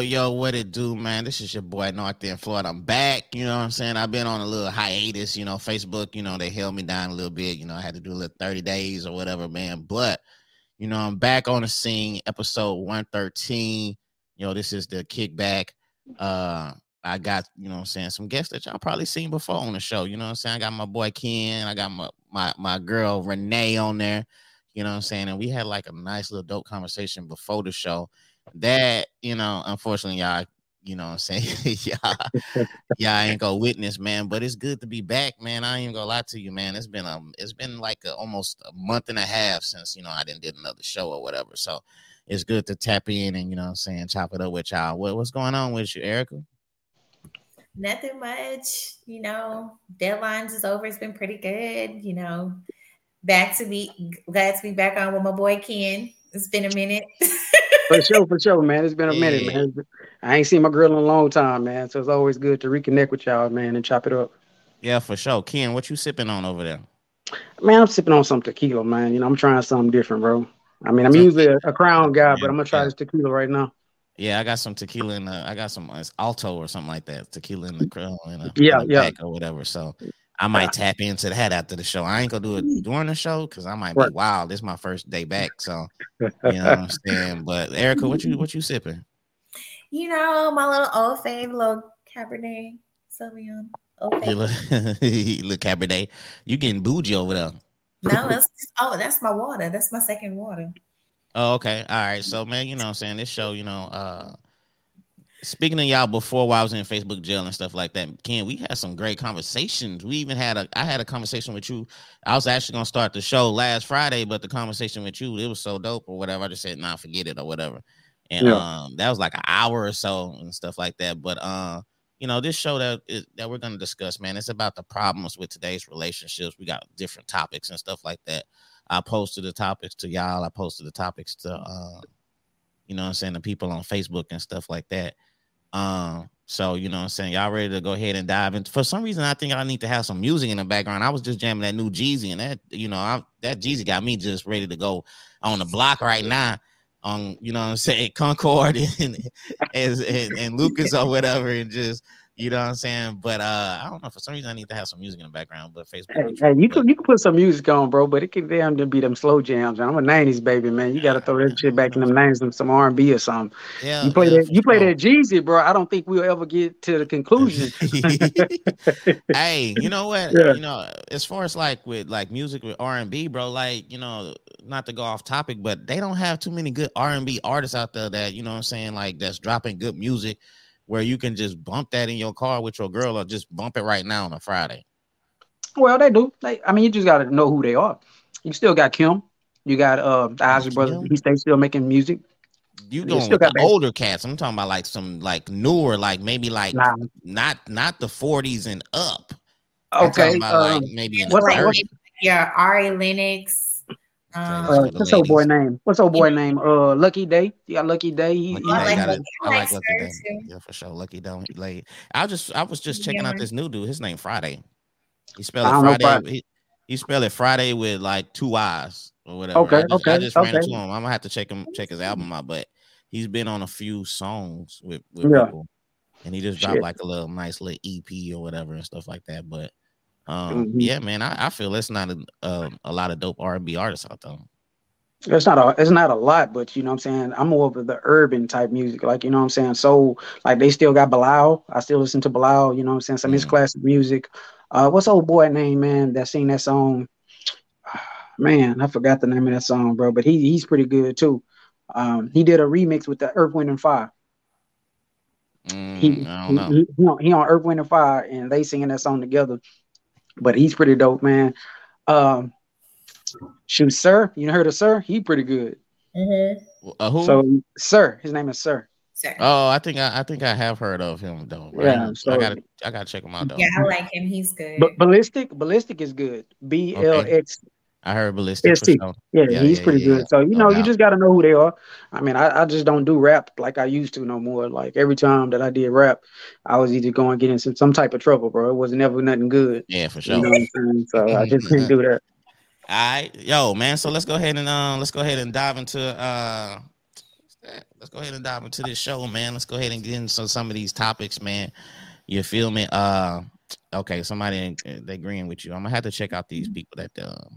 Yo, what it do, man? This is your boy North in Florida. I'm back. You know what I'm saying? I've been on a little hiatus. You know, Facebook, you know, they held me down a little bit. You know, I had to do a little 30 days or whatever, man. But, you know, I'm back on the scene, episode 113. You know, this is the kickback. Uh, I got, you know I'm saying, some guests that y'all probably seen before on the show. You know what I'm saying? I got my boy Ken, I got my my my girl Renee on there. You know what I'm saying? And we had like a nice little dope conversation before the show that you know unfortunately y'all you know what i'm saying? Y'all y'all ain't gonna witness man but it's good to be back man. I ain't gonna lie to you man. It's been um it's been like a, almost a month and a half since you know i didn't did another show or whatever. So it's good to tap in and you know what i'm saying chop it up with y'all. What, what's going on with you erica? Nothing much you know deadlines is over. It's been pretty good you know. Back to be glad to be back on with my boy ken it's been a minute for sure, for sure, man. It's been a yeah. minute, man. I ain't seen my girl in a long time, man. So it's always good to reconnect with y'all, man, and chop it up. Yeah, for sure. Ken, what you sipping on over there? Man, I'm sipping on some tequila, man. You know, I'm trying something different, bro. I mean, I'm usually a, a crown guy, yeah, but I'm gonna try yeah. this tequila right now. Yeah, I got some tequila in the, I got some it's Alto or something like that. Tequila in the crown, in a, yeah, in yeah, or whatever. So I might tap into that after the show. I ain't gonna do it during the show because I might be wow. This is my first day back, so you know what I'm saying. But Erica, what you what you sipping? You know, my little old fave, little Cabernet Sauvignon. Okay. look, look Cabernet. You getting bougie over there? No, that's oh, that's my water. That's my second water. Oh, okay. All right. So, man, you know, I'm saying this show, you know, uh, speaking of y'all before while I was in Facebook jail and stuff like that, Ken, we had some great conversations. We even had a I had a conversation with you. I was actually gonna start the show last Friday, but the conversation with you, it was so dope or whatever. I just said, nah, forget it or whatever. And yeah. um that was like an hour or so and stuff like that. But uh, you know, this show that is, that we're gonna discuss, man, it's about the problems with today's relationships. We got different topics and stuff like that. I posted the topics to y'all. I posted the topics to uh, you know I'm saying, the people on Facebook and stuff like that. Um, so you know I'm saying, y'all ready to go ahead and dive into for some reason I think I need to have some music in the background. I was just jamming that new Jeezy and that, you know, I, that Jeezy got me just ready to go on the block right now on you know I'm saying Concord and, and, and, and Lucas or whatever and just you know what I'm saying? But uh, I don't know. For some reason, I need to have some music in the background. But Facebook. Hey, hey you could you could put some music on, bro. But it can damn to be them slow jams. I'm a '90s baby, man. You got to throw that shit back in them '90s, some, some R&B or something. Yeah. You play yeah, that. You play sure. that Jeezy, bro. I don't think we'll ever get to the conclusion. hey, you know what? Yeah. You know, as far as like with like music with R&B, bro. Like you know, not to go off topic, but they don't have too many good R&B artists out there that you know what I'm saying, like that's dropping good music where you can just bump that in your car with your girl or just bump it right now on a Friday? Well, they do. They, I mean, you just got to know who they are. You still got Kim. You got uh, the Isley Brothers. He's they still making music. You going with the older cats? I'm talking about like some like newer, like maybe like nah. not not the 40s and up. Okay, um, like maybe in the 30s. Yeah, Ari Lennox. Uh, what's old boy name? What's old boy name? Uh, Lucky Daye. You got Lucky Daye. He, Lucky I, like, Lucky, I like Lucky Daye. Yeah, for sure. Lucky Daye. Like I just I was just checking yeah. out this new dude. His name Friday. He spelled it Friday. He, he spelled it Friday with like two eyes or whatever. Okay, I just, okay, I just okay. ran into him. I'm gonna have to check him check his album out, but he's been on a few songs with, with yeah. people, and he just dropped Shit. like a little nice little EP or whatever and stuff like that. But um, mm-hmm. yeah, man, I, I feel it's not a, uh, a lot of dope R and B artists out there. It's not a it's not a lot, but you know what I'm saying. I'm more of the urban type music, like you know what I'm saying. So like they still got Bilal. I still listen to Bilal. You know what I'm saying. Some mm. of his classic music. Uh, what's old boy name, man? That sing that song. Man, I forgot the name of that song, bro. But he he's pretty good too. Um, he did a remix with the Earth, Wind and Fire. Mm, he, I don't know. He, he, he on Earth, Wind and Fire, and they singing that song together. But he's pretty dope, man. Um, Shoot, Sir. You heard of Sir? He pretty good. Mm-hmm. Uh, who? So, Sir. His name is Sir. Sir. Oh, I think I, I think I have heard of him though. Right? Yeah, so I gotta I gotta check him out though. Yeah, I like him. He's good. But ballistic, ballistic is good. B L X. I heard ballistic. Sure. Yeah, yeah, he's yeah, pretty yeah, good. So you know, you just got to know who they are. I mean, I, I just don't do rap like I used to no more. Like every time that I did rap, I was either going to get in some, some type of trouble, bro. It was never nothing good. Yeah, for sure. You know so I just couldn't do that. All right, yo, man. So let's go ahead and uh, let's go ahead and dive into uh, let's go ahead and dive into this show, man. Let's go ahead and get into some of these topics, man. You feel me? Uh, okay, somebody they agreeing with you. I'm gonna have to check out these people that uh,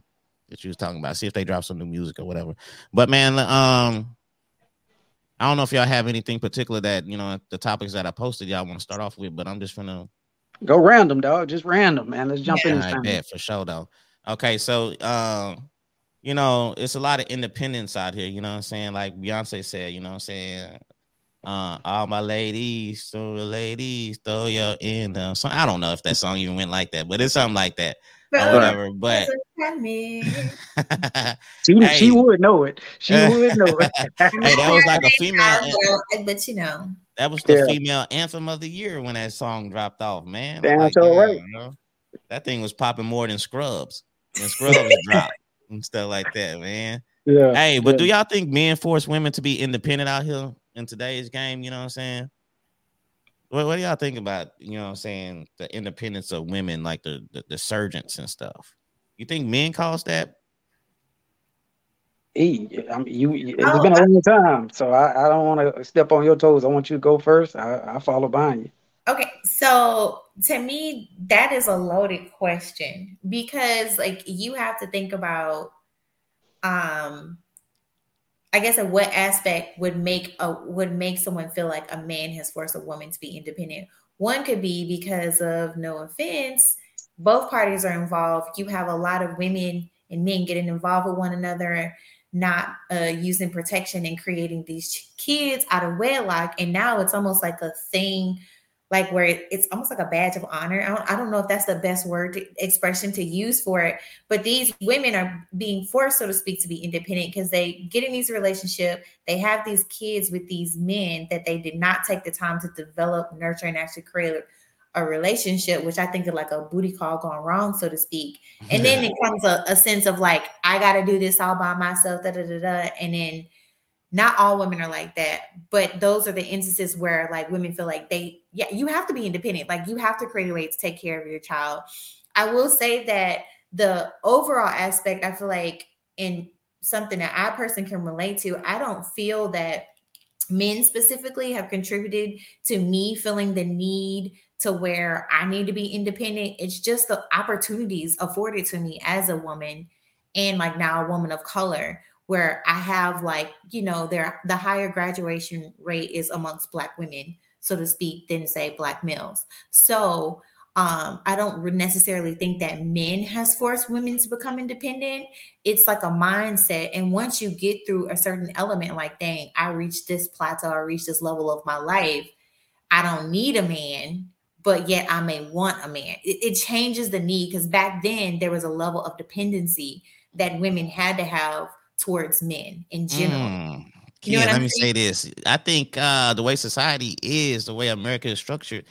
that you was talking about. See if they drop some new music or whatever. But man, um, I don't know if y'all have anything particular that you know the topics that I posted y'all want to start off with, but I'm just gonna go random, dog. Just random, man. Let's jump yeah, in. Right, bet, for sure, though. Okay, so um, you know, it's a lot of independence out here. You know what I'm saying? Like Beyonce said, you know what I'm saying? Uh, all my ladies, so the ladies, throw your in the song. I don't know if that song even went like that, but it's something like that or whatever. But she, hey, she would know it. She would know it. hey, that was like a female, but you know, that was the yeah. female anthem of the year when that song dropped off. Man, damn, like, so right. You know, that thing was popping more than Scrubs. When Scrubs dropped and stuff like that, man. Yeah. Hey, but yeah. do y'all think men force women to be independent out here in today's game? You know what I'm saying? What, what do y'all think about, you know what I'm saying, the independence of women, like the, the, the surgeons and stuff? You think men cause that? Hey, I mean, you, it's oh, been a long time, so I, I don't want to step on your toes. I want you to go first. I, I follow behind you. Okay, so to me, that is a loaded question because, like, you have to think about, um, I guess, at what aspect would make a would make someone feel like a man has forced a woman to be independent. One could be because of no offense, both parties are involved. You have a lot of women and men getting involved with one another, not uh, using protection and creating these kids out of wedlock, and now it's almost like a thing like where it's almost like a badge of honor. I don't, I don't know if that's the best word to, expression to use for it, but these women are being forced, so to speak, to be independent because they get in these relationship, they have these kids with these men that they did not take the time to develop, nurture, and actually create a, relationship, which I think is like a booty call gone wrong, so to speak. And then it comes a, a sense of like, I got to do this all by myself, da da da da, and then not all women are like that but those are the instances where like women feel like they yeah you have to be independent like you have to create a way to take care of your child. I will say that the overall aspect i feel like in something that i person can relate to i don't feel that men specifically have contributed to me feeling the need to where i need to be independent. It's just the opportunities afforded to me as a woman and like now a woman of color where I have like, you know, there the higher graduation rate is amongst black women, so to speak, than say black males. So um, I don't necessarily think that men has forced women to become independent. It's like a mindset. And once you get through a certain element, like, dang, I reached this plateau, I reached this level of my life, I don't need a man, but yet I may want a man. It, it changes the need because back then there was a level of dependency that women had to have towards men in general. Mm. You know let I'm me saying? say this. I think uh, the way society is, the way America is structured,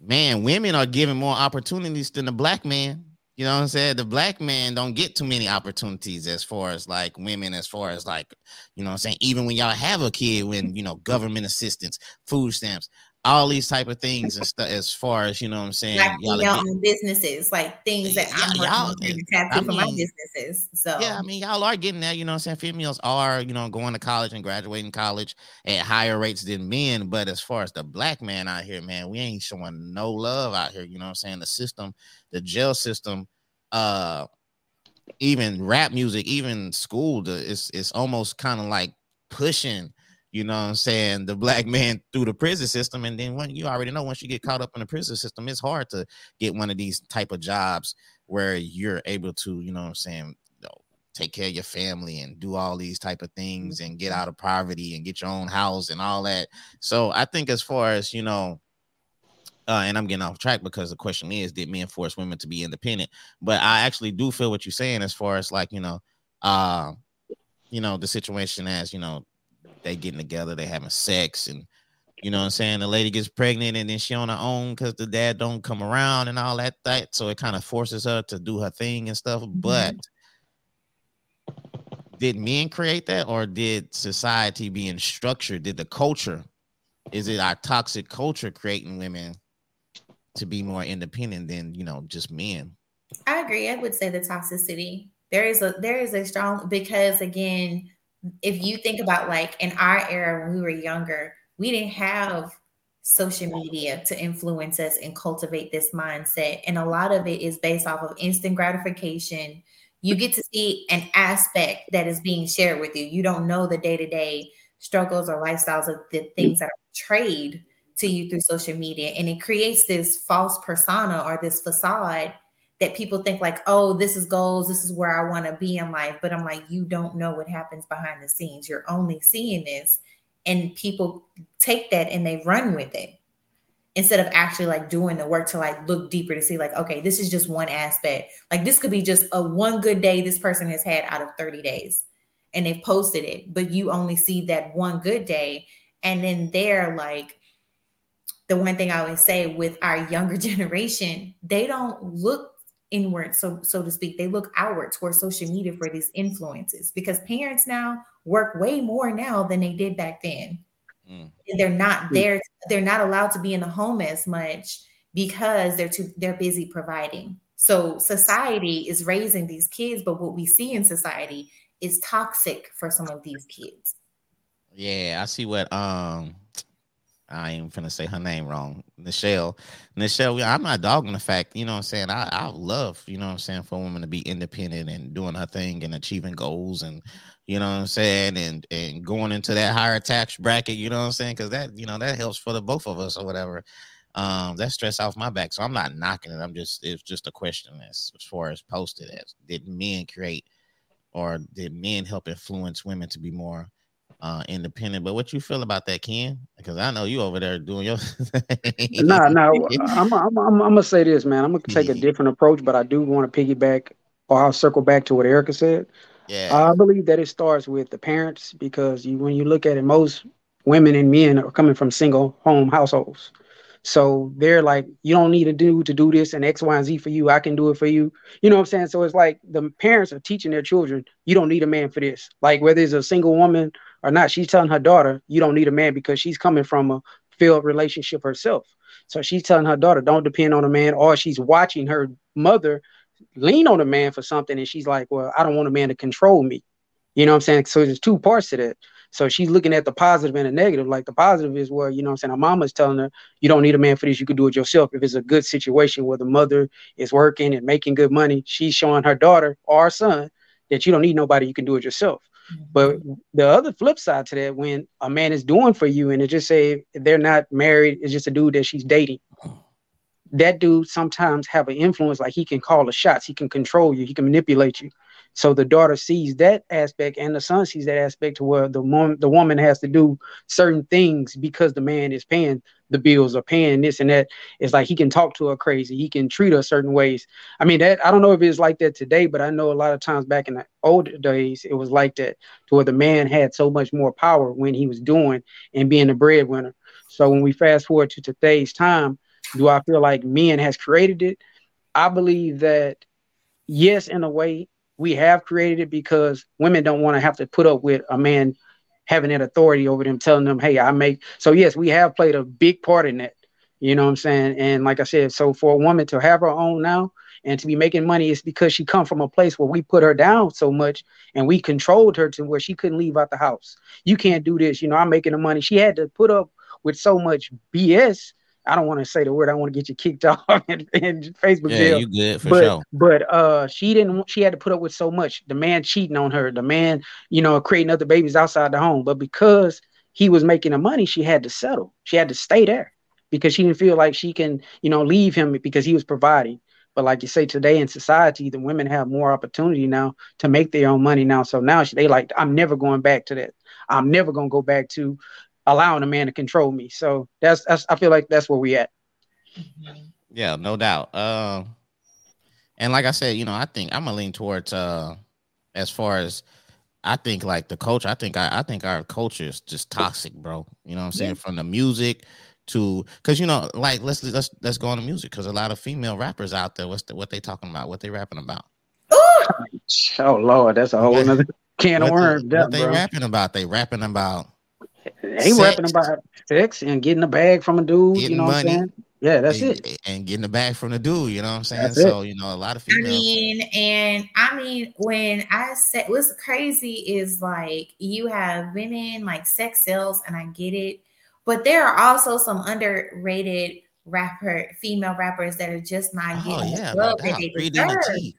man, women are given more opportunities than the black man. You know what I'm saying? The black man don't get too many opportunities as far as like women, as far as like, you know what I'm saying? Even when y'all have a kid, when you know, government assistance, food stamps, all these type of things and stuff as far as you know what I'm saying. Like y'all own businesses, like things that I'm y'all, to tap I mean, for my businesses. So yeah, I mean y'all are getting that, you know what I'm saying? Females are, you know, going to college and graduating college at higher rates than men. But as far as the black man out here, man, we ain't showing no love out here. You know what I'm saying? The system, the jail system, uh even rap music, even school, the, it's it's almost kind of like pushing you know what I'm saying, the black man through the prison system. And then when you already know once you get caught up in the prison system, it's hard to get one of these type of jobs where you're able to, you know what I'm saying, take care of your family and do all these type of things and get out of poverty and get your own house and all that. So I think as far as, you know, uh, and I'm getting off track because the question is, did men force women to be independent? But I actually do feel what you're saying as far as like, you know, uh, you know, the situation as, you know, they getting together, they having sex, and you know what I'm saying. The lady gets pregnant, and then she on her own because the dad don't come around and all that. That so it kind of forces her to do her thing and stuff. Mm-hmm. But did men create that, or did society being structured? Did the culture? Is it our toxic culture creating women to be more independent than you know just men? I agree. I would say the toxicity. There is a there is a strong because again if you think about like in our era when we were younger, we didn't have social media to influence us and cultivate this mindset. And a lot of it is based off of instant gratification. You get to see an aspect that is being shared with you. You don't know the day to day struggles or lifestyles of the things that are portrayed to you through social media. And it creates this false persona or this facade that people think like, oh, this is goals, this is where I want to be in life. But I'm like, you don't know what happens behind the scenes. You're only seeing this, and people take that and they run with it instead of actually like doing the work to like look deeper to see like, okay, this is just one aspect. Like this could be just a one good day this person has had out of 30 days, and they've posted it, but you only see that one good day, and then they're like the one thing I always say with our younger generation, they don't look inward, so so to speak. They look outward towards social media for these influences because parents now work way more now than they did back then. Mm. They're not hmm. there. They're not allowed to be in the home as much because they're too they're busy providing. So society is raising these kids, but what we see in society is toxic for some of these kids. Yeah, I see what um I ain't finna say her name wrong. Nichelle. Nichelle, I'm not dogging the fact, you know what I'm saying? I, I love, you know what I'm saying, for a woman to be independent and doing her thing and achieving goals and you know what I'm saying, and and going into that higher tax bracket, you know what I'm saying? Because that, you know, that helps for the both of us or whatever. Um, that stress off my back. So I'm not knocking it. I'm just it's just a question as, as far as posted as did men create or did men help influence women to be more uh, independent. But what you feel about that, Ken? Because I know you over there doing your. nah. I'm, I'm, I'm, I'm, gonna say this, man. I'm gonna take a different approach, but I do want to piggyback or I'll circle back to what Erica said. Yeah, I believe that it starts with the parents because you, when you look at it, most women and men are coming from single home households. So they're like, you don't need to do to do this and X, Y, and Z for you. I can do it for you. You know what I'm saying? So it's like the parents are teaching their children, you don't need a man for this. Like whether it's a single woman or not, she's telling her daughter, you don't need a man because she's coming from a failed relationship herself. So she's telling her daughter, don't depend on a man, or she's watching her mother lean on a man for something, and she's like, Well, I don't want a man to control me. You know what I'm saying? So there's two parts to that. So she's looking at the positive and the negative. Like the positive is where, you know I'm saying, her mama's telling her, you don't need a man for this, you can do it yourself. If it's a good situation where the mother is working and making good money, she's showing her daughter or son that you don't need nobody, you can do it yourself. But the other flip side to that, when a man is doing for you and it just say they're not married, it's just a dude that she's dating. That dude sometimes have an influence, like he can call the shots, he can control you, he can manipulate you. So the daughter sees that aspect, and the son sees that aspect to where the mom, the woman has to do certain things because the man is paying the bills or paying this and that. It's like he can talk to her crazy, he can treat her certain ways. I mean, that I don't know if it's like that today, but I know a lot of times back in the old days it was like that, to where the man had so much more power when he was doing and being the breadwinner. So when we fast forward to today's time, do I feel like men has created it? I believe that yes, in a way, we have created it because women don't want to have to put up with a man having that authority over them, telling them, "Hey, I make." So yes, we have played a big part in that. You know what I'm saying? And like I said, so for a woman to have her own now and to be making money is because she come from a place where we put her down so much and we controlled her to where she couldn't leave out the house. You can't do this. You know, I'm making the money. She had to put up with so much BS I don't want to say the word. I want to get you kicked off in, in Facebook yeah, jail. you good for but, sure. But uh, she didn't. She had to put up with so much. The man cheating on her. The man, you know, creating other babies outside the home. But because he was making the money, she had to settle. She had to stay there because she didn't feel like she can, you know, leave him because he was providing. But like you say, today in society, the women have more opportunity now to make their own money now. So now they like, I'm never going back to that. I'm never gonna go back to allowing a man to control me. So that's, that's I feel like that's where we at. Yeah, no doubt. Uh, and like I said, you know, I think I'm gonna lean towards uh, as far as I think like the culture. I think I, I think our culture is just toxic, bro. You know what I'm saying? Yeah. From the music to because you know, like let's let's let's go on the music because a lot of female rappers out there. What's the, what they talking about? What they rapping about? Oh Lord, that's a whole other can of worms. What, what they rapping about? They rapping about they rapping about sex and getting a bag from a dude. Getting you know money, what I'm saying? Yeah, that's and, it. And getting the bag from the dude, you know what I'm saying? That's so, you know, a lot of females. I mean, and I mean, when I said what's crazy is like you have women like sex sales, and I get it, but there are also some underrated rapper, female rappers that are just not oh, getting yeah, the love that they Read in the deserve.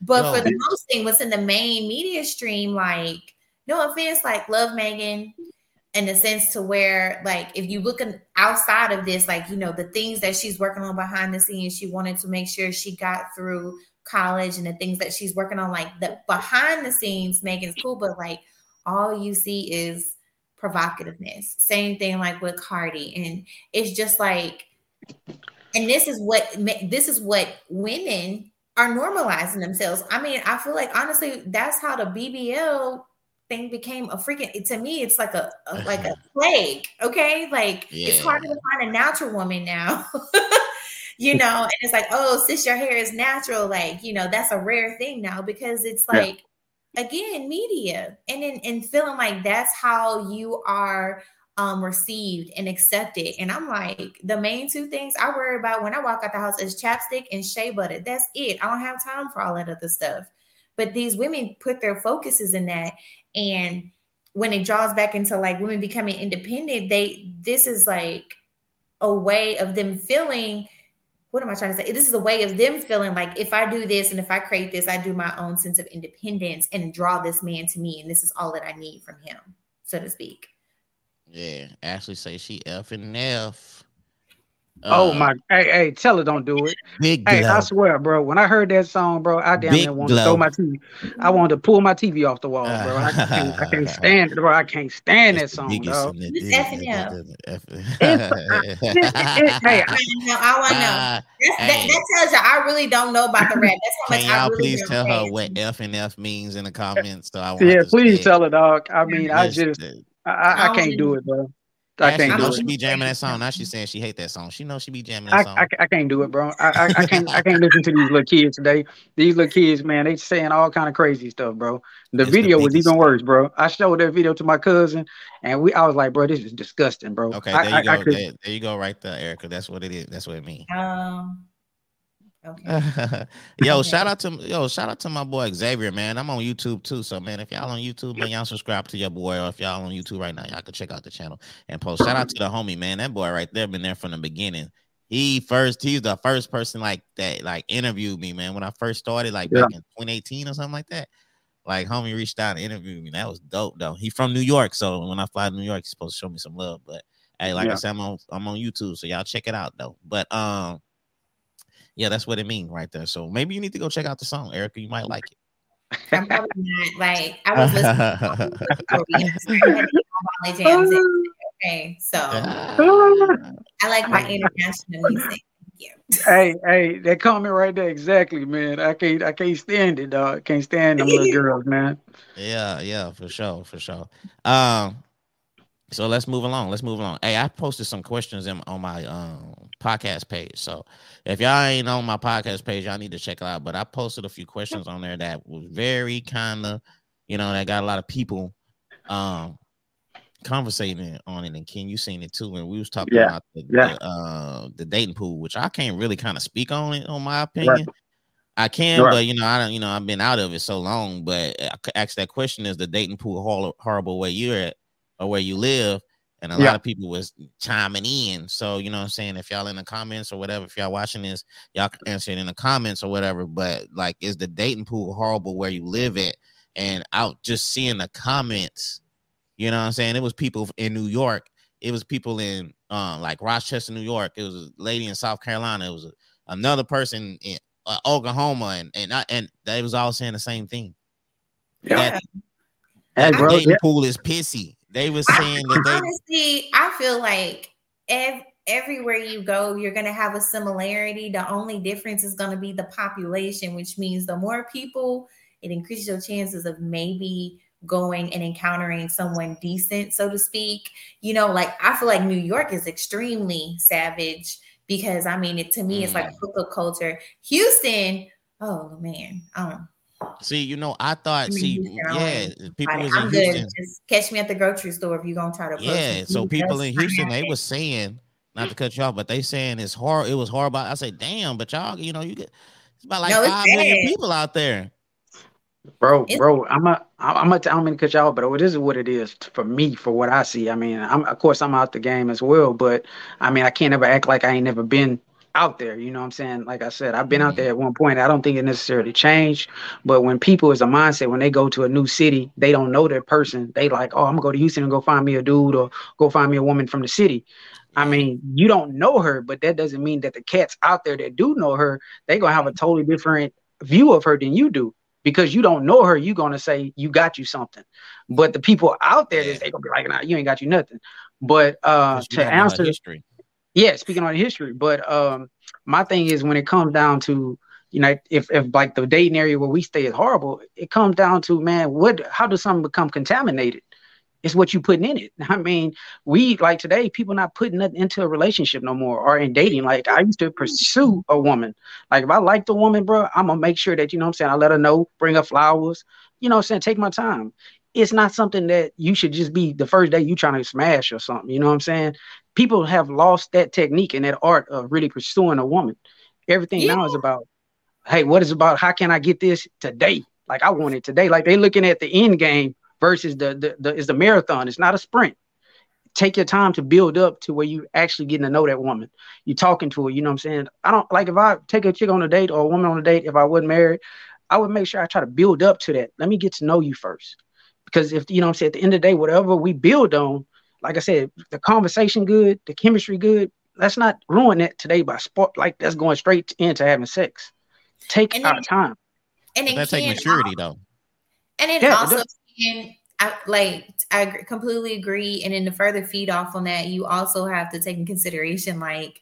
But Yo. for the most thing, what's in the main media stream, like, no offense, like love Megan in the sense to where, like, if you look outside of this, like, you know, the things that she's working on behind the scenes, she wanted to make sure she got through college and the things that she's working on, like the behind the scenes, Megan's cool, but like all you see is provocativeness. Same thing like with Cardi. And it's just like, and this is what this is what women are normalizing themselves. I mean, I feel like honestly, that's how the BBL thing became a freaking. To me, it's like a, a like a plague. Okay, like it's hard to find a natural woman now. you know, and it's like, oh, sis, your hair is natural. Like, you know, that's a rare thing now because it's like, yeah. again, media, and in and feeling like that's how you are um received and accepted. And I'm like, the main two things I worry about when I walk out the house is chapstick and shea butter. That's it. I don't have time for all that other stuff. But these women put their focuses in that. And when it draws back into like women becoming independent, they this is like a way of them feeling. What am I trying to say? This is a way of them feeling like if I do this and if I create this, I do my own sense of independence and draw this man to me, and this is all that I need from him, so to speak. Yeah, Ashley say she F and F. oh my! Hey, hey, tell her don't do it. Big hey, glow. I swear, bro. When I heard that song, bro, I damn near wanted to throw my TV. I wanted to pull my TV off the wall, bro. I can't, I can't stand it, bro. I can't stand that song, dog. Who's F and F? Hey, I know. I want to know. That, that tells you I really don't know about the rap. That's how much Can y'all I really please tell her what F and F means in the comments? So I want yeah, to please say- tell her, dog. I mean, I just, uh, I, I, I can't do it, bro. I Ashley can't know do she it. be jamming that song. Now she's saying she hate that song. She knows she be jamming I, that song. I, I can't do it, bro. I, I, I can't I can't listen to these little kids today. These little kids, man, they saying all kind of crazy stuff, bro. The It's the video was even worse, bro. I showed that video to my cousin, and we I was like, bro, this is disgusting, bro. okay, I, there you go. I could, there, there you go, right there, Erica. That's what it is. That's what it means. Um, okay. yo, Okay. shout out to yo, shout out to my boy Xavier, man. I'm on YouTube too. So man, if y'all on YouTube, man, y'all subscribe to your boy. Or if y'all on YouTube right now, y'all can check out the channel and post. Shout out to the homie, man. That boy right there been there from the beginning. He first, he's the first person like that, like interviewed me, man. When I first started, like back in 2018 or something like that. Like homie reached out and interviewed me. That was dope though. He from New York, so when I fly to New York, he's supposed to show me some love. But hey, like I said, I'm on I'm on YouTube, so y'all check it out though. But um, yeah, that's what it means right there. So maybe you need to go check out the song, Erica. You might like it. I'm probably not like I was listening. to Molly Jams. Okay, so I like my international music. hey, hey, that comment right there, exactly, man. I can't I can't stand it, dog. Can't stand them little girls, man. Yeah, yeah, for sure, for sure. Um, so let's move along. Let's move along. Hey, I posted some questions in, on my um podcast page. So if y'all ain't on my podcast page, y'all need to check it out. But I posted a few questions on there that was very kind of, you know, that got a lot of people um conversating on it. And Ken, you seen it too. And we was talking Yeah, about the, yeah. the uh the dating pool, which I can't really kind of speak on it, on my opinion. I can, Right. but you know, I don't, you know, I've been out of it so long. But I could ask that question: Is the dating pool hor- horrible where you're at or where you live? And a Yeah. lot of people was chiming in. So you know, what I'm saying if y'all in the comments or whatever, if y'all watching this, y'all can answer it in the comments or whatever. But like, is the dating pool horrible where you live at? And out just seeing the comments, you know, what I'm saying it was people in New York. It was people in um like Rochester, New York. It was a lady in South Carolina. It was a, another person in uh, Oklahoma, and and I, and they was all saying the same thing. Yeah. That Hey, the bro, dating yeah. pool is pissy. They was saying that they Honestly, I feel like ev- everywhere you go, you're going to have a similarity. The only difference is going to be the population, which means the more people, it increases your chances of maybe going and encountering someone decent, so to speak. You know, like I feel like New York is extremely savage because I mean, it to me, it's like Mm. hookup culture. Houston, oh man, um, see. You know, I thought. I mean, See, Houston, I yeah, don't people I, was I'm in good. Houston. Just catch me at the grocery store if you're gonna try to. approach Yeah, me. so people in Houston, they fine. was saying not to cut you off, but they saying it's hard. It was horrible. I say, damn, but y'all, you know, you get it's about like No, it's five million bad. people out there. Bro, It's- bro, I'm a, I'm a, I'm gonna cut y'all, but oh, this is what it is for me, for what I see. I mean, I'm, of course, I'm out the game as well, but I mean, I can't ever act like I ain't never been out there. You know what I'm saying? Like I said, I've been out there at one point. I don't think it necessarily changed, but when people is a mindset, when they go to a new city, they don't know their person. They like, oh, I'm gonna go to Houston and go find me a dude or go find me a woman from the city. I mean, you don't know her, but that doesn't mean that the cats out there that do know her, they gonna have a totally different view of her than you do because you don't know her, you're gonna say you got you something. But the people out there, Yeah. they gonna be like, nah, you ain't got you nothing. But uh, you to don't know her answer, history. Yeah, speaking on history. But um, my thing is when it comes down to you know, if if like the dating area where we stay is horrible, it comes down to man, what? How does something become contaminated? It's what you putting in it. I mean, we like today, people not putting nothing into a relationship no more or in dating. Like I used to pursue a woman. Like if I liked a woman, bro, I'm gonna make sure that you know what I'm saying. I let her know, bring her flowers. You know what I'm saying? Take my time. It's not something that you should just be the first day you trying to smash or something. You know what I'm saying? People have lost that technique and that art of really pursuing a woman. Everything now is about, hey, what is about? How can I get this today? Like I want it today. Like they're looking at the end game versus the the, the is the marathon. It's not a sprint. Take your time to build up to where you actually getting to know that woman. You're talking to her. You know what I'm saying? I don't like if I take a chick on a date or a woman on a date. If I wasn't married, I would make sure I try to build up to that. Let me get to know you first, because if you know what I'm saying, at the end of the day, whatever we build on, like I said, the conversation good, the chemistry good. Let's not ruin that today by sport like that's going straight into having sex. Take And our time. And But it that take can maturity though. And then Yeah, it also, does. can, I, like, I completely agree. And then to further feed off on that, you also have to take in consideration, like,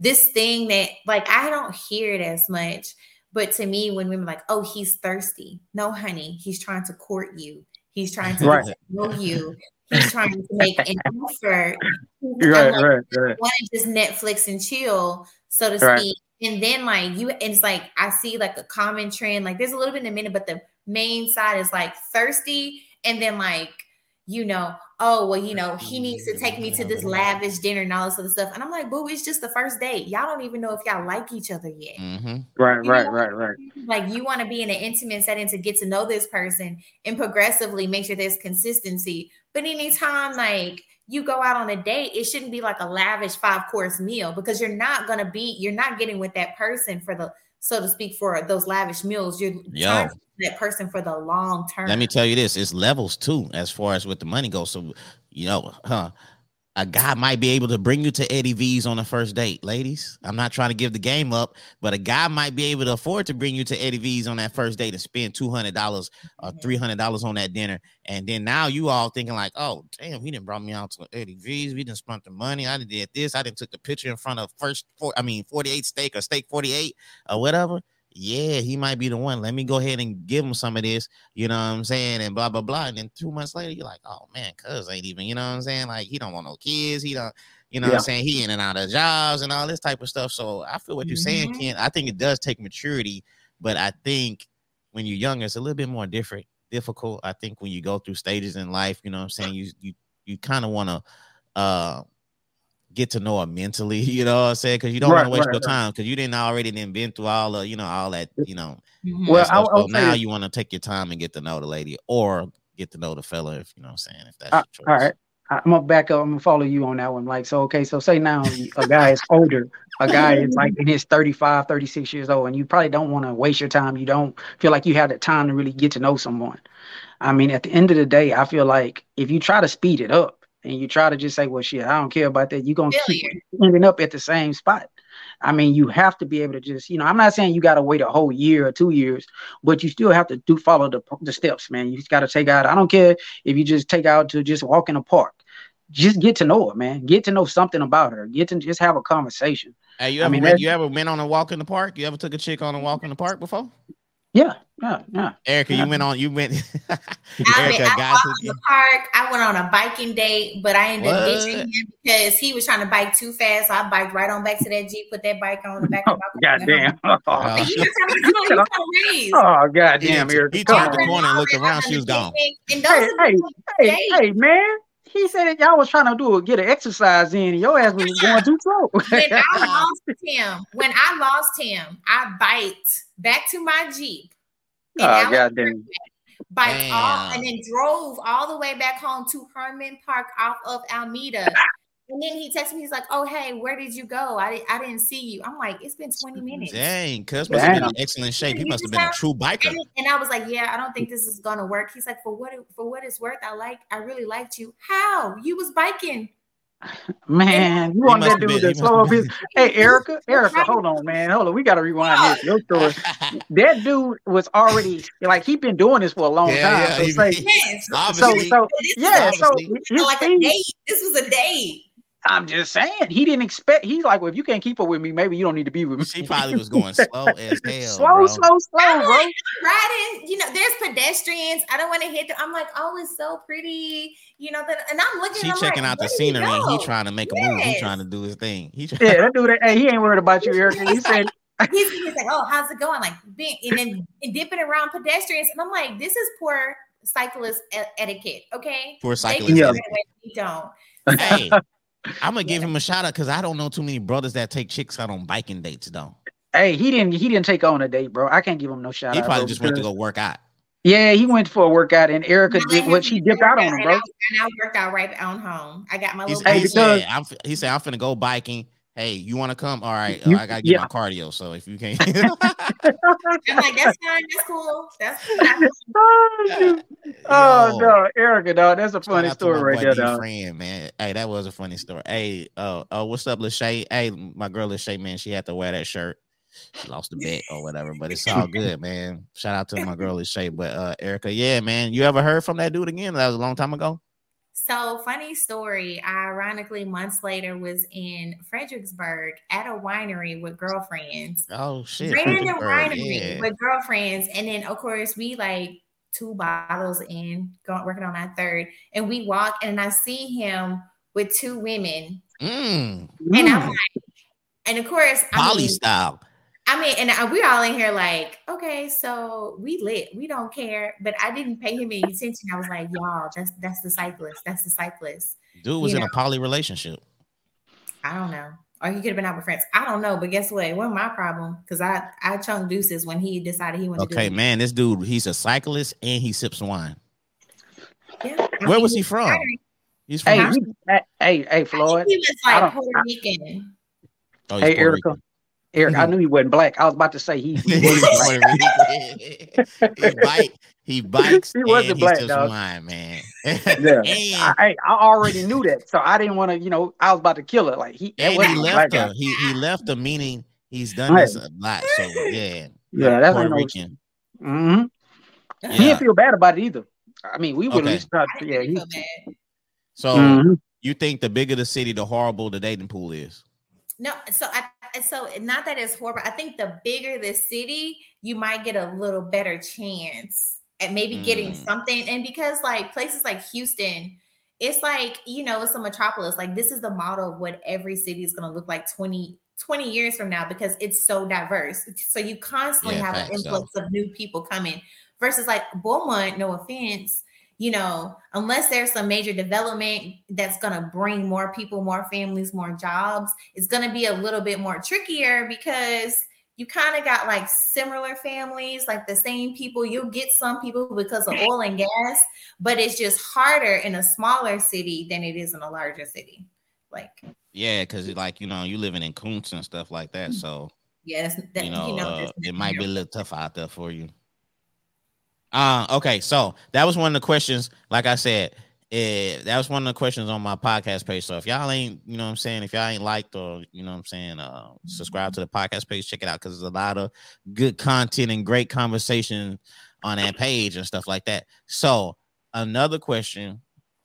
this thing that, like, I don't hear it as much. But to me, when women are like, oh, he's thirsty. No, honey, he's trying to court you. He's trying to Right. to know you. He's trying to make an offer. Right, like, right, right. want to just Netflix and chill, so to Right. speak. And then like you, and it's like I see like a common trend. Like there's a little bit in a minute, but the main side is like thirsty, and then like you know, oh well, you know, he needs to take me to this lavish dinner and all this other stuff. And I'm like, boo, it's just the first date. Y'all don't even know if y'all like each other yet. hmm Right, You right, know? right, right. Like you want to be in an intimate setting to get to know this person and progressively make sure there's consistency. But anytime like you go out on a date, it shouldn't be like a lavish five course meal because you're not gonna be, you're not getting with that person for the so to speak for those lavish meals. You're Yo. trying to be that person for the long term. Let me tell you this: it's levels too, as far as with the money goes. So, you know, huh? A guy might be able to bring you to Eddie V's on the first date, ladies. I'm not trying to give the game up, but a guy might be able to afford to bring you to Eddie V's on that first date and spend two hundred dollars or three hundred dollars on that dinner, and then now you all thinking like, oh damn, he didn't brought me out to Eddie V's. We didn't spend the money. I didn't did this. I didn't took the picture in front of first four. I mean, forty eight steak or steak forty eight or whatever. Yeah, he might be the one. Let me go ahead and give him some of this you know what I'm saying, and blah blah blah. And then two months later, you're like, oh man, cuz ain't even, you know what I'm saying? Like he don't want no kids, he don't, you know what I'm saying? He in and out of jobs and all this type of stuff. So I feel what you're saying, Mhm. Ken. I think it does take maturity, but I think when you're younger, it's a little bit more different, difficult. I think when you go through stages in life, you know what I'm saying, you you you kind of want to uh get to know her mentally, you know what I'm saying? Because you don't want to waste right, your right. time because you didn't already then been through all the, you know, all that, you know, Mhm. Well, that I, stuff. So would say now this. you want to take your time and get to know the lady or get to know the fella if you know what I'm saying. If that's Uh, your choice. all right. I- I'm gonna back up. I'm gonna follow you on that one. Like, so okay, so say now a guy is older, a guy is like in his 35, 36 years old, and you probably don't want to waste your time. You don't feel like you have the time to really get to know someone. I mean, at the end of the day, I feel like if you try to speed it up and you try to just say, well, shit, I don't care about that, you're gonna keep ending up at the same spot. I mean, you have to be able to just, you know, I'm not saying you got to wait a whole year or two years, but you still have to do follow the, the steps, man. You just got to take out. I don't care if you just take out to just walk in a park. Just get to know her, man. Get to know something about her. Get to just have a conversation. Hey, you I ever mean, you ever been on a walk in the park? You ever took a chick on a walk in the park before? Yeah, yeah, yeah. Erica, Yeah. you went on. You went. I, Erica, mean, I walked the park. I went on a biking date, but I ended up ditching him because he was trying to bike too fast. So I biked right on back to that Jeep, put that bike on the back of Oh, my car. goddamn. Uh, Like, you just to know, you gotta raise. Oh, goddamn, He- Erica. he turned the corner and looked around, she was gone. And those Hey, hey, hey, hey, man. he said that y'all was trying to do a, get an exercise in, and your ass was going too slow. when I lost him, when I lost him, I biked back to my Jeep. Oh god damn. Biked all and then drove all the way back home to Hermann Park off of Alameda. And then he texted me, he's like, Oh, hey, where did you go? I, I didn't see you. I'm like, It's been 20 minutes. Dang, cuz must have been in excellent shape. He must have been a true biker. And, and, I was like, Yeah, I don't think this is gonna work. He's like, For what for what it's worth, I like I really liked you. How? You was biking. Man, you want that dude to slow up his. Hey, Erica, Erica, hold on, man, hold on. We got to rewind this. Your story. that dude was already like he been doing this for a long yeah, time. Yeah, so, say, yes. so, so, yeah, so like a date. This was a date. I'm just saying he didn't expect. He's like, well, if you can't keep up with me, maybe you don't need to be with me. She probably was going slow as hell. Slow, bro. slow, slow, I'm bro. Like, riding, you know, there's pedestrians. I don't want to hit them. I'm like, oh, it's so pretty, you know. and I'm looking. She I'm checking like, out the scenery. and He trying to make yes. a move. He trying to do his thing. He trying- yeah, that dude. Hey, he ain't worried about you, Eric. He said. he's, he's like, oh, how's it going? Like, being and then and dipping around pedestrians, and I'm like, this is poor cyclist etiquette. Okay, poor cyclist. Yeah. We don't. Hey. I'm gonna give him a shout out because I don't know too many brothers that take chicks out on biking dates though. Hey, he didn't he didn't take on a date, bro. I can't give him no shout he out. He probably just went to go work out. Yeah, he went for a workout, and Erica did what she dipped out on him, bro. And I, and I worked out right on home. I got my little. He, he said, I'm, he said, "I'm finna go biking." Hey, you want to come? All right, uh, I gotta get yeah. my cardio. So if you can't, I'm like, that's fine, that's cool. That's oh, oh no, Erica, dog, that's a funny story right there, dog. Friend, man, hey, that was a funny story. Hey, uh, oh, what's up, Lachey? Hey, my girl Lachey, man, she had to wear that shirt. She lost the bet or whatever, but it's all good, man. Shout out to my girl Lachey. But uh, Erica, yeah, man, you ever heard from that dude again? That was a long time ago. So, funny story. I ironically months later was in Fredericksburg at a winery with girlfriends. Oh shit! Random winery yeah. with girlfriends, and then of course we like two bottles in, going working on our third, and we walk, and I see him with two women, mm. and I'm like, and of course, poly I mean, style. I mean, and we're all in here like, okay, so we lit, we don't care. But I didn't pay him any attention. I was like, y'all, that's that's the cyclist. That's the cyclist. Dude was you in know? a poly relationship. I don't know. Or he could have been out with friends. I don't know. But guess what? It wasn't my problem because I I chunked deuces when he decided he wanted okay, to. Okay, man, this dude, he's a cyclist and he sips wine. Yeah. I Where mean, was he from? He's from. Hey, he, hey, hey, Floyd. he was like Puerto Rican. Oh, hey, Erica. Rican. Eric, mm-hmm. I knew he wasn't black. I was about to say he. He, he bike. He bikes. He wasn't black, dog. Wine, man. yeah, I, I, already knew that, so I didn't want to. You know, I was about to kill it. Like he, and he left her. He he left the meaning he's done right. this a lot. So yeah, yeah, that's Puerto Rican. Mm-hmm. Yeah. He didn't feel bad about it either. I mean, we would okay. at least try. Yeah, he, so mm-hmm. you think the bigger the city, the horrible the dating pool is? No, so I so not that it's horrible. I think the bigger the city, you might get a little better chance at maybe mm. getting something. And because like places like Houston, it's like, you know, it's a metropolis. Like this is the model of what every city is going to look like 20, 20 years from now because it's so diverse. So you constantly yeah, have an influx so. of new people coming versus like Beaumont, no offense, you know, unless there's some major development that's going to bring more people, more families, more jobs, it's going to be a little bit more trickier because you kind of got like similar families, like the same people. You'll get some people because of oil and gas, but it's just harder in a smaller city than it is in a larger city. Like, yeah, because like you know, you living in Kountze and stuff like that, so yes, that, you know, you know uh, it might be a little tough out there for you. Uh, okay, so that was one of the questions. Like I said, it, that was one of the questions on my podcast page. So if y'all ain't, you know what I'm saying, if y'all ain't liked or you know what I'm saying, uh, subscribe to the podcast page, check it out because there's a lot of good content and great conversation on that page and stuff like that. So another question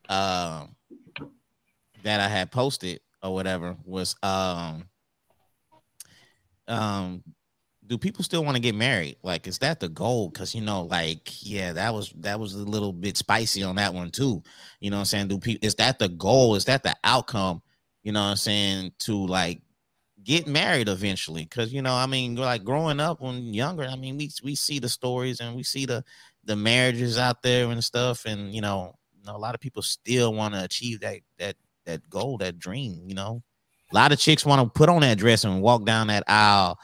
uh, that I had posted or whatever was um um do people still want to get married? Like, is that the goal? Because you know, like, yeah, that was that was a little bit spicy on that one too. You know I'm saying? Do people is that the goal? Is that the outcome? You know I'm saying? To like get married eventually. Cause you know, I mean, like growing up when younger, I mean, we we see the stories and we see the the marriages out there and stuff, and you know, you know, a lot of people still want to achieve that that that goal, that dream. You know, a lot of chicks want to put on that dress and walk down that aisle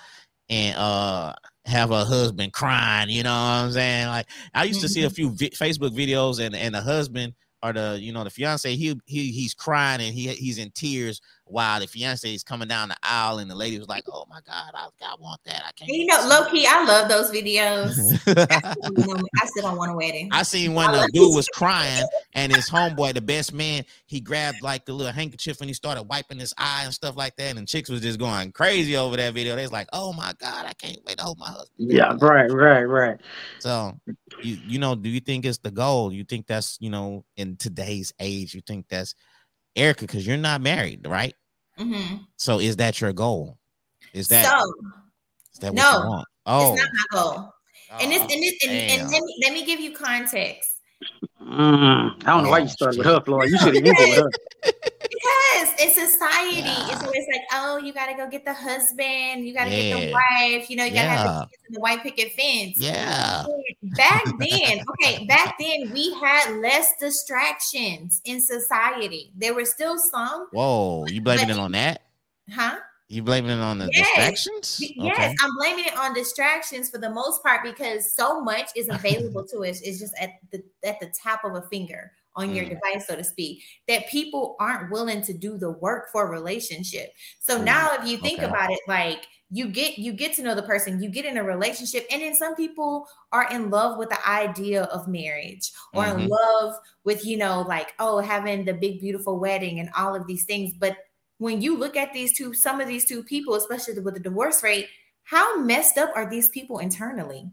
and uh have a husband crying. You know what I'm saying? Like I used to see a Mm-hmm. few vi- Facebook videos and and the husband or the you know the fiance he he he's crying and he he's in tears while the fiance is coming down the aisle and the lady was like, "Oh my god, I, I want that. I can't." You know, low key, I love those videos. I still don't want a wedding. I seen when the dude was crying and his homeboy, the best man, he grabbed like the little handkerchief and he started wiping his eye and stuff like that. And chicks was just going crazy over that video. They was like, "Oh my god, I can't wait to hold my husband." Yeah, right, right, right. So, you you know, do you think it's the goal? You think that's you know in today's age? You think that's Erica? Because you're not married, right? hmm So, is that your goal? Is that so is that what no, you want? Oh, it's not my goal. and this, oh, and, this, and, and let, me, let me give you context. Mm, I don't know why Oh, you started with her, Floyd. You should have ended with her. Because in society, it's always like, oh, you got to go get the husband, you got to get the wife, you know, you got to have the the white picket fence. yeah, Back then, okay, back then we had less distractions in society. There were still some, whoa, you blaming it on that? huh? You blaming it on the Yes. distractions? Yes, I'm blaming it on distractions for the most part because so much is available to us. It's just at the at the top of a finger on your Mm. device, so to speak. That people aren't willing to do the work for a relationship. So Mm, now, if you think okay. about it, like you get you get to know the person, you get in a relationship, and then some people are in love with the idea of marriage or in Mhm. love with you know like oh having the big beautiful wedding and all of these things, but when you look at these two, some of these two people, especially with the divorce rate, how messed up are these people internally?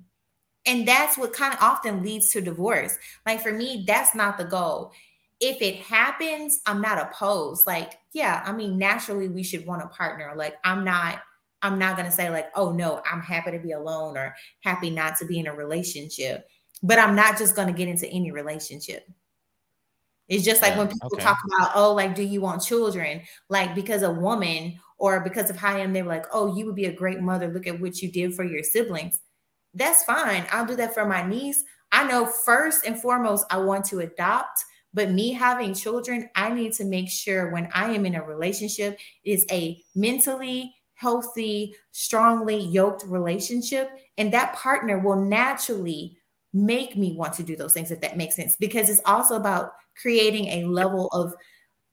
And that's what kind of often leads to divorce. Like for me, that's not the goal. If it happens, I'm not opposed. Like, yeah, I mean, naturally we should want a partner. Like, I'm not, I'm not gonna say, like, oh no, I'm happy to be alone or happy not to be in a relationship. But I'm not just gonna get into any relationship. It's just like Yeah, when people okay. talk about, oh, like, do you want children? Like, because a woman or because of how I am, they're like, oh, you would be a great mother. Look at what you did for your siblings. That's fine. I'll do that for my niece. I know first and foremost, I want to adopt, but me having children, I need to make sure when I am in a relationship is a mentally healthy, strongly yoked relationship. And that partner will naturally make me want to do those things, if that makes sense, because it's also about creating a level of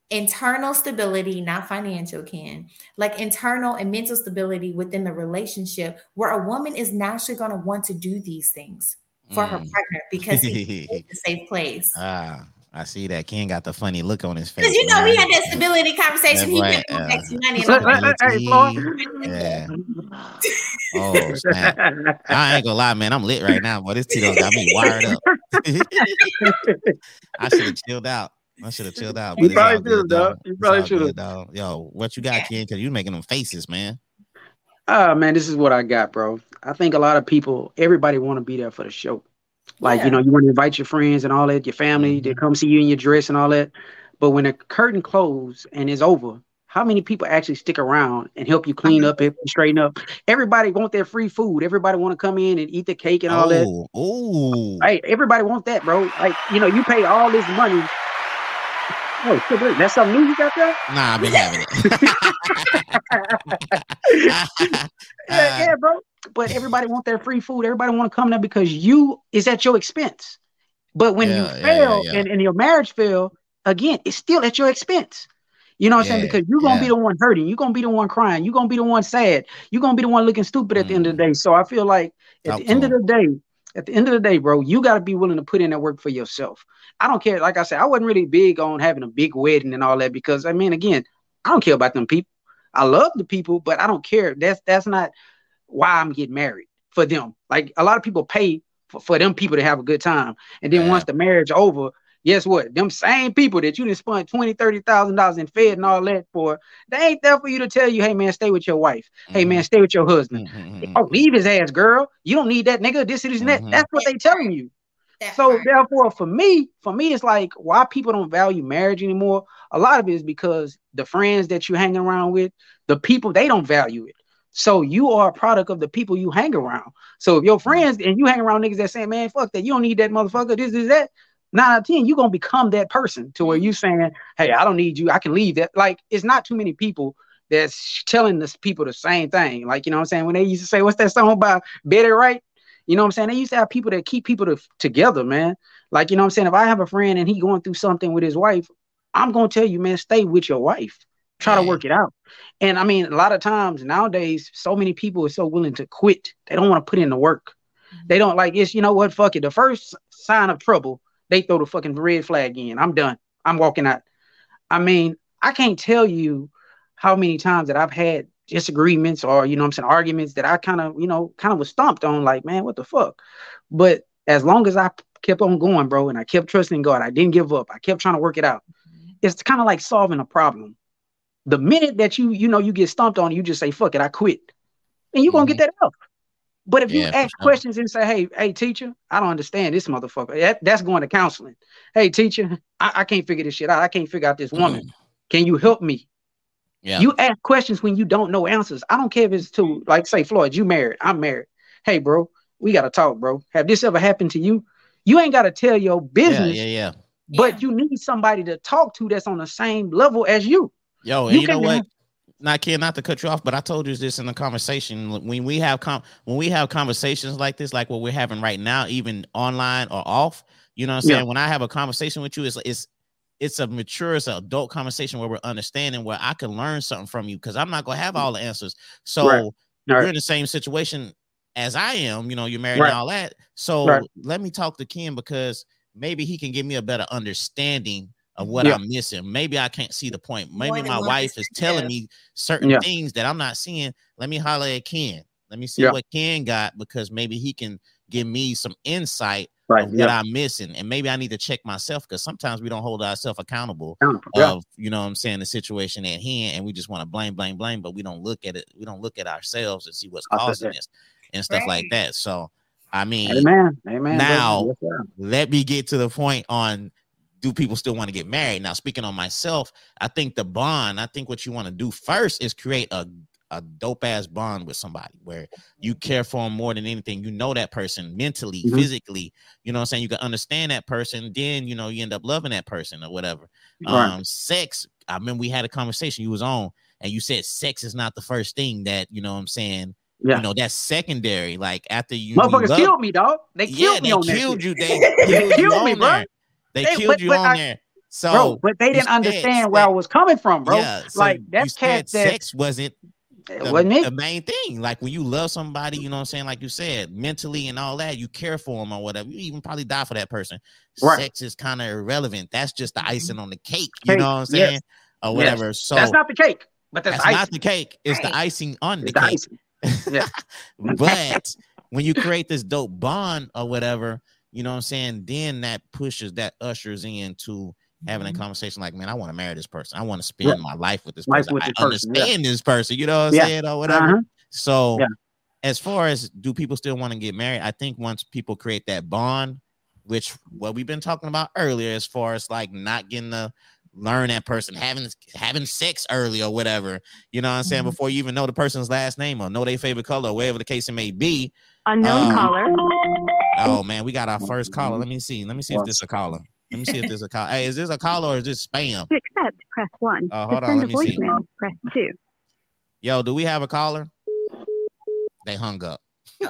internal stability, not financial, Ken, like internal and mental stability within the relationship where a woman is naturally going to want to do these things for her Mm. partner because it's a safe place. ah, I see that. Ken got the funny look on his face. Because you know, we had that stability conversation. He That kept boy, going back to uh, money. And I'm like, hey, hey, Yeah. Oh snap! I ain't gonna lie, man. I'm lit right now, boy. This Tito got me wired up. I should have chilled out. I should have chilled out. You probably all should've, dog. though. You probably should've. dog. Yo, what you got, Ken? Because you making them faces, man. Ah, man, this is what I got, bro. I think a lot of people, everybody want to be there for the show. Like, Yeah. you know, you want to invite your friends and all that, your family, they Mhm. come see you in your dress and all that. But when the curtain closes and it's over, how many people actually stick around and help you clean up, help you straighten up? Everybody want their free food. Everybody want to come in and eat the cake and all that. Oh, oh. Hey, everybody want that, bro. Like, you know, you pay all this money. Oh, shit, wait, that's something new you got there? Nah, I've been having yeah, it. yeah, bro. But everybody want their free food. Everybody want to come there because you is at your expense. But when Yeah, you yeah, yeah, fail yeah. And, and your marriage fail, again, it's still at your expense. You know what I'm saying? Because you're gonna be the one hurting. You're gonna be the one crying. You're gonna be the one sad. You're gonna be the one looking stupid at the end of the mm. day. So I feel like at the end of the day, at the end of the day, bro, you got to be willing to put in that work for yourself. I don't care. Like I said, I wasn't really big on having a big wedding and all that because I mean, again, I don't care about them people. I love the people, but I don't care. That's that's not why I'm getting married for them. Like a lot of people pay for, for them people to have a good time, and then once the marriage over, guess what? Them same people that you didn't spend twenty, thirty thousand dollars in fed and all that for, they ain't there for you to tell you, hey man, stay with your wife. Hey man, stay with your husband. Mhm, Oh, leave his ass, girl. You don't need that nigga. This, this, and that. Mhm. That's what they telling you. that So part. therefore, for me, for me, it's like why people don't value marriage anymore. A lot of it is because the friends that you hang around with, the people they don't value it. So you are a product of the people you hang around. So if your friends and you hang around niggas that say, man, fuck that, you don't need that motherfucker, this is that. Nine out of ten, you're gonna become that person to where you saying, Hey, I don't need you, I can leave that. Like it's not too many people that's telling this people the same thing. Like, you know what I'm saying? When they used to say, What's that song about Betty Wright? You know what I'm saying? They used to have people that keep people to, together, man. Like, you know what I'm saying? If I have a friend and he going through something with his wife, I'm gonna tell you, man, stay with your wife. Try to work it out. And I mean, a lot of times nowadays, so many people are so willing to quit. They don't want to put in the work. Mm-hmm. They don't like it's, you know what, fuck it. The first sign of trouble, they throw the fucking red flag in. I'm done. I'm walking out. I mean, I can't tell you how many times that I've had disagreements or, you know I'm saying, arguments that I kind of, you know, kind of was stomped on, like, man, what the fuck? But as long as I kept on going, bro, and I kept trusting God, I didn't give up. I kept trying to work it out. Mm-hmm. It's kind of like solving a problem. The minute that you, you know, you get stomped on, you just say, fuck it, I quit. And you're mm-hmm. gonna get that out. But if yeah, you ask sure. questions and say, hey, hey, teacher, I don't understand this motherfucker. That, that's going to counseling. Hey, teacher, I, I, can't figure this shit out. I can't figure out this woman. Mm-hmm. Can you help me? Yeah. You ask questions when you don't know answers. I don't care if it's to like say, Floyd, you married, I'm married. Hey, bro, we gotta talk, bro. Have this ever happened to you? You ain't gotta tell your business. Yeah, yeah, yeah. But you need somebody to talk to that's on the same level as you. Yo, you, you know what? Not Ken, not to cut you off, but I told you this in the conversation. When we have com- when we have conversations like this, like what we're having right now, even online or off, you know what I'm saying? Yeah. When I have a conversation with you, it's it's it's a mature, it's an adult conversation where we're understanding where I can learn something from you because I'm not gonna have mm. all the answers. So right. Right. you're in the same situation as I am, you know, you're married right. and all that. So let me talk to Ken because maybe he can give me a better understanding of what yeah. I'm missing. Maybe I can't see the point. Maybe my wife is telling me certain yeah. things that I'm not seeing. Let me holler at Ken. Let me see yeah. what Ken got because maybe he can give me some insight right. of what I'm missing. And maybe I need to check myself because sometimes we don't hold ourselves accountable of you know what I'm saying the situation at hand and we just want to blame, blame, blame, but we don't look at it, we don't look at ourselves and see what's causing this and stuff right. like that. So I mean, amen, amen. Now, let me get to the point on do people still want to get married? Now, speaking on myself, I think the bond, I think what you want to do first is create a, a dope ass bond with somebody where you care for them more than anything. You know that person mentally, mm-hmm. physically, you know I'm saying? You can understand that person, then you know you end up loving that person or whatever. Right. Um, sex, I remember we had a conversation you was on, and you said sex is not the first thing that you know I'm saying yeah. You know, that's secondary. Like after you motherfuckers love, killed me, dog. They killed yeah, me they killed you. They killed, they killed me, bro. There. They, they killed but, you but on I, there. So, bro, but they didn't understand where I was coming from, bro. Yeah, so like that's cat that sex wasn't the, wasn't it? the main thing. Like when you love somebody, you know what I'm saying? Like you said, mentally and all that, you care for them or whatever. You even probably die for that person. Right. Sex is kind of irrelevant. That's just the icing on the cake. You know what I'm saying? Yes. Or whatever. Yes. So that's not the cake. But that's, that's not the cake. It's right. the icing on the it's cake. The yeah. but when you create this dope bond or whatever, you know what I'm saying? Then that pushes, that ushers into having a mm-hmm. conversation like, man, I want to marry this person. I want to spend yeah. my life with this life person. With I person, understand yeah. this person, you know what I'm yeah. saying, or whatever. Uh-huh. So, as far as do people still want to get married? I think once people create that bond, which what we've been talking about earlier, as far as like not getting to learn that person, having having sex early or whatever, you know what I'm saying, mm-hmm. before you even know the person's last name or know their favorite color, or whatever the case it may be. Unknown um, caller. Oh man, we got our first caller. Let me see. Let me see if this is a caller. Let me see if this is a call. Hey, is this a call or is this spam? To accept, press one. Oh, hold to on. Let me see. Press two. Yo, do we have a caller? They hung up. they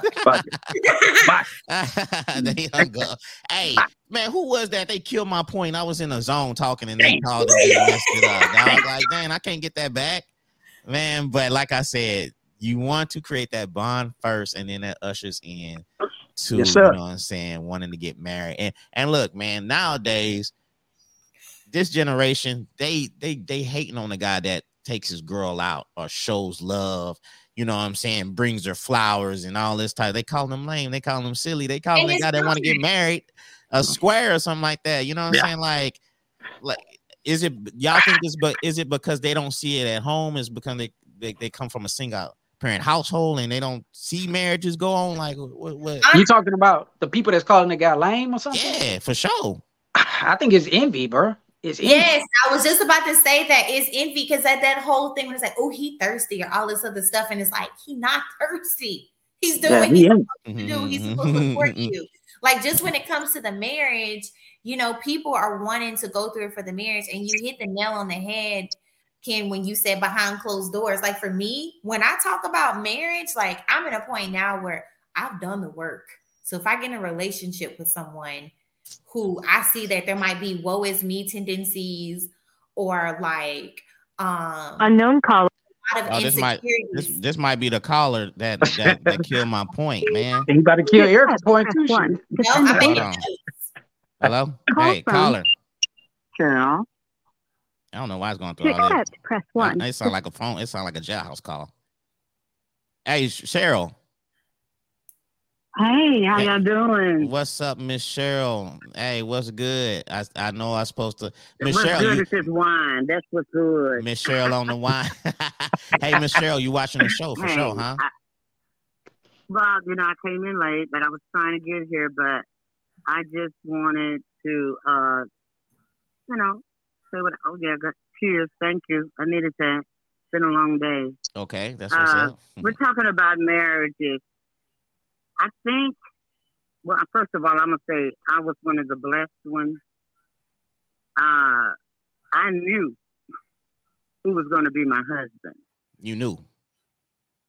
hung up. Hey, man, who was that? They killed my point. I was in a zone talking and they called and messed it up. I was like, dang, I can't get that back. Man, but like I said, you want to create that bond first and then that ushers in to yes, you know what I'm saying, wanting to get married. And and look, man, nowadays, this generation, they they they hating on the guy that takes his girl out or shows love, you know what I'm saying, brings her flowers and all this type. They call them lame, they call them silly, they call them the guy that want to get married, a square or something like that. You know what I'm yeah. saying? Like, like is it y'all think this but is it because they don't see it at home? Is because they, they, they come from a single parent household and they don't see marriages go on? Like, what, what? You talking about the people that's calling the guy lame or something? Yeah, for sure. I think it's envy, bro. It's envy. Yes, I was just about to say that it's envy because that that whole thing was like, oh, he thirsty or all this other stuff, and it's like he not thirsty. He's doing yeah, what he's supposed to do. He's mm-hmm. supposed to support you. like just when it comes to the marriage, you know, people are wanting to go through it for the marriage, and you hit the nail on the head. Ken, when you said behind closed doors, like for me, when I talk about marriage, like I'm at a point now where I've done the work. So if I get in a relationship with someone who I see that there might be woe is me tendencies or like um Unknown caller. a lot of Oh, this might this, this might be the caller that that, that killed my point, man. You about to kill your point Press too. one. no, send I a think Hold on. Hello, hey caller. Cheryl. I don't know why it's going To through all that. press one. It sound like a phone. It sound like a jailhouse call. Hey Cheryl, Hey, how Hey. y'all doing? what's up, Miss Cheryl? Hey, what's good? I I know I'm supposed to. Miss Cheryl, good you, is this wine. That's what's good. Miss Cheryl on the wine. hey, Miss Cheryl, you watching the show for Hey, sure, huh? I, well, you know, I came in late, but I was trying to get here, but I just wanted to, uh, you know, say what. Oh yeah, good. Cheers. Thank you. I needed that. It's been a long day. Okay, that's what's Uh, up. We're talking about marriages. I think, well, first of all, I'm going to say I was one of the blessed ones. Uh, I knew who was going to be my husband. You knew.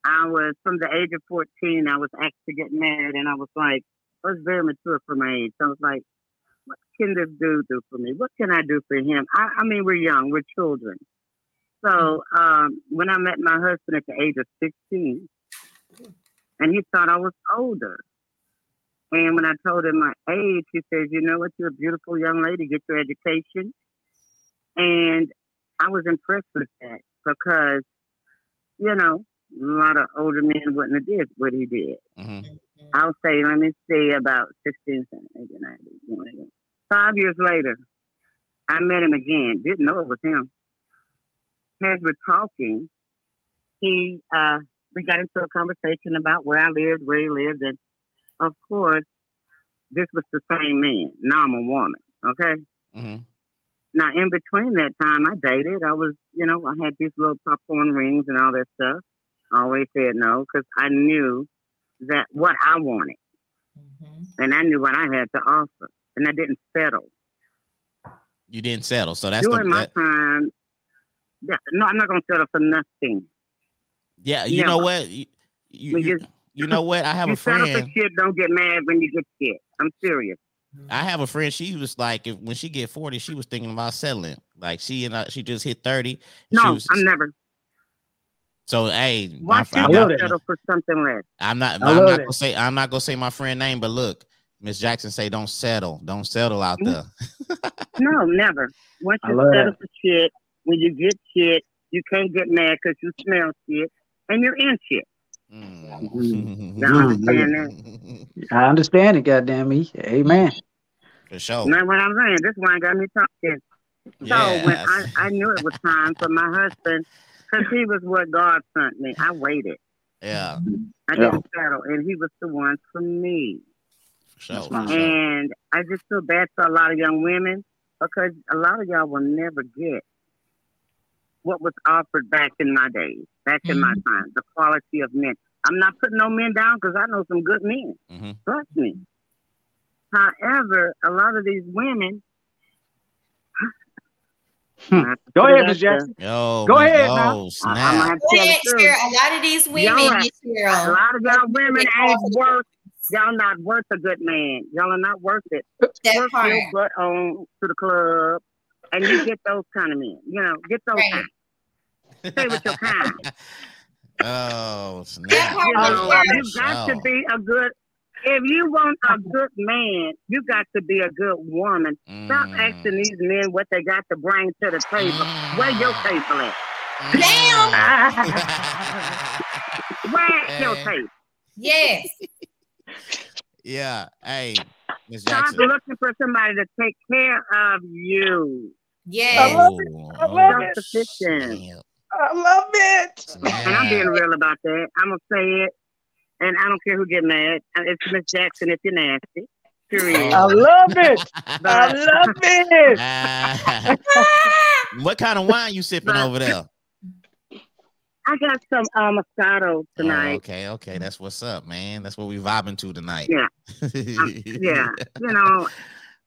I was, from the age of 14, I was asked to get married, and I was like, I was very mature for my age. So I was like, what can this dude do for me? What can I do for him? I, I mean, we're young, we're children. So um, when I met my husband at the age of 16, and he thought I was older. And when I told him my age, he says, You know what? You're a beautiful young lady. Get your education. And I was impressed with that because, you know, a lot of older men wouldn't have did what he did. hmm I'll say, let me see, about 16, 17, 18, 19. Five years later, I met him again. Didn't know it was him. As we're talking, he, uh, we got into a conversation about where I lived, where he lived, and of course, this was the same man. Now I'm a woman, okay? hmm Now, in between that time, I dated. I was, you know, I had these little popcorn rings and all that stuff. I always said no because I knew that what I wanted Mhm. and I knew what I had to offer, and I didn't settle. You didn't settle, so that's the During my that- time, yeah, no, I'm not going to settle for nothing. yeah. You know what? You, you, you, you know what? I have you a settle for friend. shit, don't get mad when you get shit. I'm serious. I have a friend. She was like, if when she get forty, she was thinking about settling. Like she and I, she just hit thirty. No, she was, I'm never. So hey, Why friend, should I love you it. settle for something less? I'm not. I I'm not it. gonna say. I'm not gonna say my friend name. But look, Miss Jackson say, don't settle. Don't settle out Mm. there. No, never. Once you settle that. for shit, when you get shit, you can't get mad because you smell shit and you're in shit. Mm. Now, understand that? I understand it, goddamn me. Amen. For sure. Not what I'm saying. This one got me talking. So when I, I knew it was time for my husband, because he was what God sent me. I waited. Yeah, I didn't settle, and he was the one for me. For sure. That's For my- sure. And I just feel bad for a lot of young women because a lot of y'all will never get what was offered back in my days, back in my time, the quality of men. I'm not putting no men down because I know some good men. hmm Trust me. However, a lot of these women. I have to Go ahead, out Miss. Jackson. Yo, Go ahead oh, now. I- I'm snap. have to Go ahead. Cheryl. A lot of these women, Y'all A lot of y'all women ain't fall for the- worth. Y'all not worth a good man. Y'all are not worth it. that Work part. your butt on to the club, and you get those kind of men. You know, get those Right. kind. Stay with your kind. oh, snap. part You was know, there. you got to Oh. be a good. If you want a good man, you got to be a good woman. Stop Mm. asking these men what they got to bring to the table. Where your table at? Mm. Where's your Eh. table? Yes. Yeah. Hey, Miss Stop looking for somebody to take care of you. Yes. love it. I love it. Self-sufficient. I love it. And I'm being real about that. I'm gonna say it, and I don't care who get mad. Uh, It's Miss Jackson if you're nasty. Period. I love it. I love it. Ah. what kind of wine you sipping over there? I got some uh, Moscato Oh, tonight. okay, okay, that's what's up, man. That's what we vibing to tonight. Yeah. Um, yeah, you know.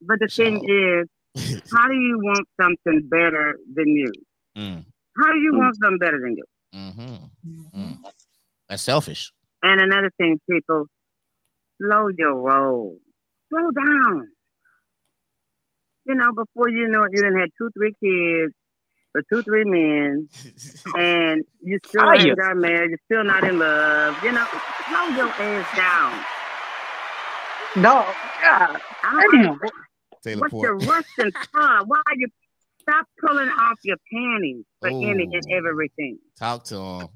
But the thing is, how do you want something better than you? mm, How do you want something better than you? mm-hmm. Mm. That's selfish. And another thing, people, slow your roll. Slow down. You know, before you know it, you done had two, three kids, or two, three men, and you still Fire. ain't got married, you're still not in love. You know, slow your ass down. No, God, I don't damn. Taylor What's your Port. rushing for? Why are you stop pulling off your panties for any and everything? Talk to him.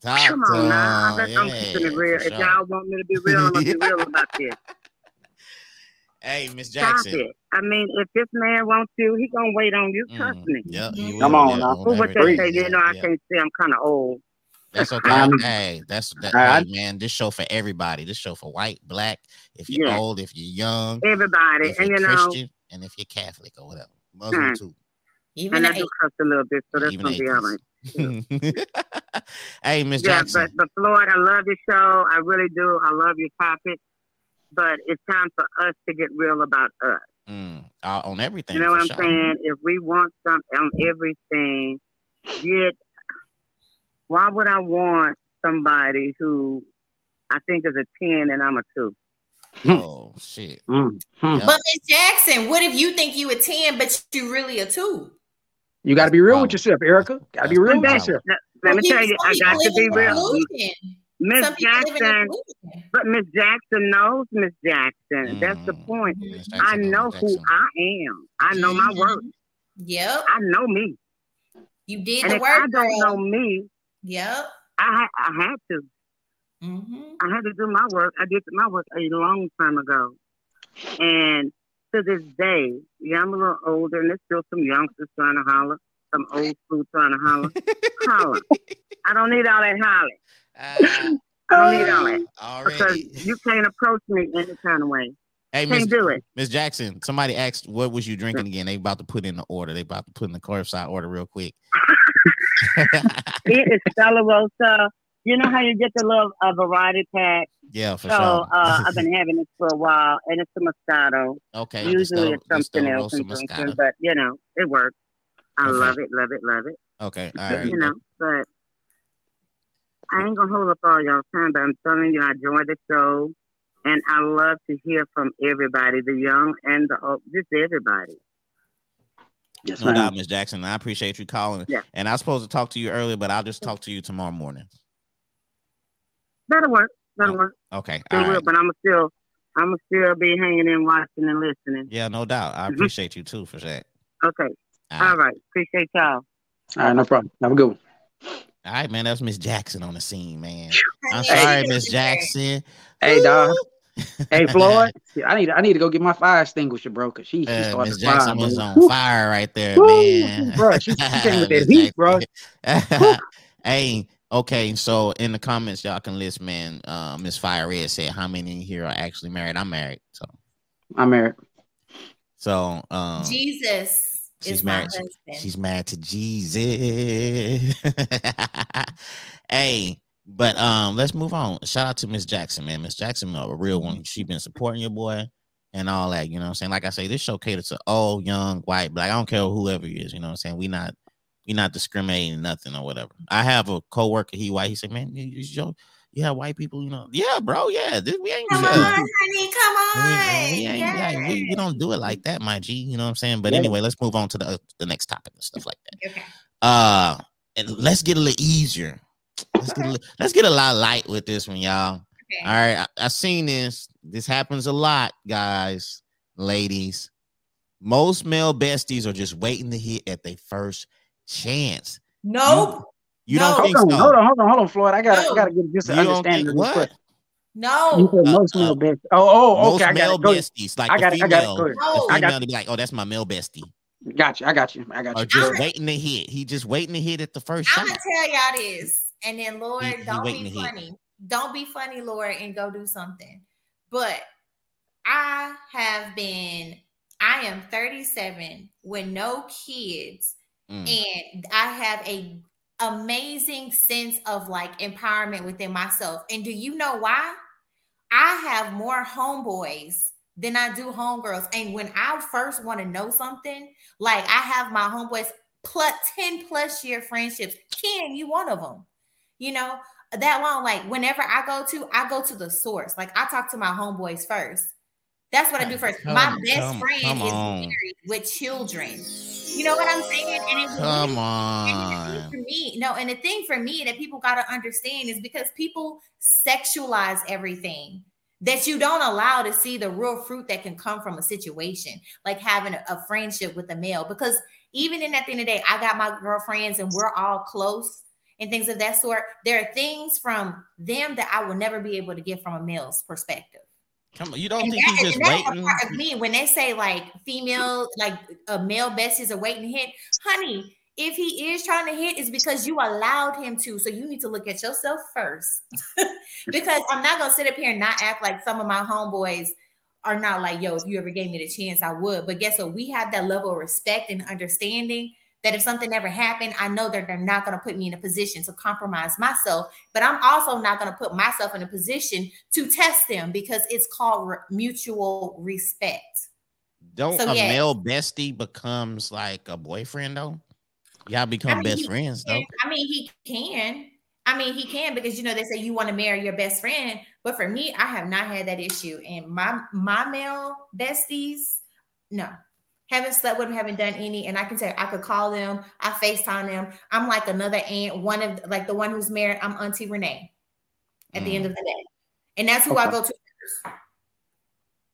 Talk Come to on now. him. Let's- I'm keeping it real. If sure. y'all want me to be real, I'm gonna be real about this. Hey, Miss Stop Jackson. it. I mean, if this man wants you, he gonna wait on you. Trust Mm, me. Yep, he Come on yeah, now. on Who would they everything, say? You yeah, know, I yeah. can't say I'm kind of old. That's okay. Um, hey, that's that. I- hey, man, this show for everybody. This show for white, black. If you're Yeah. old, if you're young, Everybody, if and you're you know, and if you're Catholic or whatever, Muslim Mm. too. Even and I the do cuss a little bit, so that's gonna be all right. hey, Miss Yeah, Jackson. but but Floyd, I love your show. I really do. I love your topic. But it's time for us to get real about us. Mm, uh, on everything. You know what I'm sure. saying? If we want something on everything, get. Why would I want somebody who I think is a ten and I'm a two? Oh shit. Mm. Yeah. But Miss Jackson, what if you think you a 10, but you really a two? You got to be real Wow. with yourself, Erica. Got to be real with yourself. Let, let me Some tell you, I got to be real. illusion. Miss Some people live in Jackson, but Miss Jackson knows Miss Jackson. That's the Mm. point. Miss I know who I am. I know my Mhm. worth. Yep. I know me. You did And the if I work, don't girl. know me, Yep. I ha- I had to. hmm I had to do my work. I did my work a long time ago. And to this day, yeah, I'm a little older, and there's still some youngsters trying to holler, some old school trying to holler. holler. I don't need all that hollering. Ah, I don't need all that because you can't approach me any kind of way. Hey, Miss Can't do it. Miss Jackson, somebody asked what was you drinking again? They about to put in the order. They about to put in the curbside order real quick. It is Stella Rosa. You know how you get the little uh, variety pack? yeah, for So sure. uh, I've been having it for a while, and it's a Moscato. okay. Usually Stella- it's something Stella else I'm drinking, but you know, it works. I Okay. love it, love it, love it. Okay, all But, right. you know, but I ain't gonna hold up all y'all time, but I'm telling you, I enjoy the show, and I love to hear from everybody, the young and the old, just everybody. Yes, No ma'am. doubt, Miss Jackson. I appreciate you calling. Yeah. And I was supposed to talk to you earlier, but I'll just talk to you tomorrow morning. That'll work. That'll Oh, work. Okay. It All will, but I'm still, I'm still be hanging in, watching and listening. Yeah, no doubt. I Mhm. appreciate you too for that. Okay. All All right. right. Appreciate y'all. All right, no problem. Have a good one. All right, man. That was Miss Jackson on the scene, man. I'm sorry, Miss. Jackson. Hey, dog. Hey, Floyd. I need I need to go get my fire extinguisher, bro. Cause she, she Uh, started Miss to fire, Jackson bro. was on Woo. fire right there, Woo, man. bro, she- she came with that heat, bro. Hey, okay. So in the comments, y'all can list, man. Uh, Miss Fire Red said, "How many here are actually married?" I'm married, so I'm married. so um, Jesus she's married. She's married to Jesus. hey, but um, let's move on. Shout out to Miss Jackson, man. Miss Jackson, a real one. She been supporting your boy and all that. You know what I'm saying? Like I say, this show caters to all young, white, black. I don't care whoever he is. You know what I'm saying? We not we not discriminating nothing or whatever. I have a coworker. He white. He said, man, you, you, you white people. You know? Yeah, bro. Yeah, this, we ain't. Come uh, on, honey, come we, on. we ain't, yeah, we, we don't do it like that, my G. You know what I'm saying? But Yeah. anyway, let's move on to the the next topic and stuff like that. Okay. Uh, and let's get a little easier. Let's get a little, let's get a lot light with this one, y'all. Okay. All right, I, I've seen this. This happens a lot, guys, ladies. Most male besties are just waiting to hit at their first chance. Nope. You No. don't Hold think on, so? hold on, hold on, hold on, Floyd. I got No. I gotta get just You an understanding think of this what? question. You No. said Uh, most uh, male best. Oh, oh, Most okay. I got male it. Go besties, like I the got it. I got it. female, Go. No. the I got female to be like, oh, that's my male bestie, Got you. I got you. I got or you. just I'm- waiting to hit. He just waiting to hit at the first I'm shot. gonna tell y'all this, and then Lord, He- he don't waiting be to hit. funny. Don't be funny, Lord, and go do something. But I have been. I am 37 with no kids, Mm. and I have a amazing sense of like empowerment within myself. And do you know why? I have more homeboys than I do homegirls. And when I first want to know something, like I have my homeboys plus 10 plus year friendships. Ken, you one of them. You know, that long, like whenever I go to, I go to the source. Like I talk to my homeboys first. That's what I do first. Come- my best come- friend come is married with children. You know what I'm saying? And it Come really- on. for me, no, and the thing for me that people got to understand is because people sexualize everything that you don't allow to see the real fruit that can come from a situation, like having a, a friendship with a male. Because even in at the end of the day, I got my girlfriends and we're all close and things of that sort. There are things from them that I will never be able to get from a male's perspective. Come on. You don't And think that- he's just that's waiting? part of me when they say like female, like a male besties are waiting to hit, honey. If he is trying to hit, it's because you allowed him to. So you need to look at yourself first. because I'm not gonna sit up here and not act like some of my homeboys are not like, yo, if you ever gave me the chance, I would. But guess what? We have that level of respect and understanding that if something ever happened, I know that they're not going to put me in a position to compromise myself, but I'm also not going to put myself in a position to test them because it's called re- mutual respect. Don't So, a yes. male bestie becomes like a boyfriend though? Y'all become mean, best friends though. I mean, he can. I mean, he can because you know they say you want to marry your best friend, but for me, I have not had that issue. And my my male besties, no, haven't slept with them, haven't done any. And I can tell you, I could call them, I Facetime them. I'm like another aunt, one of like the one who's married. I'm Auntie Rene. At the end mm. of the day, and that's who I go to. first.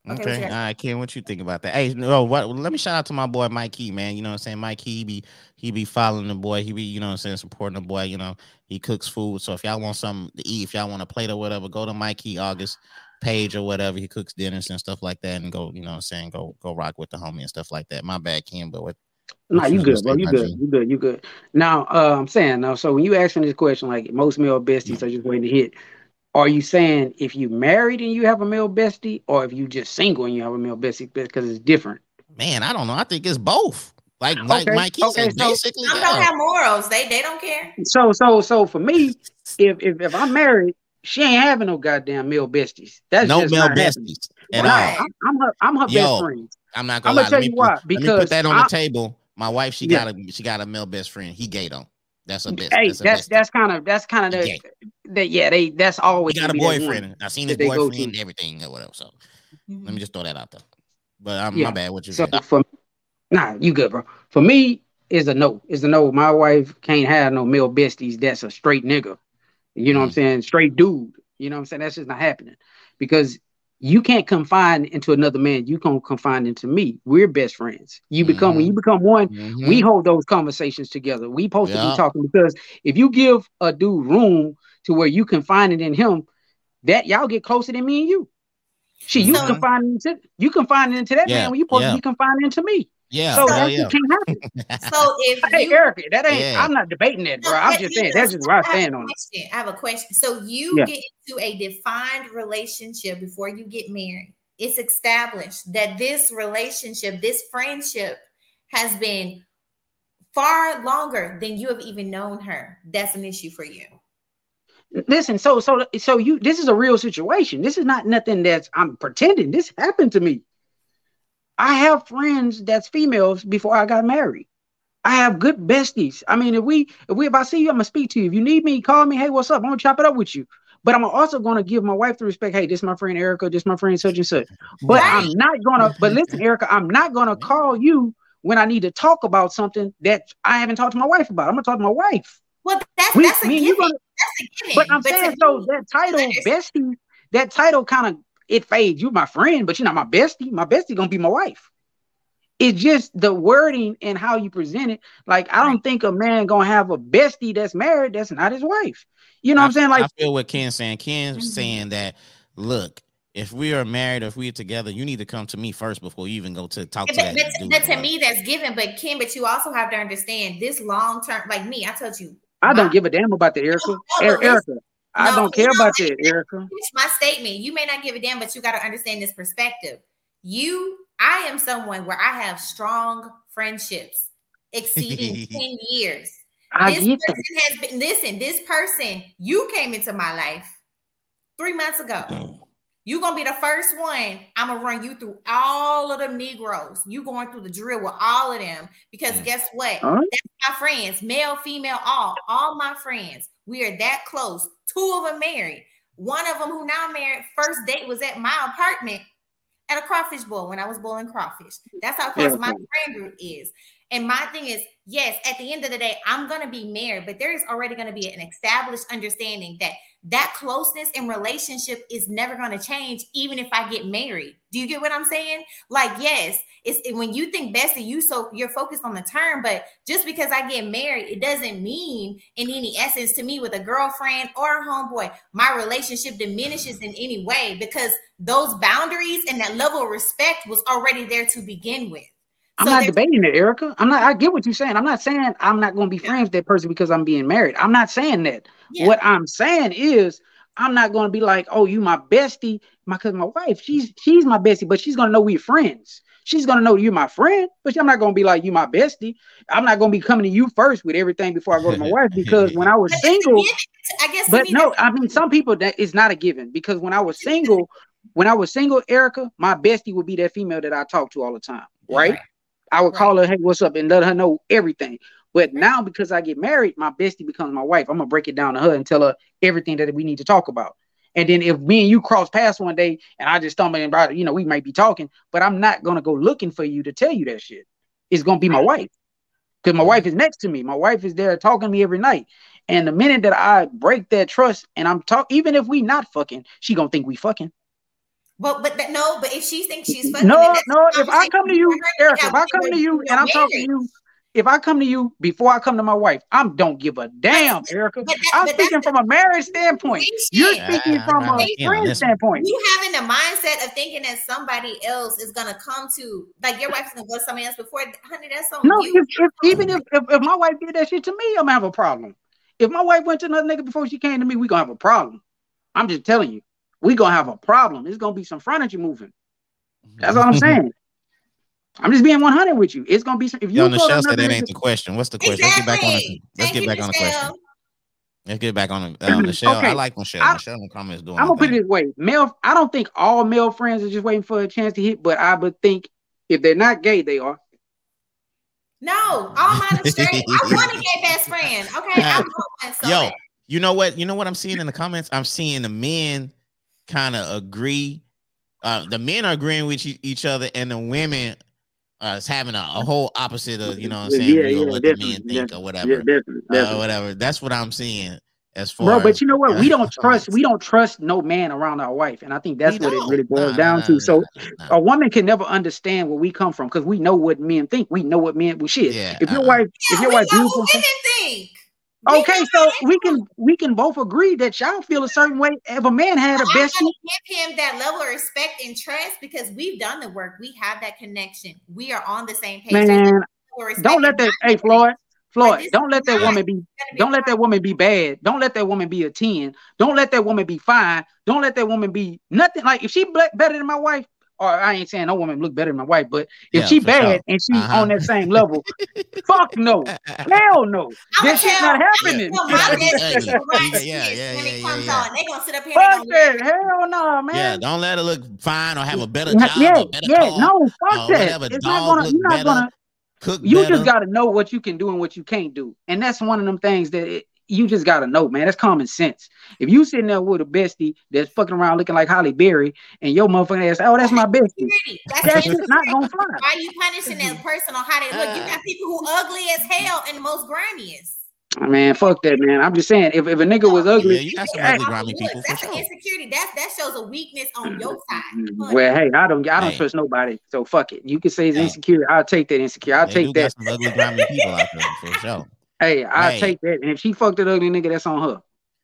Okay, Okay, all right, Ken, what you think about that? Hey, no, what? Let me shout out to my boy Mike Key, man. You know what I'm saying? Mike Key, he be he be following the boy. He be, you know what I'm saying, supporting the boy. You know, he cooks food. So if y'all want something to eat, if y'all want a plate or whatever, go to Mike Key August page or whatever. He cooks dinners and stuff like that, and go, you know what I'm saying, go go rock with the homie and stuff like that. My bad, Ken, but what? Nah, you good, bro. You good. G? You good. You good. Now, uh, I'm saying now. So when you asking this question, like most male besties are just waiting to hit. Are you saying if you married and you have a male bestie, or if you just single and you have a male bestie? Because it's different. Man, I don't know. I think it's both. Like like Okay, Mike okay, said, so- basically, Some don't yeah. have morals. They they don't care. So, so, so for me, if if, if I'm married, she ain't having no goddamn male besties. That's no just male not happening. besties at Right. all. I'm, I'm her. I'm her Yo, best friend. I'm not I'm gonna lie. gonna tell let you me, why. Let me Because put that on I- the table. My wife, she Yeah. got a she got a male best friend. He gay though. That's a best. Hey, that's that's bestie. that's kind of that's kind of He the that yeah they that's He always got a gonna be that one. boyfriend. I seen that his boyfriend, to. everything or whatever. So Mhm. let me just throw that out there. But um, Yeah. my bad. What you So said? for nah, you good, bro. For me, is a no. Is a no. My wife can't have no male besties. That's a straight nigga. You know what I'm Mhm. saying? Straight dude. You know what I'm saying? That's just not happening because you can't confine into another man. You can't confine into me. We're best friends. You become when you become one. Mhm. We hold those conversations together. We supposed to be talking because if you give a dude room to where you confine it in him, that y'all get closer than me and you. She, you So- confine into you confine it into that Yeah, man when you supposed yeah. to be confined into me. Yeah, So hell that yeah. just can't happen. So if Hey, you Erica, that ain't. Yeah. I'm not debating that, bro. No, I'm just saying know, that's just where I I have stand on it. I have a question. So you Yeah. get into a defined relationship before you get married. It's established that this relationship, this friendship, has been far longer than you have even known her. That's an issue for you. Listen, so so so you. This is a real situation. This is not nothing that's I'm pretending. This happened to me. I have friends that's females before I got married. I have good besties. I mean, if we if we if I see you, I'm gonna speak to you. If you need me, call me. Hey, what's up? I'm gonna chop it up with you. But I'm also gonna give my wife the respect. Hey, this is my friend Erica. This is my friend such and such. But Right. I'm not gonna. But listen, Erica, I'm not gonna call you when I need to talk about something that I haven't talked to my wife about. I'm gonna talk to my wife. Well, that's We, that's a you gonna, That's a given. but I'm to saying so that title bestie, that title kind of it fades. You my friend, but you're not my bestie. My bestie gonna be my wife. It's just the wording and how you present it. Like I don't think a man gonna have a bestie that's married that's not his wife. You know what I'm saying? Like I feel what Ken's saying. Ken's Mhm. saying that look, if we are married, if we're together, you need to come to me first before you even go to talk to But, that. but, dude but to me, that's given. But Kim, but you also have to understand this long term. Like me, I told you, I don't give a damn about the Erica. no, but Erica, I No, don't care about that, Erica. finish my statement. You may not give a damn, but you got to understand this perspective. You, I am someone where I have strong friendships exceeding 10 years. I this get person that. has been listen, this person, you came into my life three months ago. Mm. You gonna be the first one. I'm gonna run you through all of them Negroes. You going through the drill with all of them because Mm. guess what? Huh? That's my friends, male, female, all, all my friends. We are that close. Two of them married. One of them who now married. First date was at my apartment at a crawfish bowl when I was boiling crawfish. That's how close Yeah. my friend group is. And my thing is, yes, at the end of the day, I'm gonna be married, but there is already gonna be an established understanding that that closeness and relationship is never gonna change, even if I get married. Do you get what I'm saying? Like, yes, it's it- when you think best of you so you're focused on the term, but just because I get married, it doesn't mean in any essence to me with a girlfriend or a homeboy, my relationship diminishes in any way because those boundaries and that level of respect was already there to begin with. I'm So not debating it, Erica. I'm not. I get what you're saying. I'm not saying I'm not going to be friends with that person because I'm being married. I'm not saying that. Yeah. What I'm saying is I'm not going to be like, oh, you my bestie, my cousin, my wife. She's she's my bestie, but she's going to know we're friends. She's going to know you're my friend, but I'm not going to be like you my bestie. I'm not going to be coming to you first with everything before I go to my wife because when I was single. I guess but no, I mean some people that is not a given because when I was single, when I was single, Erica, my bestie would be that female that I talk to all the time, right? I would Right. call her, hey, what's up, and let her know everything. But now because I get married, my bestie becomes my wife. I'm gonna break it down to her and tell her everything that we need to talk about. And then if me and you cross paths one day and I just stumble about it, you know, we might be talking, but I'm not gonna go looking for you to tell you that shit. It's gonna be my wife. Because my wife is next to me. My wife is there talking to me every night. And the minute that I break that trust and I'm talk, even if we not fucking, she gonna think we fucking. But but that, no, but if she thinks she's fucking, No, then no. If I come to you, conversation for her Erica, if I come to you and I'm talking to you, if I come to you before I come to my wife, I'm don't give a damn, Erica. but that- I'm speaking from a marriage standpoint. You're speaking Yeah, from a not friend standpoint. you having the mindset of thinking that somebody else is gonna come to like your wife's gonna go to somebody else before honey that's on No, you if, if even if, if if my wife did that shit to me, I'm gonna have a problem. If my wife went to another nigga before she came to me, we gonna have a problem. I'm just telling you, we gonna have a problem. It's gonna be some furniture moving. That's all I'm saying. I'm just being 100 with you. It's gonna be some. If you Yo, go to Michelle said another that ain't the question. What's the question? Let's get back on the let's Thank get you, back on the question. Let's get back on the uh, Michelle. I Okay. like Michelle. I- Michelle in the comments doing I'm gonna put it this way: male. I don't think all male friends are just waiting for a chance to hit, but I would think if they're not gay, they are. No, all mine are straight. I want a gay best friend. Okay, I want one. So Yo, you know what? You know what I'm seeing in the comments? I'm seeing the men kind of agree. Uh, the men are agreeing with each other, and the women uh, is having a, a whole opposite of you know what I'm saying Yeah, yeah, what the men think definitely. or Yeah, whatever, definitely, uh, whatever. That's what I'm seeing as far. Bro, but you know what? We uh, don't trust. We don't trust no man around our wife, and I think that's what it really boils Nah, nah, down nah, to. nah, So nah, nah. a woman can never understand where we come from because we know what men think. We know what men. Well, shit. Yeah, if your uh-uh. wife, Yeah, if your we wife know beautiful, what women think. Okay, so we can we can both agree that y'all feel a certain way. If a man had a bestie, give him that level of respect and trust because we've done the work. We have that connection. We are on the same page. Man, level of respect don't let that. Hey, Floyd, Floyd, don't let that woman be. Don't let that woman be bad. Don't let that woman be a 10. Don't let that woman be fine. Don't let that woman be nothing. Like if she better than my wife, or I ain't saying no woman look better than my wife, but if Yeah, she bad sure. and she Uh-huh. on that same level, fuck no. Hell no. I'ma shit not happening. Well, She my gotta be best ugly. friend will ride She got- yeah, yeah, when yeah, it yeah, comes on. They gonna sit up here Fuck and that. Hell no, man. Yeah, don't let her look fine or have a better job, yeah, better yeah, car, no, fuck that. It's not gonna. You're not better, gonna. cook You better. just gotta know what you can do and what you can't do, and that's one of them things that it, you just gotta know, man. That's common sense. If you sitting there with a bestie that's fucking around looking like Halle Berry, and your motherfucking ass, oh, that's my bestie. Security. That's That not gonna fly. Why are you punishing that person on how they look? You uh. got people who ugly as hell and the most grimiest. Ah, man, fuck that, man. I'm just saying, if, if a nigga was oh, yeah, ugly, you got some ugly, grimy people for That's sure. an insecurity. That that shows a weakness on mm-hmm. your side. well, hey, I don't, I don't Hey. trust nobody. So fuck it. You can say it's Hey. insecure. I'll take that insecure. I'll They take do that. got some ugly, grimy people out there for sure. Hey, I'll Hey. take that. And if she fucked that ugly nigga, that's on her.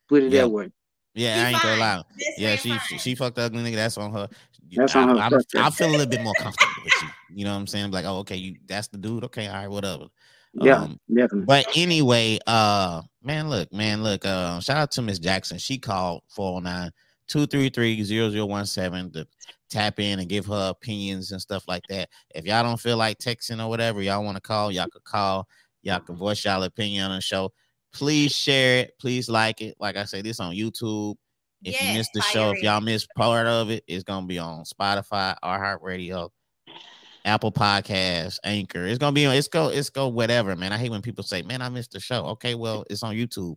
Put it Yeah. that way. Yeah, She I ain't gonna lie. This Yeah, she fine. she fucked the ugly nigga. That's on her. That's I, on her. I'm, Fuck that. I feel a little bit more comfortable with you. You know what I'm saying? Like, oh, okay, you that's the dude. Okay, all right, whatever. Yeah, Um, definitely. But anyway, uh, man, look, man, look, uh, shout out to Miss Jackson. She called 409 233 0017 to tap in and give her opinions and stuff like that. If y'all don't feel like texting or whatever, y'all want to call, y'all could call Y'all can voice y'all opinion on the show. Please share it. Please like it. Like I said, this on YouTube. If you Yes, missed the fire show, if y'all missed part of it, it's gonna be on Spotify, iHeartRadio, Apple Podcasts, Anchor. It's gonna be on. It's go. It's go. Whatever, man. I hate when people say, "Man, I missed the show." Okay, well, it's on YouTube.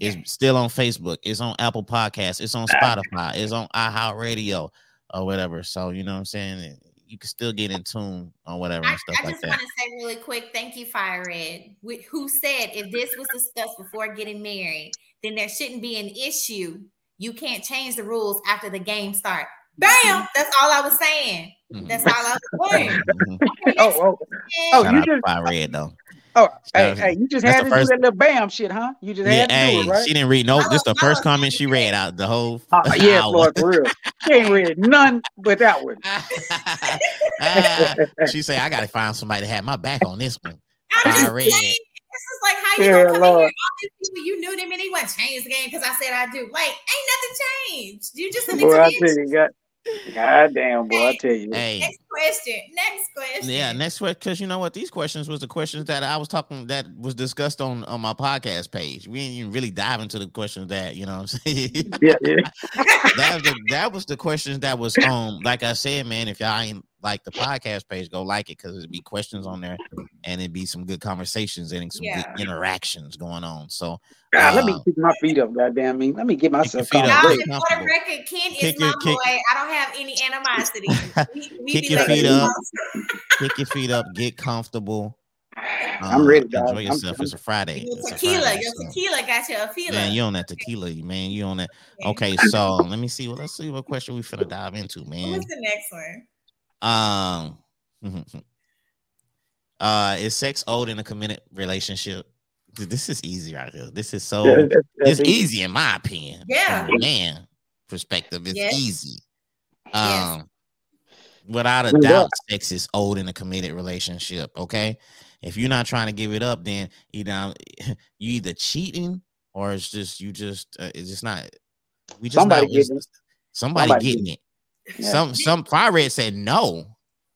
It's still on Facebook. It's on Apple Podcasts. It's on Spotify. It's on iHeartRadio or whatever. So you know what I'm saying. You can still get in tune on whatever I, and stuff I like just want to say really quick, thank you, Fire Red, wh- who said if this was discussed before getting married, then there shouldn't be an issue. You can't change the rules after the game start. Bam! That's all I was saying. Mhm. That's all I was saying. Mhm. Oh, oh, oh, you out to just Fire Red though. Oh, hey, hey, you just had to first- do that little bam shit, huh? You just Yeah, had to hey, do it, right? she didn't read. Nope, I this was- the I first comment she read out the whole Uh, yeah, hour. Floyd, for real. She ain't read none but that one. Ah, she said, I gotta find somebody to have my back on this one. I'm just Fire Red. saying, this is like how you Yeah, gonna come in here all these people you knew them and they want to change the game because I said I do. Like, ain't nothing changed. You just an Boy, I extension. tell you, God, God damn, boy, I tell you. Hey, Next question. Next question. yeah, next question because you know what? These questions was the questions that I was talking that was discussed on on my podcast page. We didn't even really dive into the questions that you know what I'm saying. Yeah, yeah. that was the, that was the questions that was um like I said, man. If y'all ain't like the podcast page, go like it because it'd be questions on there and it'd be some good conversations and some Yeah. good interactions going on. So God, let me Uh, kick my feet up, goddamn me. Let me get myself feet caught up. Y'all, for the record, Ken Kick is your- my kick- boy. I don't have any animosity. We, we Kick be your feet up. know, kick your feet up, get comfortable. I'm uh, ready, dog. Enjoy I'm- yourself. it's a Friday. Your It's a tequila, Friday, your so- tequila got you a feeling. Man, you on that tequila, man. You on that. Okay, so let me see. Well, let's see what question we finna dive into, man. What's the next one? Um, uh, is sex old in a committed relationship? Dude, This is easy right here. This is so. Yeah, that's- It's that's easy in my opinion. Yeah. From man perspective, it's Yes. easy. Yes. Without a Well, doubt, sex is old in a committed relationship. Okay, if you're not trying to give it up, then you know you either cheating or it's just you just uh, it's just not. We just Somebody not, getting it. Somebody, Somebody getting it. Yeah. Some some fire red said no.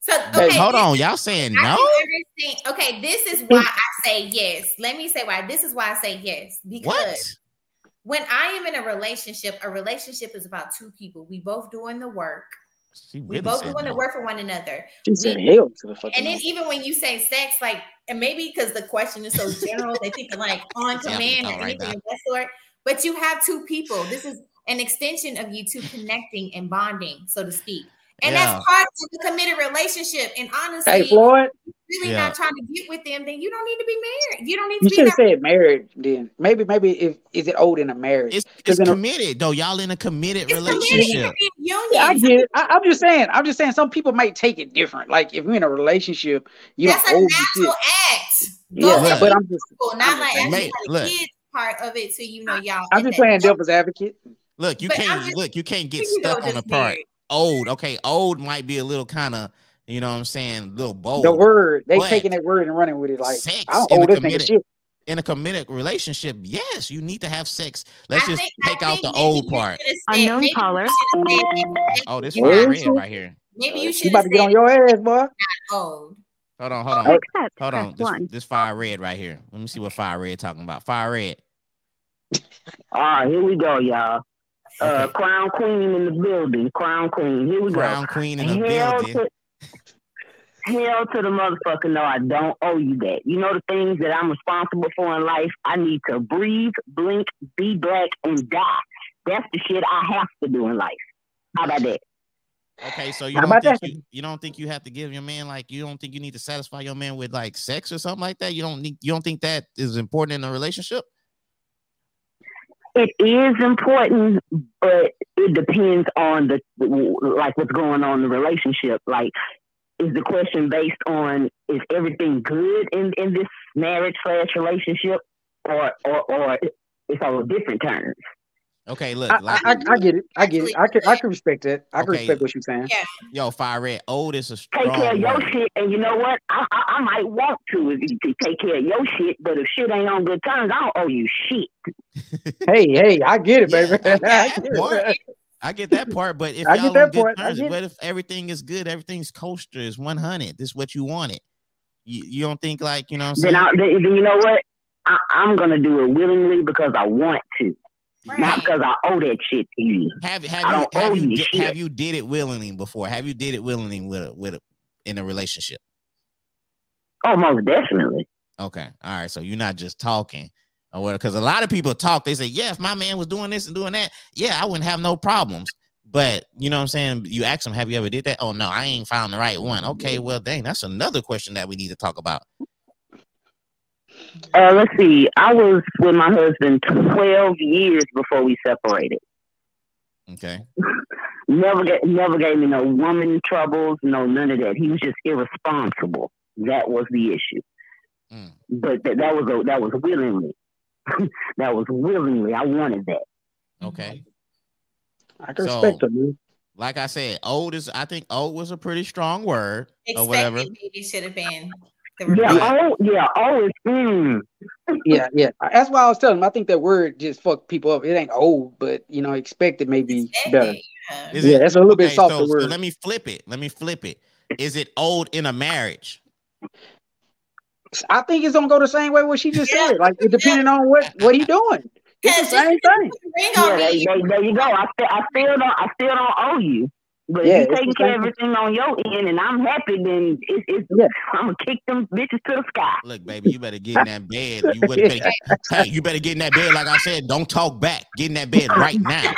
So okay, Hold this- on, y'all saying I no? can understand. Okay, this is why I say yes. Let me say why. This is why I say yes. Because What? when I am in a relationship, a relationship is about two people. We both doing the work. She We both want doing the work for one another. She said we- hell to the fucking. And then even when you say sex, like, and maybe because the question is so general, they think like on command or right anything now. of that sort. But you have two people. This is an extension of you two connecting and bonding, so to speak. And Yeah. that's part of the committed relationship. And honestly, Hey Floyd, really Yeah. not trying to get with them, then you don't need to be married. You don't need to you be should have said married. Then maybe, maybe if is it old in a marriage? It's, 'Cause it's in a- committed though. Y'all in a committed It's committed relationship. to union. Yeah, I get it. I, I'm just saying. I'm just saying. Some people might take it different. Like if you're in a relationship, you That's know, a old natural and act. Go Yeah, ahead. but I'm just, People, not I'm like just saying. the look. kids part of it, so you know y'all. I'm just playing devil's advocate. Look, you But can't just- look, you can't get stuck on the just part married. Old. Okay, old might be a little kind of, you know what I'm saying, little bold. The word they taking that word and running with it. Like sex I don't in owe a this nigga committed- shit. in a committed relationship, yes, you need to have sex. Let's I just think- I take out the old part. said- Unknown caller. should've said maybe Oh, this Where fire red right here. Maybe you She should about to get on your ass, boy. old. Hold on, hold on, Accept. hold Press on. This, one. this fire red right here. Let me see what fire red talking about. Fire red. All right, here we go, y'all. Uh, Okay. Crown Queen in the building. Crown Queen. Here we Crown Queen in the hell building. To, hell to the motherfucker. No, I don't owe you that. You know the things that I'm responsible for in life. I need to breathe, blink, be black, and die. That's the shit I have to do in life. How about that? Okay, so you How don't think you, you don't think you have to give your man like you don't think you need to satisfy your man with like sex or something like that? You don't need you don't think that is important in a relationship? It is important, but it depends on the like what's going on in the relationship. Like, is the question based on is everything good in in this marriage slash relationship, or or or it's all different terms? Okay, look, I, like I, I, I get it. I get it. I can I can respect that. I can Okay. respect what you're saying. Yeah. yo, fire red, old is a Take care of strong your word. shit, and you know what? I, I I might want to if you take care of your shit, but if shit ain't on good terms, I don't owe you shit. Hey, hey, I get it, Yeah, baby. I get that get part. it. I get that part, but if I get y'all that on good part. I terms, get what if everything is good, everything's coaster, is 100, this is what you wanted. You, you don't think like you know? What I'm Then. I, then, then you know what? I, I'm gonna do it willingly because I want to, not because I owe that shit to you. Have I have you don't have owe you you di- have you did it willingly before? Have you did it willingly with a, with a, in a relationship? Oh, most definitely. Okay, all right. So you're not just talking, or what? Because a lot of people talk. They say, "Yeah, if my man was doing this and doing that, yeah, I wouldn't have no problems." But you know what I'm saying? You ask them, "Have you ever did that?" Oh no, I ain't found the right one. Okay, well, dang, that's another question that we need to talk about. Uh, let's see. I was with my husband 12 years before we separated. Okay, Never get, never gave me no woman troubles, no none of that. He was just irresponsible. That was the issue. Mm. But that, that was a, that was willingly. that was willingly. I wanted that. okay. I can So- respect it, man. Like I said, old is. I think old was a pretty strong word or whatever. Expected maybe should have been. The Yeah. reverse. Oh, yeah. Oh, it's mm. Yeah, yeah. That's why I was telling him. I think that word just fuck people up. It ain't old, but you know, expected may be better. Yeah. Is Yeah, it- that's a little bit okay, so- softer so word. let me flip it. Let me flip it. Is it old in a marriage? I think it's gonna go the same way what she just Yeah. said. Like it depending on what what he doing. It's the same thing. Yeah, there, there, there you go. I, still, I still don't. I still don't owe you. But Yeah, if you're taking care of everything on your end, and I'm happy, then it's, it's Yeah. I'm gonna kick them bitches to the sky. Look, baby, you better get in that bed. You better, better hey, you better get in that bed. Like I said, don't talk back. Get in that bed right now.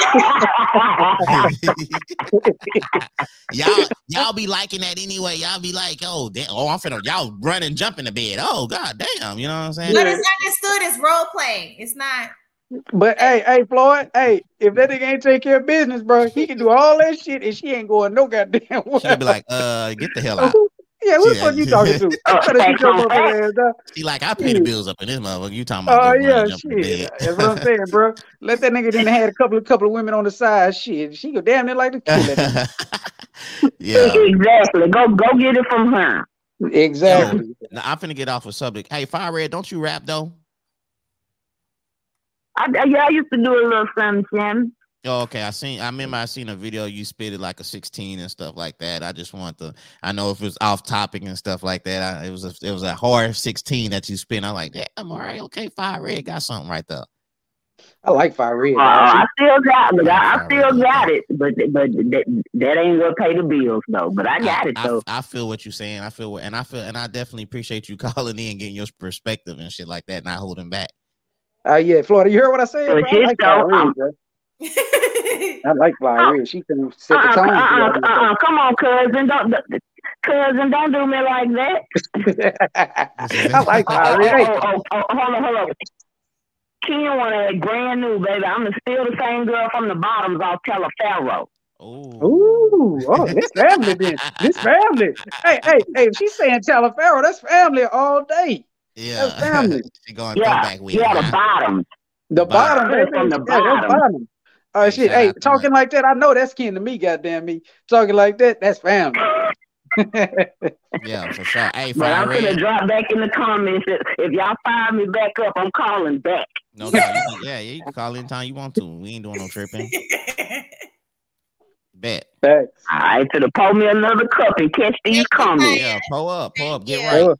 y'all, y'all be liking that anyway. Y'all be like, oh, damn, oh, I'm finna, y'all run and jump in the bed. Oh, god damn, you know what I'm saying? But it's understood It's role playing. It's not. But hey, hey, Floyd, hey, if that nigga ain't take care of business, bro, he can do all that shit and she ain't going no goddamn way. She'll be like, uh, get the hell out. yeah, who the She- fuck you talking to? Better facts get your on motherfucking ass. She like, I pay the bills up in this motherfucker. You talking about? Oh go run yeah, and jump shit. That's what I'm saying, bro. Let that nigga then had a couple of couple of women on the side. Shit, she go damn near like to kill that. yeah. exactly. Go go get it from her. nigga. Exactly. Now I'm finna get off a subject. Hey, Fire Red, don't you rap though? I, I- yeah, I used to do a little something, Sam. Oh, okay. I seen. I remember I seen a video you spit it like a 16 and stuff like that. I just want to. I know if it was off topic and stuff like that. I, it was a. It was a hard 16 that you spit. I'm like, damn. All right. Okay. Fire Red got something right there. I like Fire Red. Uh, I still got, but I, I still okay. got it. But but that, that ain't what pay the bills though. But I got it I, though. I, feel what you're saying. I feel, what- and I feel, and I definitely appreciate you calling in, getting your perspective and shit like that, not holding back. Uh, yeah, Florida. You heard what I said? But bro? I like though, Fire Red, um, bro. I like Fire Red. She can set the Uh-uh, tone. uh-uh, uh-uh. Come on, cousin. Don't, cousin, don't do me like that. I like Oh, oh, oh, oh, oh, hold on, hold on. Ken want a brand new, baby. I'm still the same girl from the bottoms off Telepharo. Ooh. Ooh, oh, this family then. This family. Hey, hey, hey, if she's saying Talaferro, that's family all day. Yeah. That's family. she going Yeah, throwback with yeah, the bottom. The Bottom. bottom. From the Yeah, bottom. bottom. Oh Hey, shit! Hey, talking like that, I know that's kin to me. Goddamn me, talking like that, that's family. Yeah, for sure. Hey, But I'm Fire gonna drop back in the comments. If, if y'all fire me back up, I'm calling back. No, no, you can, yeah, yeah, you can call anytime you want to. We ain't doing no tripping. Bet. Facts. All right, to the pour me another cup and catch these comments. Yeah, pull up, pull up, get Yeah. right.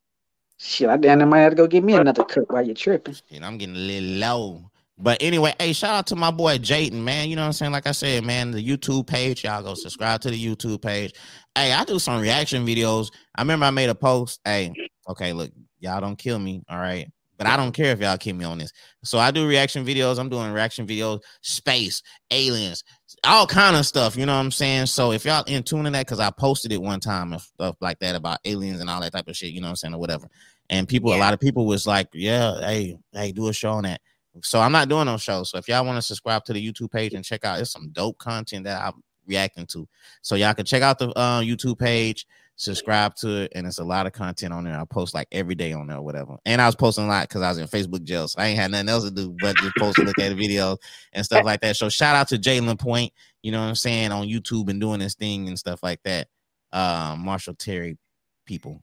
Shit, I damn near might have to go get me another cup while you're tripping. Shit, I'm getting a little low. But anyway, hey, shout out to my boy Jayden, man. You know what I'm saying? Like I said, man, the YouTube page, y'all go subscribe to the YouTube page. Hey, I do some reaction videos. I remember I made a post. Hey, okay, look, y'all don't kill me, all right? But I don't care if y'all kill me on this. So I do reaction videos. I'm doing reaction videos, space, aliens, all kind of stuff. You know what I'm saying? So if y'all in tune to that, because I posted it one time and stuff like that about aliens and all that type of shit, you know what I'm saying, or whatever. And people, a lot of people was like, yeah, hey, hey, do a show on that. So I'm not doing no shows. So if y'all want to subscribe to the YouTube page and check out, it's some dope content that I'm reacting to. So y'all can check out the uh, YouTube page, subscribe to it, and it's a lot of content on there. I post like every day on there or whatever. And I was posting a lot because I was in Facebook jail, so I ain't had nothing else to do but just post and look at the videos and stuff like that. So shout out to Jalen Point, you know what I'm saying, on YouTube and doing this thing and stuff like that. Uh, Marshall Terry people.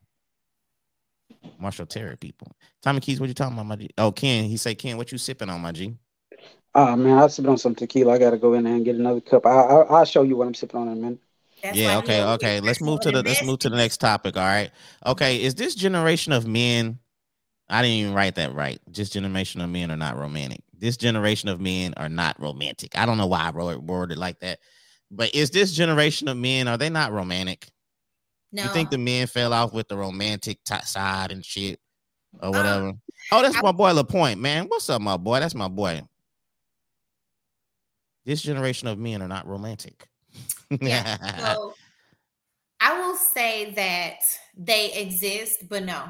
Marshall Terry people. Tommy Keys, what you talking about, my G? Oh, Ken, he say, Ken, what you sipping on, my G? Oh man, I'm sipping on some tequila. I gotta go in there and get another cup. I, I, I'll show you what I'm sipping on in a minute. That's yeah, okay, okay. Let's move to the let's move to the next topic. All right. Okay, is this generation of men? I didn't even write that right. Just generation of men are not romantic. This generation of men are not romantic. I don't know why I wrote it worded like that. But is this generation of men are they not romantic? No, You think the men fell off with the romantic t- side and shit or Uh, whatever? oh, that's I- my boy LaPointe, man. What's up, my boy? That's my boy. This generation of men are not romantic. Yeah. So I will say that they exist, but no,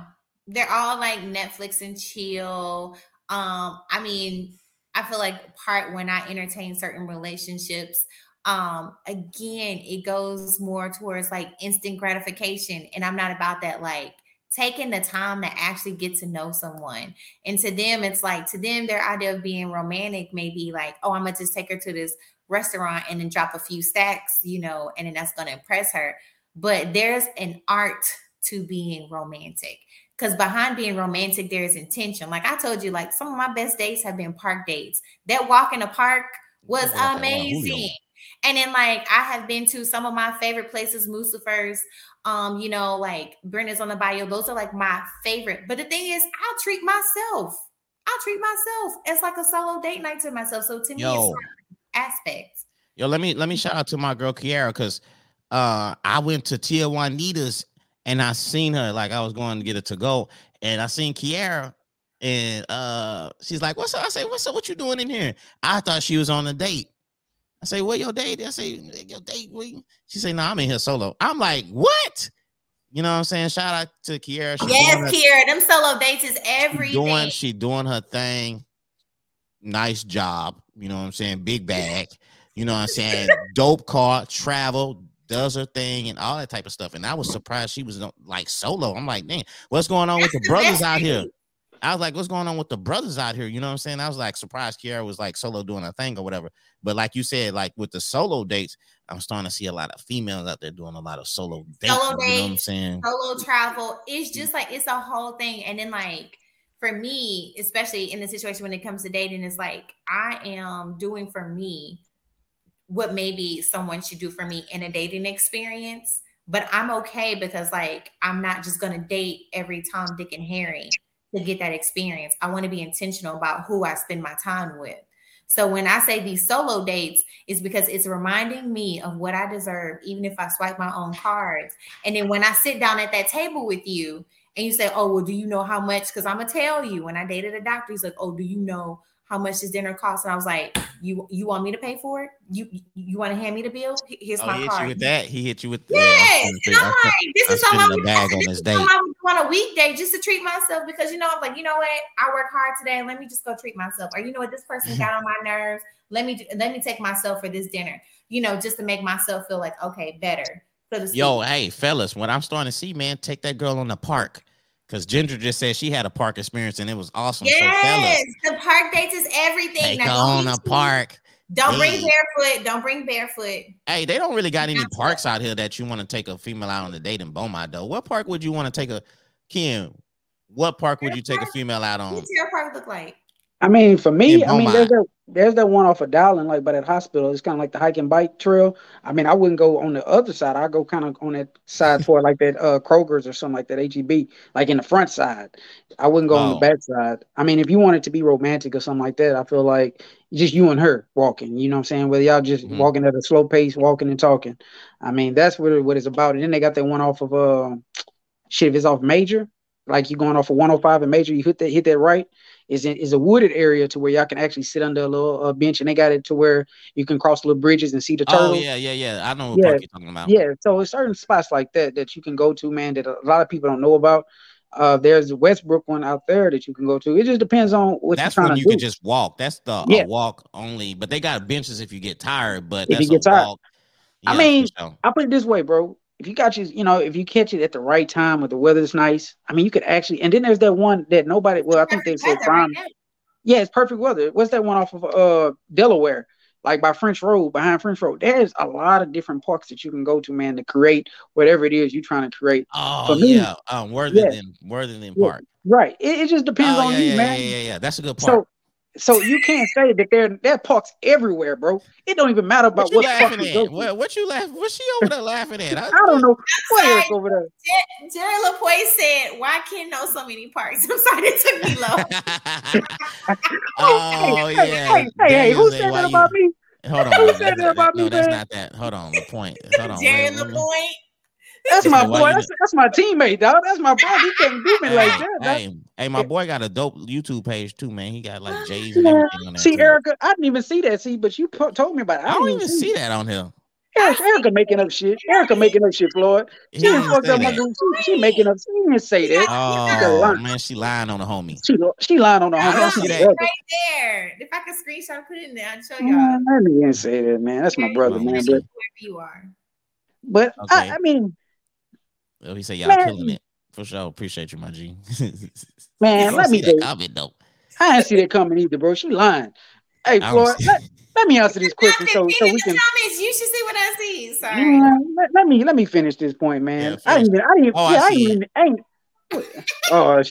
they're all like Netflix and chill. Um, I mean, I feel like part when I entertain certain relationships, um, again, it goes more towards like instant gratification, and I'm not about that. Like taking the time to actually get to know someone, and to them, it's like to them, their idea of being romantic may be like, oh, I'm gonna just take her to this restaurant and then drop a few stacks, you know, and then that's going to impress her. But there's an art to being romantic because behind being romantic, there's intention. Like I told you, like some of my best dates have been park dates. That walk in the park was Like that one, Julio. amazing. And then like I have been to some of my favorite places, Lucifer's, um, you know, like Brenda's on the bio. Those are like my favorite. But the thing is, I'll treat myself. I'll treat myself as like a solo date night to myself. So to me, Yo. it's aspects. Yo, let me let me shout out to my girl Kiara because uh I went to Tia Juanita's and I seen her like I was going to get it to go and I seen Kiara and uh she's like, What's up? I say, What's up? What you doing in here? I thought she was on a date. I say, Where your date? I say, Your date, you-" She say, No, I'm in here solo. I'm like, What? You know what I'm saying? Shout out to Kiara. She doing Yes, Kiera, them solo dates is she everything. doing she doing her thing. Nice job. You know what I'm saying? Big bag. You know what I'm saying? Dope car, travel, does her thing, and all that type of stuff. And I was surprised she was uh, like solo. I'm like, man, what's going on with the brothers out here? I was like, what's going on with the brothers out here? You know what I'm saying? I was like surprised Kiara was like solo doing a thing or whatever. But like you said, like with the solo dates, I'm starting to see a lot of females out there doing a lot of solo dates. Solo you know what I'm saying? solo travel. It's just like it's a whole thing. And then like for me, especially in the situation when it comes to dating, it's like I am doing for me what maybe someone should do for me in a dating experience. But I'm okay because like I'm not just gonna date every Tom, Dick, and Harry to get that experience. I want to be intentional about who I spend my time with. So when I say these solo dates, is because it's reminding me of what I deserve, even if I swipe my own cards. And then when I sit down at that table with you and you say, Oh, well, do you know how much? Because I'm gonna tell you when I dated a doctor, he's like, Oh, do you know how much this dinner costs? And I was like, You you want me to pay for it? You you, want to hand me the bill? Here's Oh, my he hit you with that. He hit you with Yes, yeah, and I'm like, this is something I would bag on this this is date. I would on a weekday just to treat myself because you know I'm like, you know what, I work hard today. Let me just go treat myself. Or you know what, this person mm-hmm. got on my nerves. Let me let me take myself for this dinner. You know, just to make myself feel like okay, better. So. Yo, hey, fellas, what I'm starting to see, man, take that girl on the park. Cause Ginger just said she had a park experience and it was awesome. So yes, fellas, the park dates is everything. take Now, on don't a park. Don't bring barefoot. Don't bring barefoot. Hey, they don't really got any parks out here that you want to take a female out on a date in Beaumont, though. What park would you want to take a Kim? What park would you take a female out on? What's your park look like? I mean, for me, I mean, there's that there's that one off of Dowlen, like by that hospital. It's kind of like the hike and bike trail. I mean, I wouldn't go on the other side. I go kind of on that side toward like that uh Kroger's or something like that, HEB, like in the front side. I wouldn't go on the Oh. back side. I mean, if you wanted to be romantic or something like that, I feel like just you and her walking. You know what I'm saying? Whether y'all just Mhm. walking at a slow pace, walking and talking. I mean, that's what it, what it's about. And then they got that one off of uh, shit. If it's off Major, like you going off of 105 and Major, you hit that hit that right is in, is a wooded area to where y'all can actually sit under a little uh, bench, and they got it to where you can cross little bridges and see the Oh yeah, yeah, yeah. I know what Yeah. park you're talking about. Yeah, so it's certain spots like that that you can go to, man, that a lot of people don't know about. Uh, there's the Westbrook one out there that you can go to. It just depends on what That's you're trying when to you do. can just walk. That's the Yeah. walk only. But they got benches if you get tired. But If you that's get a tired. walk. I mean, sure. I put it this way, bro. If you got you, you know, if you catch it at the right time when the weather's nice, I mean, you could actually. And then there's that one that nobody. Well, I think they said Weather right prime. Yeah, it's perfect weather. What's that one off of uh Delaware? Like by French Road, behind French Road. There's a lot of different parks that you can go to, man, to create whatever it is you're trying to create. Oh for me- yeah, um, Worthington, Worthington Yeah. Park. Right. It, it just depends Oh on yeah, you, yeah, man. yeah, yeah, yeah. That's a good So park. So you can't say that there there are parks everywhere, bro. It don't even matter about What you what, park laughing you go at? What, what you laughing? What's she over there laughing at? I, I don't know. What sorry. Eric over there? Jer- Jerry Lapointe said, "Why can't know so many parks?" I'm sorry, it took me low. oh hey, yeah. hey, hey, hey, hey, who said, said "Why that you-" about me? Hold on. Who said that- that about no, me, that's man? not that. Hold on. The point. Hold on. Jerry wait, let me- Lapointe. That's my boy. That's, that's my teammate, dog. That's my brother. He can't do me like that. hey, hey, my boy got a dope YouTube page too, man. He got like J's and everything on there. See, too. Erica, I didn't even see that. See, but you po- told me about it. I don't even see that on here. Erica, Erica making up shit. Erica making up shit, Floyd. He She done didn't fucked up my that. group. She, she making up. She didn't say that. Oh man, she lying on the homie. She she lying on the I homie. don't see that. right there. If I could screenshot, put it in there, I'll show y'all. Man, let me even say that, man. That's my brother, man. But me you are. but Okay. I, I mean, Oh, he said y'all Man. killing it for sure. Appreciate you, my G. man, I let me see tell that you, comment though. I didn't see that coming either, bro. She lying. Hey, I Floyd, let, let me answer this question so Nothing, so we can. comments. You should see what I see. Sorry. Man, let, let me let me finish this point, man. Yeah, I finish didn't. even- I didn't. Oh, yeah, I, see ain't. even- ain't oh.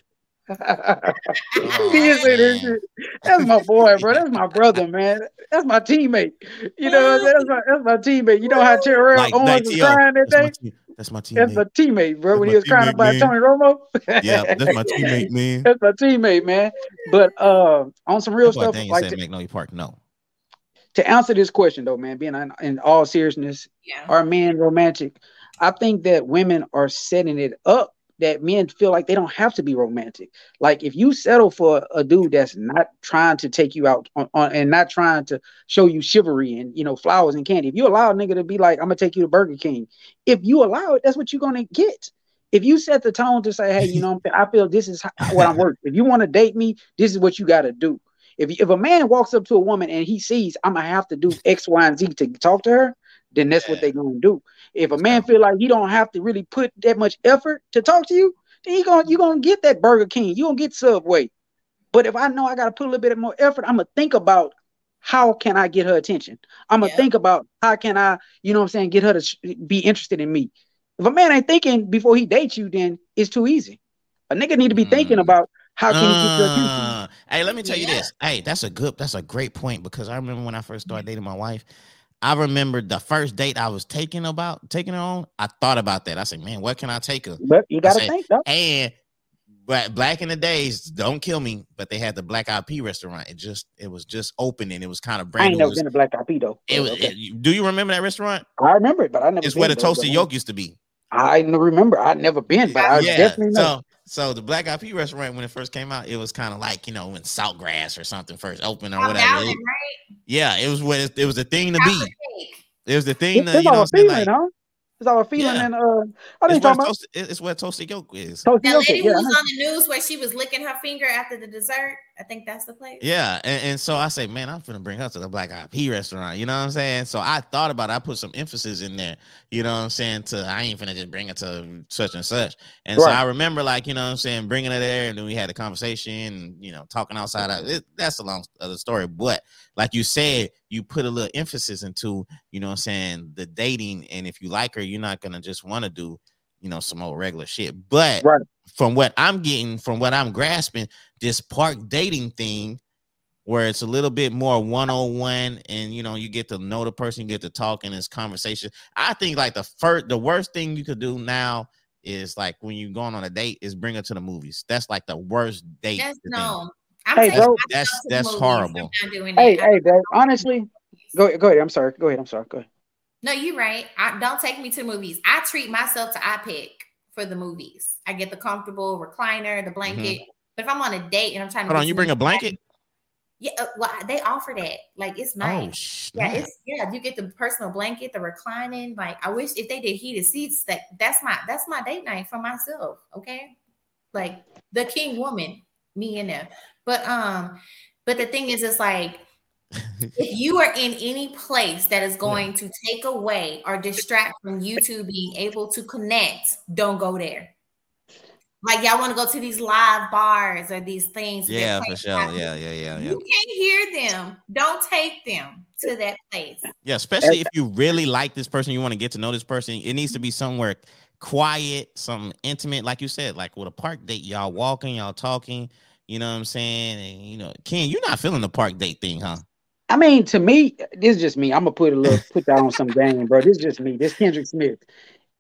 Oh, he didn't say that man. shit. That's my boy, bro. That's my brother, man. That's my teammate. You know, what I'm saying? that's my that's my teammate. You know how Terrell Like, Owens like was T.O. crying that That's my, day? Team, that's my teammate. That's my teammate. teammate, bro. That's when he was crying teammate, about man. Tony Romo. Yeah, that's my teammate, man. That's my teammate, man. But uh, on some real That's stuff, like said to, Magnolia Park. No. to answer this question though, man, being in, in all seriousness, Yeah. are men romantic? I think that women are setting it up that men feel like they don't have to be romantic. Like if you settle for a dude that's not trying to take you out on, on and not trying to show you chivalry and you know flowers and candy, if you allow a nigga to be like, I'm gonna take you to Burger King, if you allow it, that's what you're gonna get. If you set the tone to say, hey, you know, I feel this is what I'm worth. If you want to date me, this is what you got to do. If if a man walks up to a woman and he sees I'm gonna have to do X, Y, and Z to talk to her, then that's what they're gonna do. If a man feel like he don't have to really put that much effort to talk to you, then you gonna you gonna get that Burger King. You gonna get Subway. But if I know I gotta put a little bit more effort, I'm gonna think about how can I get her attention. I'm gonna Yeah. think about how can I, you know what I'm saying, get her to sh- be interested in me. If a man ain't thinking before he dates you, then it's too easy. A nigga need to be thinking Mm. about how can he get your attention. Uh, hey, let me tell you Yeah. this. Hey, that's a good, that's a great point because I remember when I first started dating my wife. I remember the first date I was taking about taking her on. I thought about that. I said, man, what can I take her? But you gotta say, think though. And but back in the days, don't kill me, but they had the Black Eyed Pea restaurant. It just it was just opening. It was kind of I brand ain't new. never was, been a black eyed Pea though. it was- Okay. it- do you remember that restaurant? I remember it, but I never. It's where the toasted yolk used to be. I remember. I never been, but I yeah. definitely know. So so the Black Eyed Pea restaurant when it first came out, it was kind of like you know when Saltgrass or something first opened or On whatever. Ballard, It- right? yeah, it was what it, it was the thing to be. It was the thing It's, to it's you know our what I'm saying? feeling, Like, huh? It's our feeling, Yeah. and uh, I it's, didn't where talk about toasted, it's where toasted yolk is. toasted That yolk. lady Yeah, who was on the news where she was licking her finger after the dessert. I think that's the place. Yeah, and, and so I say, man, I'm gonna bring her to the Black Eyed Pea restaurant. You know what I'm saying? So I thought about it. I put some emphasis in there. You know what I'm saying? To I ain't finna just bring her to such and such. And so I remember, like, you know what I'm saying, bringing her there, and then we had a conversation, and you know, talking outside. Of, it, that's a long other story, but like you said, you put a little emphasis into, you know what I'm saying, the dating, and if you like her, you're not gonna just want to do, you know, some old regular shit. But Right. from what I'm getting, from what I'm grasping, this park dating thing where it's a little bit more one-on-one and you know you get to know the person you get to talk in this conversation i think like the first the worst thing you could do now is like when you're going on a date is bring her to the movies that's like the worst date That's no. I'm Hey, bro. That's- that's horrible. I'm not doing Hey, that. hey, bro. Honestly, go go ahead. I'm sorry. Go ahead. I'm sorry. Go ahead. No, you're right. I don't take me to the movies. I treat myself to I pick for the movies. I get the comfortable recliner, the blanket. But if I'm on a date and I'm trying to Mm-hmm. hold on you bring a blanket yeah, uh, well, they offer that. Like it's nice. oh Yeah, it's yeah. You get the personal blanket, the reclining. Like I wish if they did heated seats, that that's my that's my date night for myself. Okay, like the king woman, me in there. But um, but the thing is, it's like if you are in any place that is going to take away or distract from you two being able to connect, don't go there. Like y'all want to go to these live bars or these things. yeah play for sure live yeah yeah yeah yeah you can't hear them. Don't take them to that place. Yeah, especially if you really like this person, you want to get to know this person. It needs to be somewhere quiet, something intimate, like you said, like with a park date. Y'all walking, y'all talking. You know what I'm saying? And you know, Ken, you're not feeling the park date thing, huh? I mean, to me, this is just me. I'm gonna put a little put that on some game, bro. This is just me. This Kendrick Smith.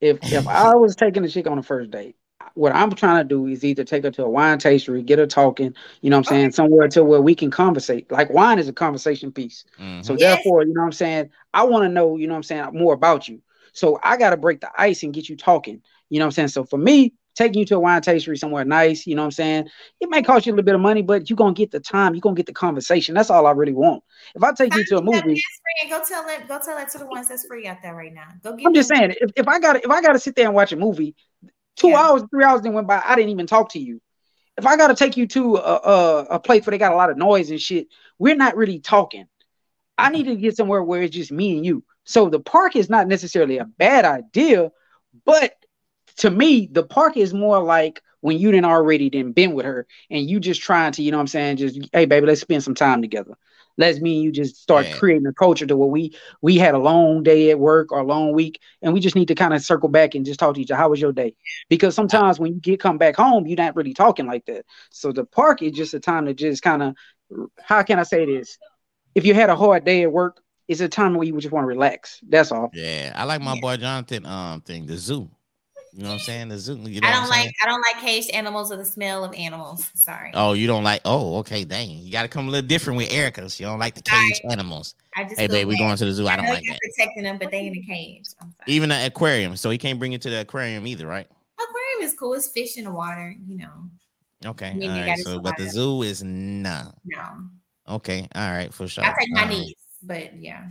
If if I was taking a chick on a first date, what I'm trying to do is either take her to a wine tastery, get her talking, you know what I'm saying, somewhere to where we can conversate. Like wine is a conversation piece. Mm-hmm. So Yes. therefore, you know what I'm saying, I want to know, you know what I'm saying, more about you. So I gotta break the ice and get you talking. You know what I'm saying? So for me, taking you to a wine tastery somewhere nice, you know what I'm saying? It may cost you a little bit of money, but you're gonna get the time, you're gonna get the conversation. That's all I really want. If I take you to a movie, free. Go tell it. Go tell it to the ones that's free out there right now. Go get. I'm just saying, if, if I got if I got to sit there and watch a movie, two Yeah. hours, three hours then went by, I didn't even talk to you. If I got to take you to a, a a place where they got a lot of noise and shit, we're not really talking. I need to get somewhere where it's just me and you. So the park is not necessarily a bad idea, but to me, the park is more like when you didn't already done been with her and you just trying to, you know what I'm saying, just hey baby, let's spend some time together. Let's me and you just start Yeah. creating a culture to where we we had a long day at work or a long week, and we just need to kind of circle back and just talk to each other. How was your day? Because sometimes when you get come back home, you're not really talking like that. So the park is just a time to just kind of how can I say this? If you had a hard day at work, it's a time where you just want to relax. That's all. Yeah, I like my Yeah. boy Jonathan um thing, the zoo. You know what I'm saying? The zoo. You know I don't like. I don't like caged animals or the smell of animals. Sorry. Oh, you don't like? Oh, okay, dang. You got to come a little different with Erica. She don't like the caged animals. I just. Hey, babe, we going to the zoo. I don't know like that. protecting them, but they in a cage. I'm sorry. Even the aquarium, so he can't bring it to the aquarium either, right? Aquarium is cool. It's fish in the water. You know. Okay, all right. So, but the zoo is nah. No. Okay, all right, for sure. I take my Um, niece, but yeah.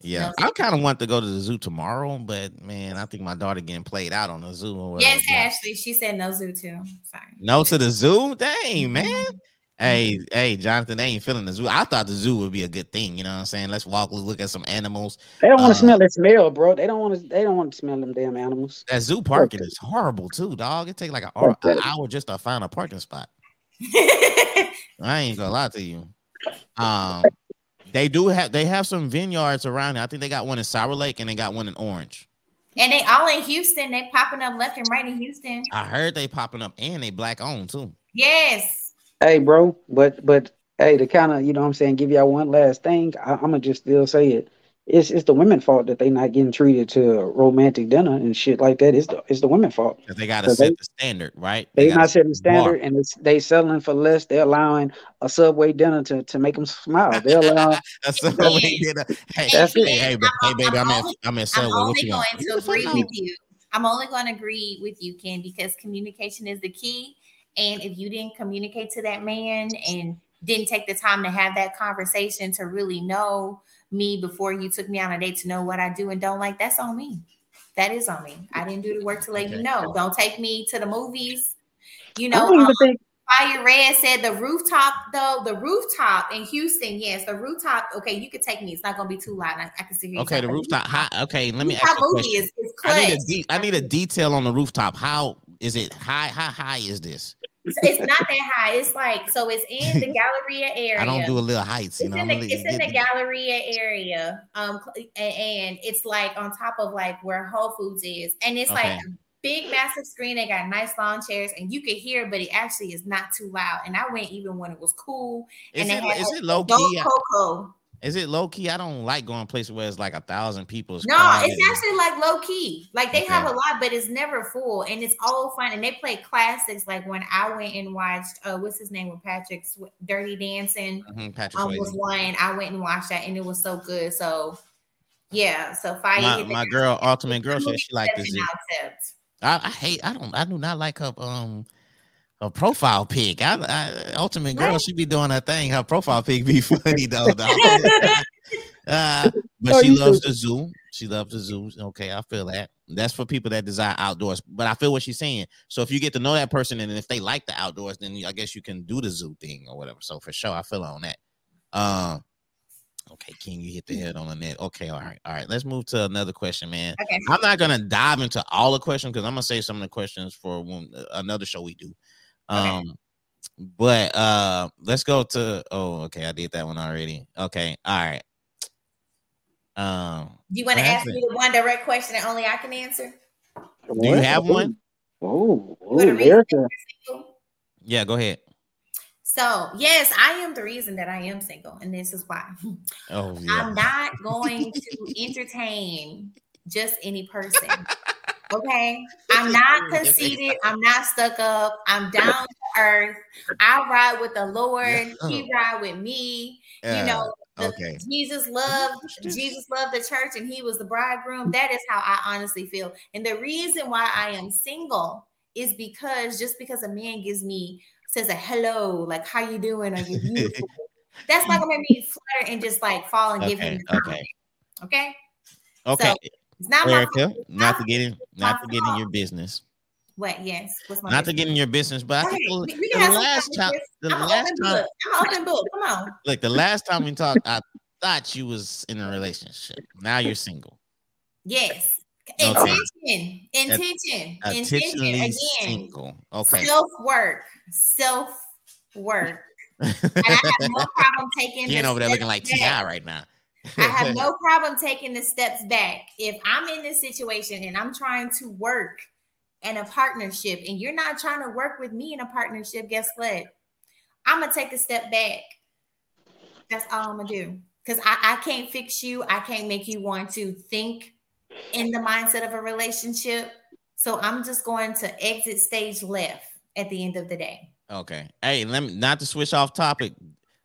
Yeah, No. I kind of want to go to the zoo tomorrow, but man, I think my daughter getting played out on the zoo. Or whatever. Yes, Ashley. She said no zoo too. Sorry. No to the zoo? Dang, man. Mhm. Hey, hey, Jonathan, they ain't feeling the zoo. I thought the zoo would be a good thing. You know what I'm saying? Let's walk, let's look at some animals. They don't want Uh, to smell that smell, bro. They don't want to. They don't want to smell them damn animals. That zoo parking is horrible too, dog. It take like an hour, an hour just to find a parking spot. I ain't gonna lie to you. Um, they do have they have some vineyards around here. I think they got one in Sour Lake and they got one in Orange. and they all in Houston. They popping up left and right in Houston. I heard they popping up and they black owned too. Yes. Hey, bro, but but hey, to kind of you know what I'm saying, give y'all one last thing. I, I'm gonna just still say it. It's it's the women fault that they not getting treated to a romantic dinner and shit like that. It's the it's the women fault. 'Cause they gotta set they- the standard, right? They gotta not setting the set the standard, and it's, they settling for less. They're allowing a subway dinner to, to make them smile. They're allowing That's the way they. Hey, That's hey, it. hey, ba- hey, baby, I'm in, I'm in I'm Subway. What only going want? to Get the fuck agree with you. I'm only going to agree with you, Ken, because communication is the key. And if you didn't communicate to that man and didn't take the time to have that conversation to really know me before you took me on a date to know what I do and don't like, that's on me. That is on me. I didn't do the work to let Okay. you know. Don't take me to the movies. You know, don't um, think Fire Red said the rooftop, though, the rooftop in Houston, yes, the rooftop. Okay, you could take me. It's not going to be too loud. I, I can sit here. Okay, talk. the rooftop. High, okay, let me ask Rooftop you a movie question. is, is I need a de- I need a detail on the rooftop. How is it high? How high is this? It's not that high. It's like so. It's in the Galleria area. I don't do a little heights. You It's know, in the it's in the Galleria area. Um, and it's like on top of like where Whole Foods is, and it's like Okay. a big massive screen. They got nice lawn chairs, and you could hear, but it actually is not too loud. And I went even when it was cool. Is and it, is it low key? cocoa. Is it low key? I don't like going places where it's like a thousand people. No, it's actually like low key. Like they have a lot, but it's never full, and it's all fun. And they play classics. Like when I went and watched, uh, what's his name with Patrick, Sw- Dirty Dancing. Mhm, Patrick um, was one. I went and watched that, and it was so good. So, yeah. So fire. My, my girl, ultimate girl, said she liked the Exception, zoo. I'll accept. I, I hate. I don't. I do not like her. Um, her profile pic. I, I ultimate girl. What? She be doing her thing. Her profile pic be funny though. dog. uh, but Oh, she loves the zoo. She loves the zoo. Okay, I feel that. That's for people that desire outdoors. But I feel what she's saying. So if you get to know that person and if they like the outdoors, then I guess you can do the zoo thing or whatever. So for sure, I feel on that. Um. Okay, King, you hit the head on the net. Okay, all right, all right. Let's move to another question, man. Okay. I'm not gonna dive into all the questions because I'm gonna say some of the questions for when, another show we do. Okay. Um, but uh, let's go to. Oh, okay, I did that one already. Okay, all right. Um, Do you want to ask me the one direct question that only I can answer? do you have one? Oh, What a oh, reason. Erica. Yeah, go ahead. So yes, I am the reason that I am single, and this is why. Oh yeah. I'm not going to entertain just any person. Okay. I'm not conceited. I'm not stuck up. I'm down to earth. I ride with the Lord. He ride with me. You know, the- okay. Jesus loved Jesus loved the church and he was the bridegroom. That is how I honestly feel. And the reason why I am single is because just because a man gives me says a hello, like how you doing? Are you beautiful? That's not gonna make me flutter and just like fall and give him okay. Okay. Okay, It's not Erica, fault. not to get in, not to get in your business, What? Yes. What's my not to get in your business, but I think ahead. the, We- we the can have some last time, the I'm last time, book. I'm open book. Come on. look, the last time we talked, I thought you was in a relationship. Now you're single. Yes. Okay. Intention. Intention. Intention. Again. single. Okay. Self work. Self work. And I have no problem taking You're the over there looking like Ti right now. I have no problem taking the steps back. If I'm in this situation and I'm trying to work in a partnership and you're not trying to work with me in a partnership, guess what? I'm gonna take a step back. That's all I'm gonna do. Because I, I can't fix you. I can't make you want to think in the mindset of a relationship. So I'm just going to exit stage left at the end of the day. Okay. Hey, let me not to switch off topic.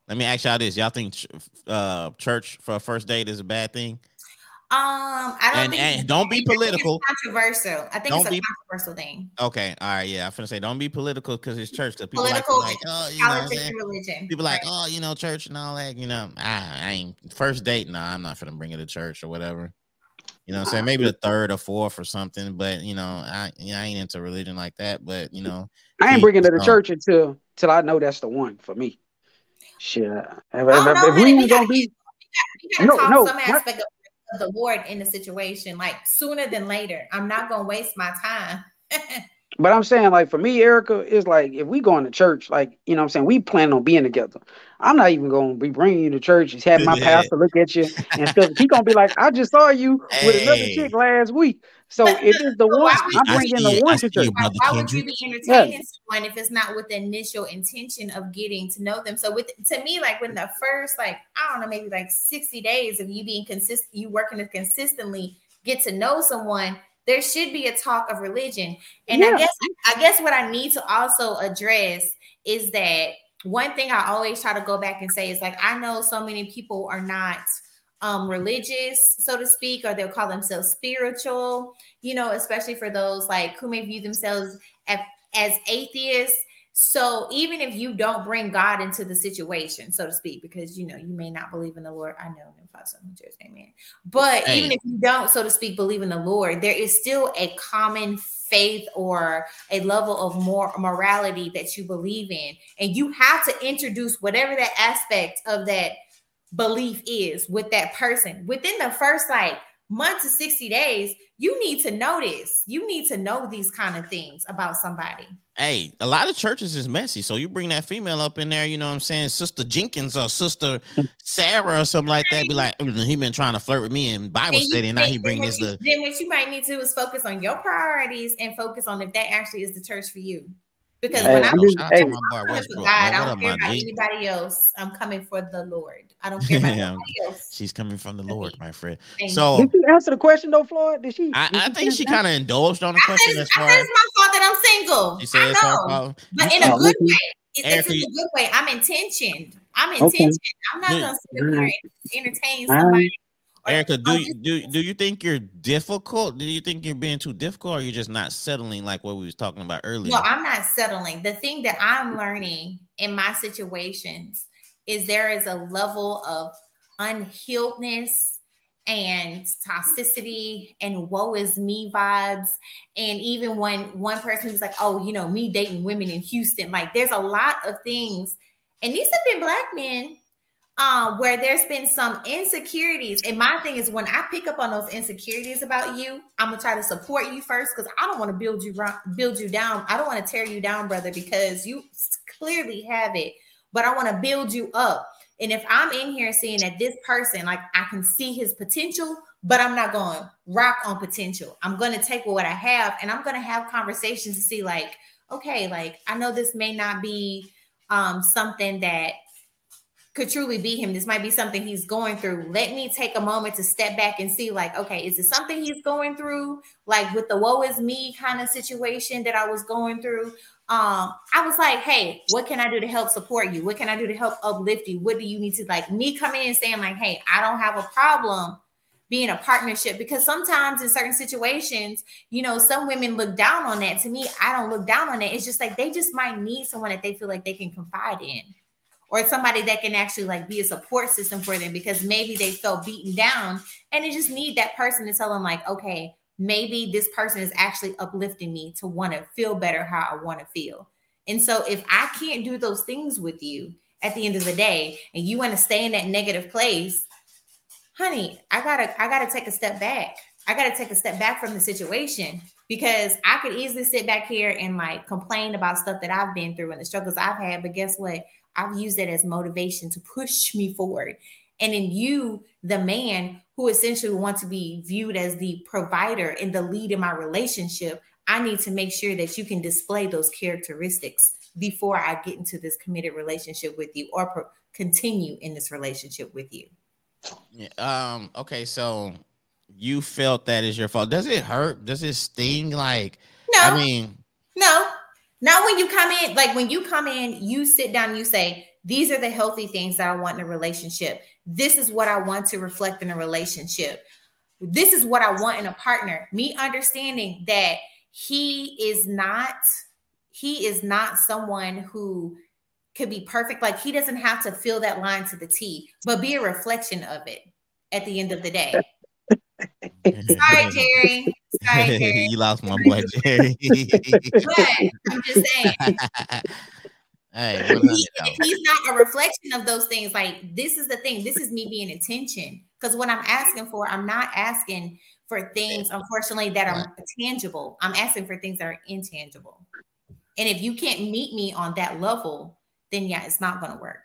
Let me ask y'all this: Y'all think ch- uh, church for a first date is a bad thing? Um, I don't And- think and don't be I it's political. controversial. I think Don't it's a be- controversial thing. Okay. All right. Yeah, I'm gonna say don't be political because it's church. Because people Political, like, like, oh, you know, what I'm politics, saying? religion. people like, Right. oh, you know, church and all that. You know, I, I ain't first date. No, I'm not gonna bring it to church or whatever. You know, what I'm saying maybe the third or fourth or something. But you know, I, you know, I ain't into religion like that. But you know, I ain't bringing it to the on. church until till I know that's the one for me. Shit. If, oh, if, Oh, no, if we honey, ain't we gonna gotta be You gotta No, talk no, some aspect of, of the Lord in the situation, like sooner than later. I'm not gonna waste my time. But I'm saying, like, for me, Erica, is like, if we going to church, like, you know what I'm saying, we plan on being together. I'm not even going to be bringing you to church. He's having my pastor look at you and stuff. He going to be like, I just saw you with another chick last week. So if it's the one, I I'm bringing the one see to church. it, Why would you be entertaining someone if it's not with the initial intention of getting to know them? So with to me, like when the first, like, I don't know, maybe like 60 days of you being consistent, you working to consistently get to know someone, there should be a talk of religion. And I guess I guess what I need to also address is that one thing I always try to go back and say is like I know so many people are not um religious, so to speak, or they'll call themselves spiritual, you know, especially for those like who may view themselves as, as atheists. So even if you don't bring God into the situation, so to speak, because you know you may not believe in the Lord, I know in five seven church, amen. But Hey. even if you don't, so to speak, believe in the Lord, there is still a common faith or a level of more morality that you believe in, and you have to introduce whatever that aspect of that belief is with that person within the first like month to 60 days you need to notice you need to know these kind of things about somebody Hey, a lot of churches is messy. So you bring that female up in there, you know what I'm saying? Sister Jenkins or Sister Sarah or something like that. Be like, "Mm, he been trying to flirt with me in Bible you- study, and now he bring this to then what you might need to do is focus on your priorities and focus on if that actually is the church for you because Hey, when I'm i'm just- Shout out to hey. Oh my boy coming for god man. i don't care about G? anybody else i'm coming for the lord i don't care about Yeah. anybody else She's coming from the Lord, my friend. Thank you. So Did she answer the question though, Floyd? Did she? I, did I think she kind of indulged on the I said, question it's, as I said it's my fault that i'm single she said i it's her know fault. but in a Oh, good way it's, it's in a good way i'm intentioned i'm Okay. intentioned i'm not gonna sit up here and entertain somebody or- Erica, do you do do you think you're difficult? Do you think you're being too difficult, or you're just not settling like what we was talking about earlier? No, I'm not settling. The thing that I'm learning in my situations is there is a level of unhealedness and toxicity and woe is me vibes. And even when one person was like, oh, you know, me dating women in Houston, like there's a lot of things, and these have been black men. Um, where there's been some insecurities, and my thing is when I pick up on those insecurities about you, I'm gonna try to support you first because I don't want to build you build you down. I don't want to tear you down, brother, because you clearly have it. But I want to build you up. And if I'm in here seeing that this person, like I can see his potential, but I'm not going to rock on potential. I'm going to take what I have and I'm going to have conversations to see, like, okay, like I know this may not be um something that could truly be him. This might be something he's going through. Let me take a moment to step back and see, like, okay, is it something he's going through? Like with the woe is me kind of situation that I was going through. Um, I was like, hey, what can I do to help support you? What can I do to help uplift you? What do you need to like me coming in saying, like, hey, I don't have a problem being a partnership because sometimes in certain situations, you know, some women look down on that. To me, I don't look down on it. It's just like they just might need someone that they feel like they can confide in or somebody that can actually like be a support system for them because maybe they felt beaten down and they just need that person to tell them like okay maybe this person is actually uplifting me to want to feel better how i want to feel. And so if i can't do those things with you at the end of the day and you want to stay in that negative place honey i gotta i gotta take a step back. I gotta take a step back from the situation because i could easily sit back here and like complain about stuff that i've been through and the struggles i've had but guess what I've used it as motivation to push me forward. And in you, the man who essentially want to be viewed as the provider and the lead in my relationship, I need to make sure that you can display those characteristics before I get into this committed relationship with you or pro- continue in this relationship with you. Yeah, um. Okay. So you felt that is your fault. Does it hurt? Does it sting? Like, no. I mean, no. Not when you come in, like when you come in, you sit down, you say, These are the healthy things that I want in a relationship. This is what I want to reflect in a relationship. This is what I want in a partner. Me understanding that he is not, he is not someone who could be perfect. Like he doesn't have to fill that line to the T, but be a reflection of it at the end of the day. Sorry, Jerry. Sorry, Jerry. you lost my boy, Jerry. but I'm just saying. Hey, he, he's not a reflection of those things. Like this is the thing. This is me being attention Because what I'm asking for, I'm not asking for things, unfortunately, that are tangible. I'm asking for things that are intangible. And if you can't meet me on that level, then yeah, it's not going to work.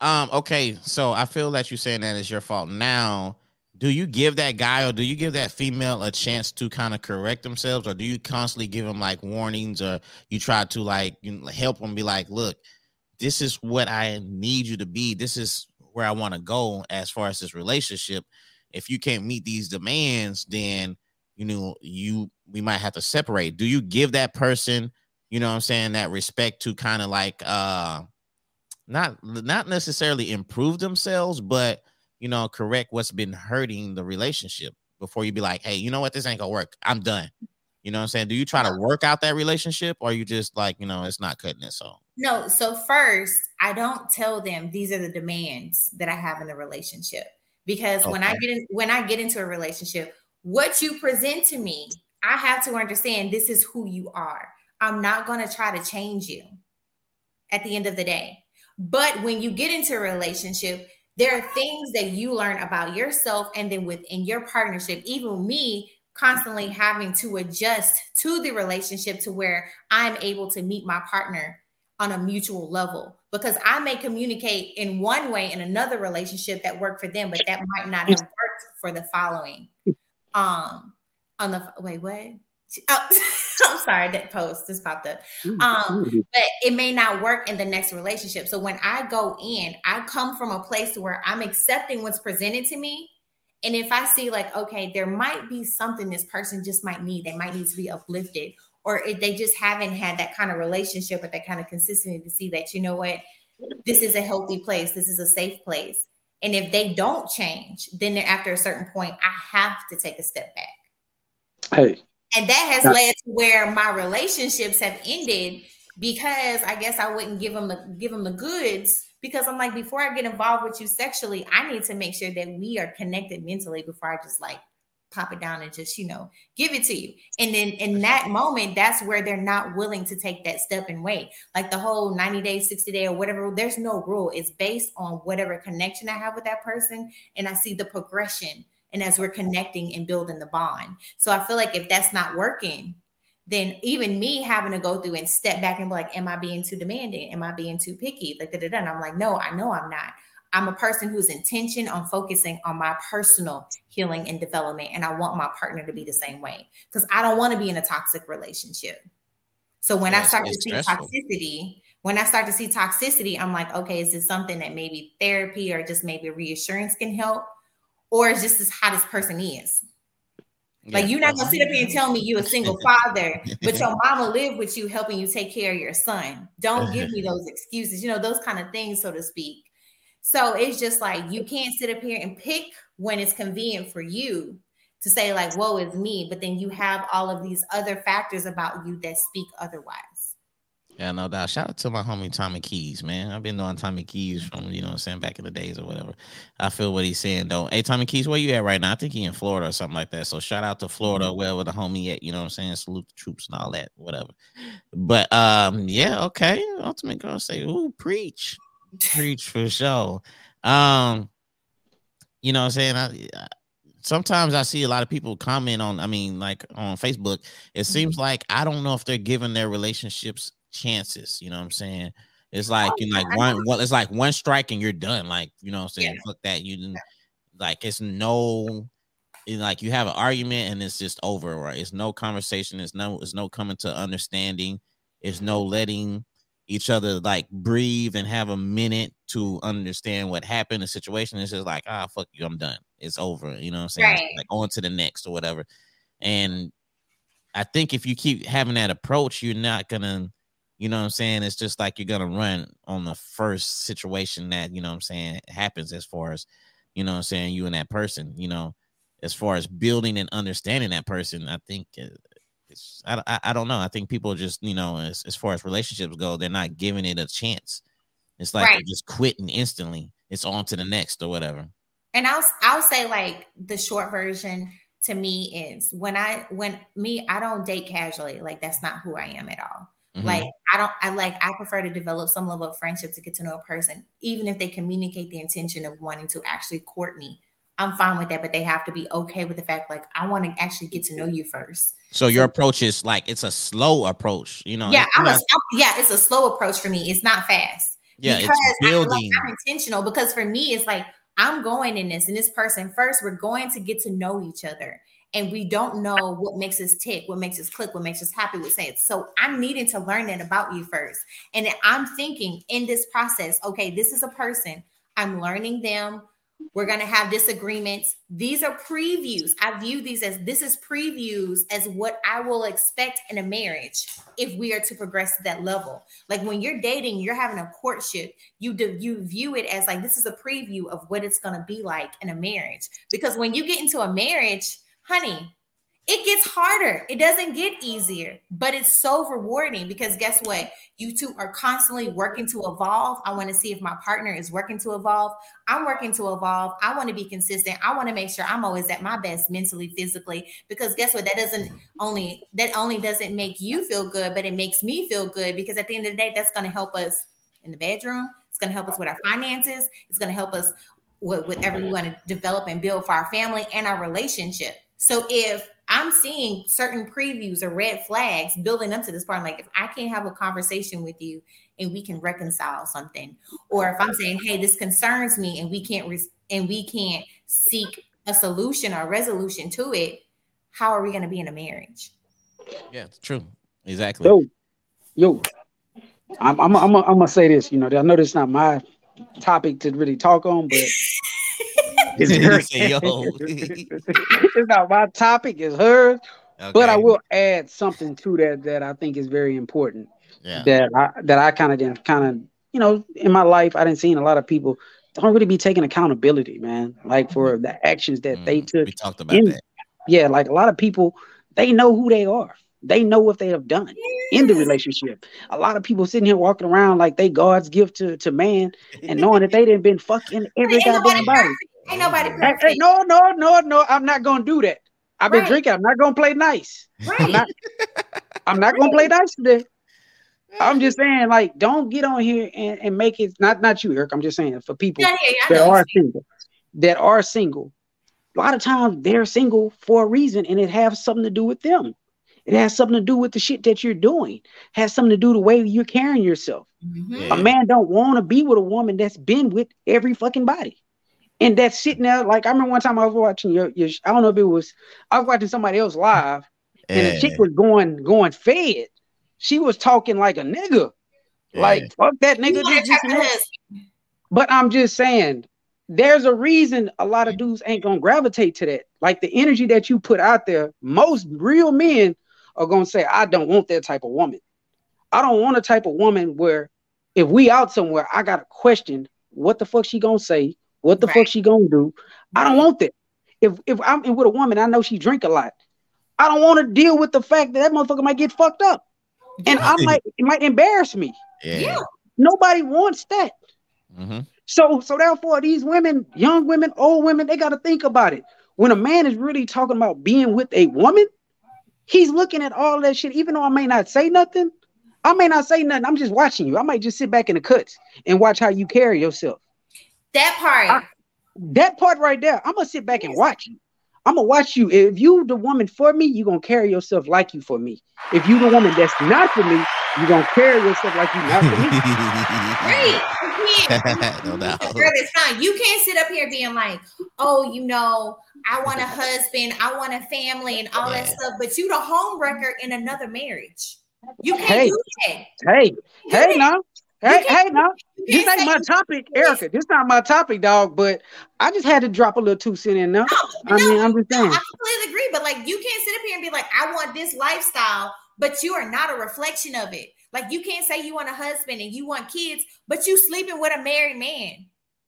Um. Okay. So I feel that you saying that is your fault now do you give that guy or do you give that female a chance to kind of correct themselves? Or do you constantly give them like warnings or you try to like you know, help them be like look this is what i need you to be. This is where i want to go as far as this relationship. If you can't meet these demands then you know you we might have to separate. Do you give that person you know i'm saying that respect to kind of like uh not not necessarily improve themselves but you know, correct what's been hurting the relationship before you be like, hey, you know what, this ain't gonna work. I'm done. You know what I'm saying? Do you try to work out that relationship or you just like, you know, it's not cutting it? So no, so first, I don't tell them these are the demands that I have in the relationship. Because okay. when I get in when I get into a relationship, what you present to me, I have to understand this is who you are. I'm not gonna try to change you at the end of the day. But when you get into a relationship, there are things that you learn about yourself and then within your partnership even me constantly having to adjust to the relationship to where i'm able to meet my partner on a mutual level. Because i may communicate in one way in another relationship that worked for them but that might not have worked for the following. Um on the wait what Oh, I'm sorry, that post just popped up. Um, but it may not work in the next relationship. So when I go in, I come from a place where I'm accepting what's presented to me. And if I see like, okay, there might be something this person just might need, they might need to be uplifted, or if they just haven't had that kind of relationship or that kind of consistency to see that, you know what, this is a healthy place, this is a safe place. And if they don't change, then after a certain point, I have to take a step back. Hey, and that has led to where my relationships have ended because I guess I wouldn't give them the give them the goods because I'm like before I get involved with you sexually, I need to make sure that we are connected mentally before I just like pop it down and just you know give it to you. And then in that moment, that's where they're not willing to take that step and wait. Like the whole 90 days, 60 day or whatever, there's no rule. It's based on whatever connection I have with that person, and I see the progression and as we're connecting and building the bond. So I feel like if that's not working, then even me having to go through and step back and be like, am I being too demanding? Am I being too picky? Like, da, da, da. And I'm like, no, I know I'm not. I'm a person who's intention on focusing on my personal healing and development. And I want my partner to be the same way because I don't want to be in a toxic relationship. So when I start to see stressful. toxicity, when I start to see toxicity, I'm like, okay, is this something that maybe therapy or just maybe reassurance can help? Or is just as how this person is? Yeah. Like you're not gonna sit up here and tell me you're a single father, but your mama lived with you, helping you take care of your son. Don't give me those excuses, you know, those kind of things, so to speak. So it's just like you can't sit up here and pick when it's convenient for you to say, like, woe is me, but then you have all of these other factors about you that speak otherwise. Yeah, no doubt. Shout out to my homie Tommy Keys, man. I've been knowing Tommy Keys from, you know I'm saying, back in the days or whatever. I feel what he's saying though. Hey, Tommy Keys, where you at right now? I think he in Florida or something like that. So shout out to Florida, mm-hmm. wherever the homie at, you know what I'm saying? Salute the troops and all that, whatever. But um, yeah, okay. Ultimate girl say, ooh, preach. preach for sure. Um, you know what I'm saying? I, I sometimes I see a lot of people comment on, I mean, like on Facebook. It seems mm-hmm. like I don't know if they're giving their relationships chances. You know what I'm saying? It's like oh, you like one well, it's like one strike and you're done. Like, you know what I'm saying? Yeah. Fuck that. You didn't like it's no it's like you have an argument and it's just over, right? It's no conversation, it's no it's no coming to understanding, it's no letting each other like breathe and have a minute to understand what happened, the situation. It's just like, ah, fuck you, I'm done. It's over. You know what I'm saying? Right. Like on to the next or whatever. And I think if you keep having that approach, you're not gonna you know what I'm saying? It's just like you're gonna run on the first situation that you know what I'm saying happens as far as you know what I'm saying you and that person, you know, as far as building and understanding that person, I think uh, it's I, I, I don't know. I think people just, you know, as, as far as relationships go, they're not giving it a chance. It's like right. they're just quitting instantly. It's on to the next or whatever. And I'll I'll say like the short version to me is when I when me I don't date casually. Like that's not who I am at all. Mm-hmm. Like I don't I like I prefer to develop some level of friendship to get to know a person, even if they communicate the intention of wanting to actually court me. I'm fine with that, but they have to be okay with the fact like I want to actually get to know you first. So your approach is like it's a slow approach, you know. Yeah, I'm a, yeah, it's a slow approach for me. It's not fast. Yeah, because it's building. I, like, I'm intentional because for me, it's like I'm going in this and this person first. We're going to get to know each other and we don't know what makes us tick, what makes us click, what makes us happy with saying. So I'm needing to learn that about you first. And I'm thinking in this process, okay, this is a person. I'm learning them. We're going to have disagreements. These are previews. I view these as this is previews as what I will expect in a marriage if we are to progress to that level. Like when you're dating, you're having a courtship, you do, you view it as like this is a preview of what it's going to be like in a marriage. Because when you get into a marriage, honey, it gets harder. It doesn't get easier, but it's so rewarding because guess what? You two are constantly working to evolve. I want to see if my partner is working to evolve. I'm working to evolve. I want to be consistent. I want to make sure I'm always at my best mentally, physically, because guess what? That doesn't only that only doesn't make you feel good, but it makes me feel good because at the end of the day, that's going to help us in the bedroom. It's going to help us with our finances. It's going to help us with whatever we want to develop and build for our family and our relationship. So if I'm seeing certain previews or red flags building up to this part, I'm like if I can't have a conversation with you and we can reconcile something, or if I'm saying, hey, this concerns me and we can't re- and we can't seek a solution or resolution to it, how are we going to be in a marriage? Yeah, it's true. Exactly. Yo, yo, I'm I'm I'm, I'm gonna say this. You know, I know this is not my topic to really talk on, but It's, say, it's not my topic, it's hers. Okay. But I will add something to that that I think is very important. Yeah. That I that I kind of didn't kind of you know in my life I didn't see a lot of people don't really be taking accountability, man. Like for the actions that mm, they took. We talked about in, that. Yeah, like a lot of people, they know who they are. They know what they have done in the relationship. A lot of people sitting here walking around like they God's gift to, to man and knowing that they didn't been fucking every goddamn body. Ain't nobody perfect. Hey, no, no, no, no. I'm not gonna do that. I've been right. drinking. I'm not gonna play nice. Right. I'm not. I'm not gonna play nice today. I'm just saying, like, don't get on here and, and make it not not you, Eric. I'm just saying for people yeah, yeah, that are single, that are single. A lot of times they're single for a reason, and it has something to do with them. It has something to do with the shit that you're doing. It has something to do the way you're carrying yourself. Mm-hmm. A man don't want to be with a woman that's been with every fucking body and that's sitting there. Like I remember one time I was watching your, your I don't know if it was I was watching somebody else live, and the chick eh. was going going fed. She was talking like a nigga, eh. Like fuck that nigga. You want Just, a just, type of husband. but I'm just saying, there's a reason a lot of dudes ain't gonna gravitate to that. Like the energy that you put out there, most real men are gonna say, I don't want that type of woman. I don't want a type of woman where if we out somewhere, I gotta question what the fuck she gonna say, what the Right. fuck she gonna do. I don't want that. If if I'm with a woman, I know she drink a lot. I don't want to deal with the fact that that motherfucker might get fucked up, and I might it might embarrass me. Yeah. Yeah. Nobody wants that. hmm So, so therefore, these women, young women, old women, they got to think about it. When a man is really talking about being with a woman, he's looking at all that shit. Even though I may not say nothing, I may not say nothing. I'm just watching you. I might just sit back in the cuts and watch how you carry yourself. That part. That part right there, I'm gonna sit back and watch you. I'm gonna watch you. If you the woman for me, you're gonna carry yourself like you for me. If you the woman that's not for me, you're gonna carry yourself like you not for me. Right. You can't- no doubt. Girl, it's fine. You can't sit up here being like, oh, you know, I want a husband, I want a family, and all that stuff. But you the home wrecker in another marriage. You can't Hey. do that. Hey, hey can't- now. Hey, you hey now. This ain't my topic, Erica. This not my topic, dog. But I just had to drop a little two cent in there. No, I mean, I'm just no, saying. I completely agree. But like, you can't sit up here and be like, I want this lifestyle, but you are not a reflection of it. Like, you can't say you want a husband and you want kids, but you sleeping with a married man.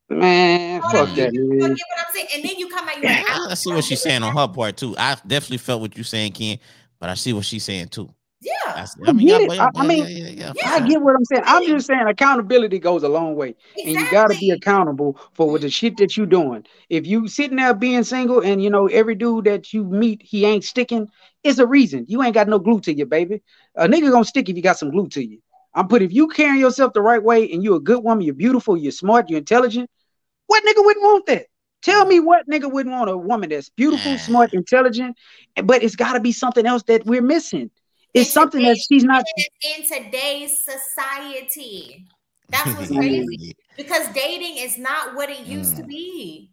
Man, You fuck that, You man. what I'm saying? And then you come out, you're like, I see what she's saying on her part too. I definitely felt what you're saying, Ken, but I see what she's saying too. Yeah. I, I mean, get yeah, it. yeah, I- I yeah, mean, yeah, yeah, yeah. I get what I'm saying. I'm just saying accountability goes a long way. And you gotta be accountable for what the shit that you doing. If you sitting there being single and you know every dude that you meet, he ain't sticking, it's a reason. You ain't got no glue to you, baby. A nigga gonna stick if you got some glue to you. I'm put if you carrying yourself the right way and you're a good woman, you're beautiful, you're smart, you're intelligent, what nigga wouldn't want that? Tell me what nigga wouldn't want a woman that's beautiful, smart, intelligent, but it's gotta be something else that we're missing. It's In something that she's not in today's society. That's what's crazy. Because dating is not what it used to Mm. be.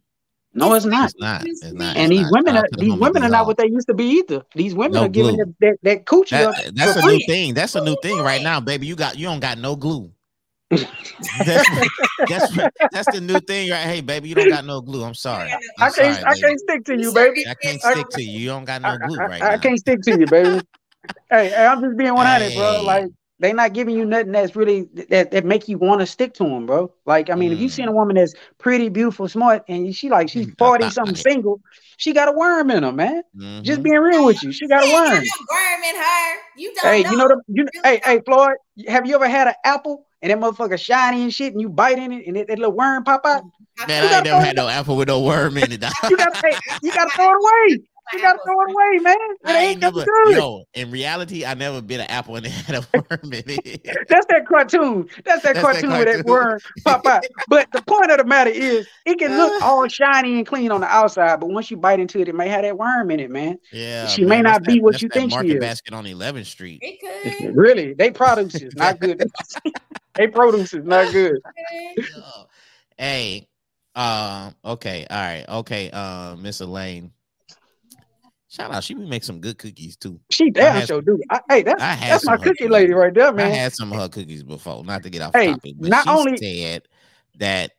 no, it's not. It's not. It's not. And it's these not. women Shout are out to the these women are not what they used to be either. These women No are giving that, that, that coochie up. That, that's a free. new thing. That's a new thing right now, baby. You got you don't got no glue. that's, that's that's the new thing, right? Hey, baby, you don't got no glue. I'm sorry. I'm I can't sorry, I baby. can't stick to you, baby. I can't stick to you. You don't got no glue I- right I now. can't stick to you, baby. hey, hey, I'm just being 100, bro. Like they not giving you nothing that's really that, that make you want to stick to them, bro. Like I mean, if you Mm. seen a woman that's pretty, beautiful, smart, and she like she's Mm, 40 I- I- something single, she got a worm in her, man. Just Mhm. being real with you, she got a worm. got no worm in her. You don't Hey, know. you know the you, You hey, hey, Floyd, have you ever had an apple and that motherfucker shiny and shit, and you bite in it and that, that little worm pop out? Man, I ain't gotta never had no apple with no worm in it. You got hey, you gotta throw it away. You gotta throw it away, man. It I ain't ain't never, good. yo. In reality, I never bit an apple and it had a worm in it. That's that cartoon. That's that That's that cartoon where that cartoon. worm pop out. But the point of the matter is, it can look all shiny and clean on the outside, but once you bite into it, it may have that worm in it, man. Yeah, She may not that's be what you that think she Market is. basket on 11th Street. It could. Really, they produce is not good. they produce is not good. Hey, um, okay, all right, okay, uh, Miss Elaine. Shout out, she be make some good cookies too. She damn sure do. I, hey, that's I that's my some of her cookie lady right there, man. I had some of her cookies before, not to get off Hey, topic, but not she only- said that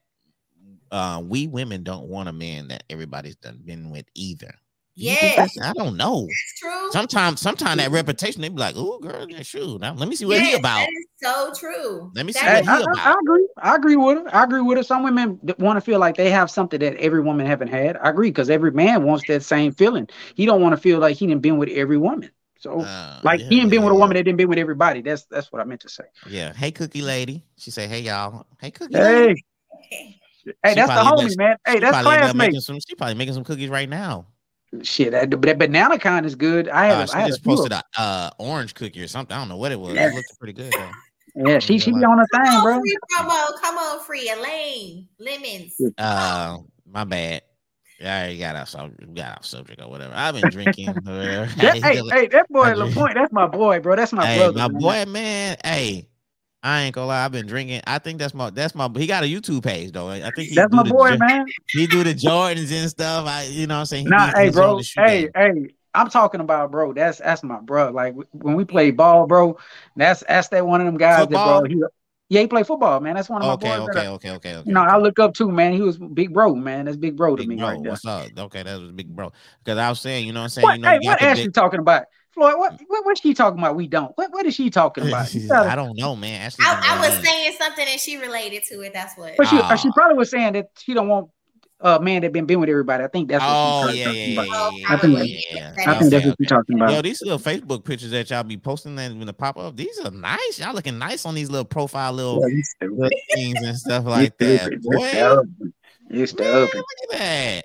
uh, we women don't want a man that everybody's done been with either. You think Yeah. I don't know. It's true. Sometimes, sometimes that reputation, they be like, "Oh, girl, yeah, shoot. Now let me see what he Yes, about." That is so true. Let me see That Hey, what is- I, he I, I agree. I agree with her. I agree with her. Some women want to feel like they have something that every woman haven't had. I agree because every man wants that same feeling. He don't want to feel like he didn't been with every woman. So, Uh, like yeah, he ain't been yeah, with a yeah. woman that didn't been with everybody. That's that's what I meant to say. Yeah. Hey, cookie lady. She say, "Hey, y'all. Hey, cookie. Hey, Okay. hey, She that's the probably homie, man. Hey, that's probably classmate. making some. She probably making some cookies right now. Shit, that, that banana kind is good. I had, Uh, I she had a just posted a uh, orange cookie or something. I don't know what it was. Yeah. It looked pretty good though. Yeah, she she be on her thing, bro. free promo. Come on, free Elaine lemons. Uh, my bad. Yeah, I already got off, sub- got off subject or whatever. I've been drinking. That, hey, hey, that boy I drink- LaPointe, that's my boy, bro. That's my hey, brother. my man. boy, man. Hey, I ain't gonna lie. I've been drinking. I think that's my that's my. He got a YouTube page though. I think he That's my the boy, Jo- man. He do the Jordans and stuff. I, you know, what I'm saying. He Nah, hey, bro. Hey, hey. I'm talking about, bro. That's that's my bro. Like when we play ball, bro. That's that's that one of them guys that, bro. He, Yeah, he played football, man. That's one of my Okay, boys. okay, I- okay, okay, okay. you know, I look up to, man. He was big bro, man. That's big bro to Big me bro, right there. what's up? Okay, that was big bro. Because I was saying, you know what I'm saying? What, you know, hey, you what the Ashley big- talking about? Floyd, what, what what's she talking about? We don't. What what is she talking about? You gotta- I don't know, man. Ashley's I, I was saying something and she related to it. That's what. But she, uh, she Ah. probably was saying that she don't want a man that been been with everybody. I think that's what Oh she's yeah, talking yeah, about. yeah, Oh, yeah, I think- yeah, yeah. I I think Okay, that's what okay. you're talking about. Yo, these little Facebook pictures that y'all be posting that when the pop up, these are nice. Y'all looking nice on these little profile little, Yeah, little things and stuff like that. stupid. Boy, You're stupid. You're man, stupid. look at that.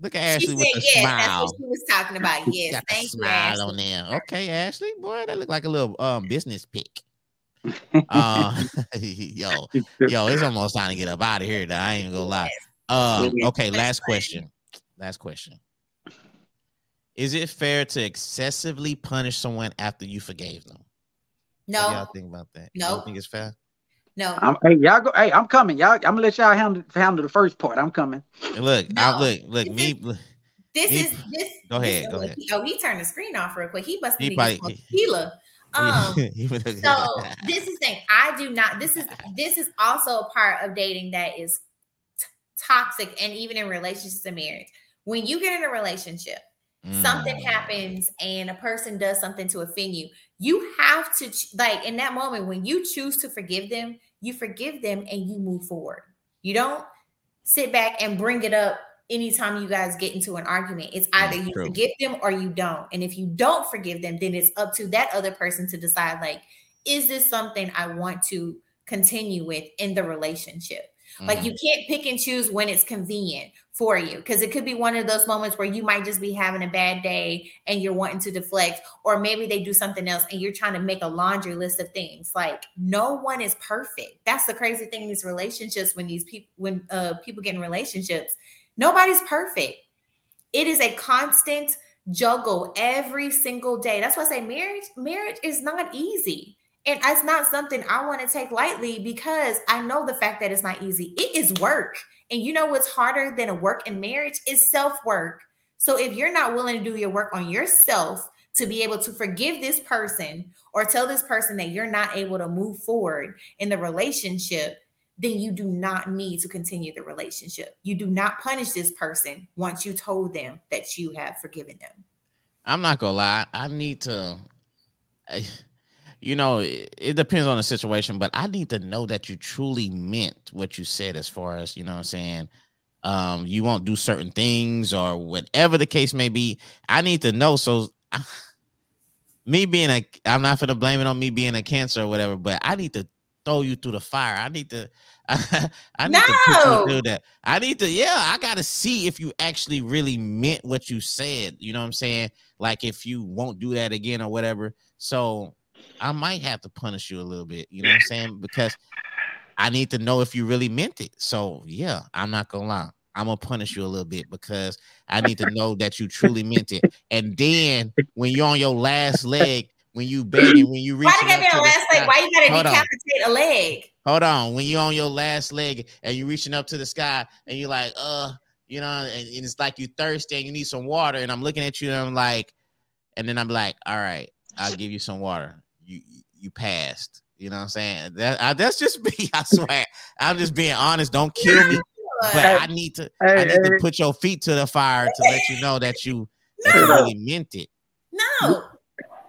Look at She Ashley said with the yes. That's what she was talking about. Yes. Got the Thank you, smile Ashley. on there. Okay, Ashley, boy, that look like a little um business pick. Uh, yo, yo, it's almost time to get up out of here. Though. I ain't gonna lie. Uh, okay, last question. Last question. Is it fair to excessively punish someone after you forgave them? What do No, y'all think about that? No. don't think it's fair? No. I'm, hey, y'all go. Hey, I'm coming. Y'all, I'm gonna let y'all handle handle the first part. I'm coming. And look, I look, look, This me. is- look, This He- is this. Go ahead, is go what ahead. he- oh, he turned the screen off real quick. He must be probably- probably tequila. Um, so this is the thing. I do not. This is this is also a part of dating that is t- toxic, and even in relationships and marriage. When you get in a relationship, something Mm. happens and a person does something to offend you, you have to like in that moment when you choose to forgive them, you forgive them and you move forward. You don't sit back and bring it up anytime you guys get into an argument. It's either you true. forgive them or you don't. And if you don't forgive them, then it's up to that other person to decide like, is this something I want to continue with in the relationship? Like Mhm. you can't pick and choose when it's convenient for you because it could be one of those moments where you might just be having a bad day and you're wanting to deflect, or maybe they do something else and you're trying to make a laundry list of things. Like no one is perfect. That's the crazy thing in these relationships when these people when uh people get in relationships, nobody's perfect. It is a constant juggle every single day. That's why I say marriage, marriage is not easy. And it's not something I want to take lightly because I know the fact that it's not easy. It is work. And you know what's harder than a work in marriage is self work. So if you're not willing to do your work on yourself to be able to forgive this person or tell this person that you're not able to move forward in the relationship, then you do not need to continue the relationship. You do not punish this person once you told them that you have forgiven them. I'm not gonna lie. I need to, I- you know, it, it depends on the situation, but I need to know that you truly meant what you said as far as, you know what I'm saying? Um, you won't do certain things or whatever the case may be. I need to know. So, me being a, I'm not gonna blame it on me being a cancer or whatever, but I need to throw you through the fire. I need to, I, need to put No. you through that. I need to, yeah, I gotta see if you actually really meant what you said. You know what I'm saying? Like if you won't do that again or whatever. So I might have to punish you a little bit. You know what I'm saying? Because I need to know if you really meant it. So yeah, I'm not gonna lie. I'm gonna punish you a little bit because I need to know that you truly meant it. And then when you're on your last leg, when you begging, when you reach, Why did that be a last leg? Why you gotta Hold on. decapitate a leg? hold on when you're on your last leg and you're reaching up to the sky and you're like uh you know and, and it's like you're thirsty and you need some water and i'm looking at you and i'm like and then i'm like all right i'll give you some water you you passed you know what i'm saying that I, that's just me i swear i'm just being honest don't kill me but i need to i Hey, need to put your feet to the fire to let you know that you that you really meant it no.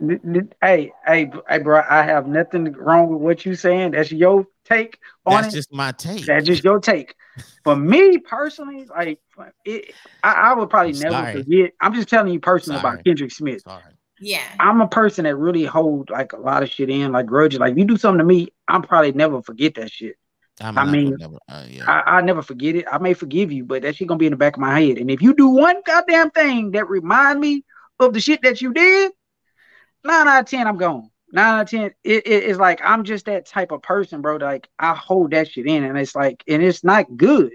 n- n- hey, hey, hey, bro. I have nothing wrong with what you're saying. That's your take on that's it. just my take That's just your take. For me personally, like it, I, I would probably I'm never sorry. forget. I'm just telling you personally Sorry. about Kendrick Smith. sorry Yeah. I'm a person that really hold like a lot of shit in, like grudges. Like if you do something to me, I'm probably never forget that shit. I'm I mean, never, uh, yeah. I, I never forget it. I may forgive you, but that shit gonna be in the back of my head. And if you do one goddamn thing that remind me of the shit that you did, nine out of ten, I'm gone. Nine out of ten, it, it- it's like I'm just that type of person, bro. Like I hold that shit in, and it's like, and it's not good.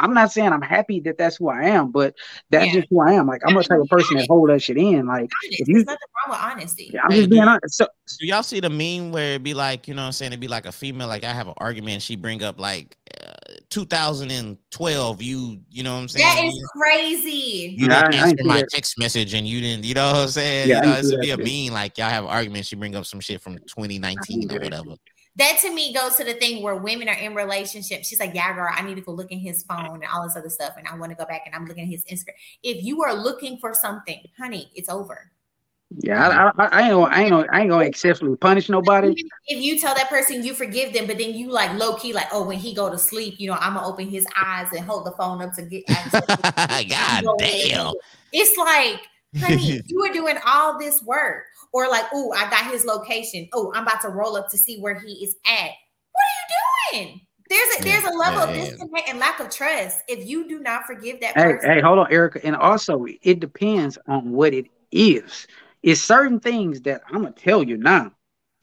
I'm not saying I'm happy that that's who I am, but that's Yeah. just who I am. Like I'm a type of person that hold that shit in. Like Honest. if There's you, nothing wrong with honesty. I'm just being honest. So, Do y'all see the meme where it'd be like, you know what I'm saying? It'd be like a female, like I have an argument, she bring up like uh, 2012. You, you know what I'm saying? That is you, crazy. you Yeah, I- didn't I answer ain't my that. text message, and you didn't, you know what I'm saying? Yeah, I you know, ain't this would be a that shit. meme. Like y'all have an argument, she bring up some shit from 2019 or whatever. That to me goes to the thing where women are in relationships. She's like, Yeah, girl, I need to go look in his phone and all this other stuff. And I want to go back and I'm looking at his Instagram. If you are looking for something, honey, it's over. Yeah, I, I, I ain't gonna, I ain't gonna, I ain't gonna excessively punish nobody. If you tell that person you forgive them, but then you like low key, like, oh, when he go to sleep, you know, I'm gonna open his eyes and hold the phone up to get. God damn! It's like, honey, you were doing all this work, or like, oh, I got his location. Oh, I'm about to roll up to see where he is at. What are you doing? There's a there's a level yeah, yeah. of disconnect and lack of trust if you do not forgive that hey, person. Hey, hold on, Erica. And also, it depends on what it is it's certain things that I'm gonna tell you now.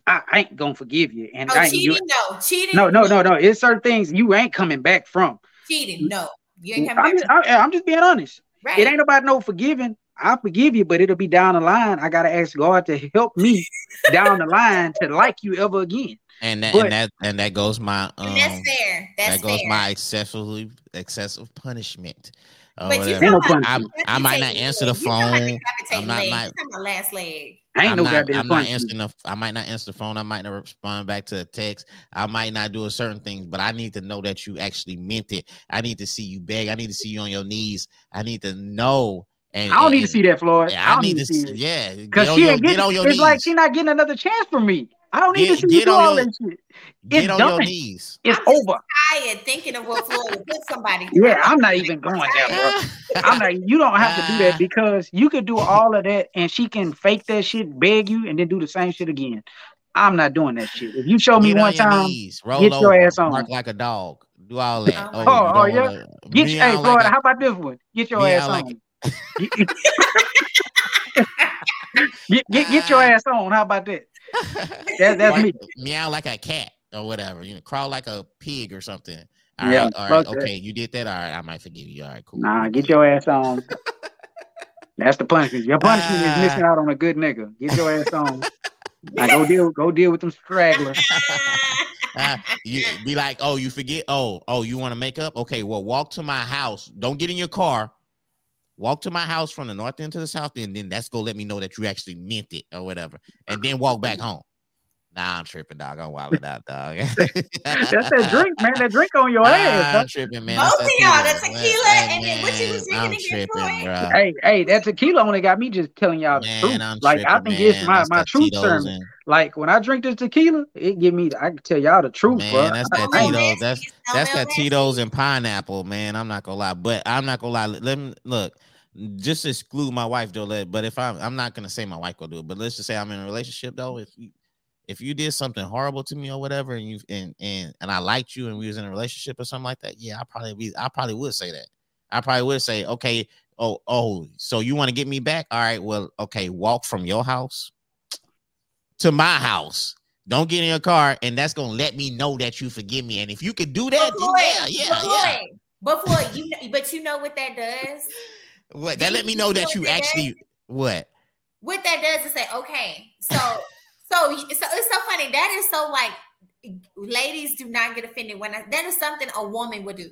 I, ain't gonna forgive you. And oh, cheating, you, no, cheating, no, no, no, no. It's certain things you ain't coming back from. Cheating, no, you ain't coming I'm back. Just, I, am just being honest. Right. It ain't about no forgiving. I forgive you, but it'll be down the line. I gotta ask God to help me down the line to like you ever again. And that, but, and that and that goes my um, that's fair. That's that goes fair. my excessively excessive punishment. Uh, but you I, I might not answer the phone. I'm not, my last leg. I ain't I'm no not, goddamn I'm not answering the, I might not answer the phone. I might not respond back to a text. I might not do a certain things, but I need to know that you actually meant it. I need to see you beg. I need to see you on your knees. I need to know. And, I don't and, need to see that, Floyd. I, I need, need to see, It. yeah, because she ain't getting. It's knees. like she not getting another chance from me. I don't need get, to see you do all your, that shit. Get it's on done. your knees. It's I'm over. Tired thinking of what Floyd would put somebody. Yeah, I'm not even going there, bro. I'm not. You don't have to do that ah. because you could do all of that, and she can fake that shit, beg you, and then do the same shit again. I'm not doing that shit. If you show me get one on time, knees, roll get over, your ass on. bark like a dog. Do all that. Oh, oh, oh, oh, yeah. get meow hey, like how about this one? Get your meow ass like on. Get, get get your ass on. How about that? That, that's Bark- me. Meow like a cat or whatever. You know, crawl like a pig or something. All Yeah, right, all right, fuck that. okay. You did that. All right, I might forgive you. All right, cool. Nah, get your ass on. That's the punishment. Your punishment Ah. is missing out on a good nigga. Get your ass on. Now go deal, go deal with them stragglers. Ah, you be like, oh, you forget. Oh, oh, you want to make up? Okay, well, walk to my house. Don't get in your car. Walk to my house from the north end to the south end. Then that's gonna let me know that you actually meant it or whatever. And then walk back home. Nah, I'm tripping, dog. I'm wilding out, dog. That's that drink, man. That drink on your ass. I'm huh? tripping, man. Both That's of that y'all, tequila. the tequila Hey, and then what you was man, I'm drinking again, tripping, Floyd? bro. Hey, hey, that tequila only got me just telling y'all the truth. I'm Like I tripping, think it's my, That's my truth Tito's sermon. and- Like when I drink this tequila, it give me I can tell y'all the truth, Man, bro. that's that I Tito's. That's Smell that's that that Tito's and pineapple, man. I'm not gonna lie, but I'm not gonna lie. Let me look. Just exclude my wife though. Let, but if I'm, I'm not gonna say my wife will do it. But let's just say I'm in a relationship though. If you, if you did something horrible to me or whatever, and you and and and I liked you and we was in a relationship or something like that, yeah, I probably be, I probably would say that. I probably would say, okay, oh oh, so you want to get me back? All right, well, okay, walk from your house to my house. Don't get in your car, and that's gonna let me know that you forgive me. And if you could do that, then yeah, yeah, but yeah. Floyd, But Floyd, you know, but you know what that does? What that let me know know that you that actually what? What that does is say, okay, so so so it's so funny. That is so like ladies do not get offended when I, that is something a woman would do.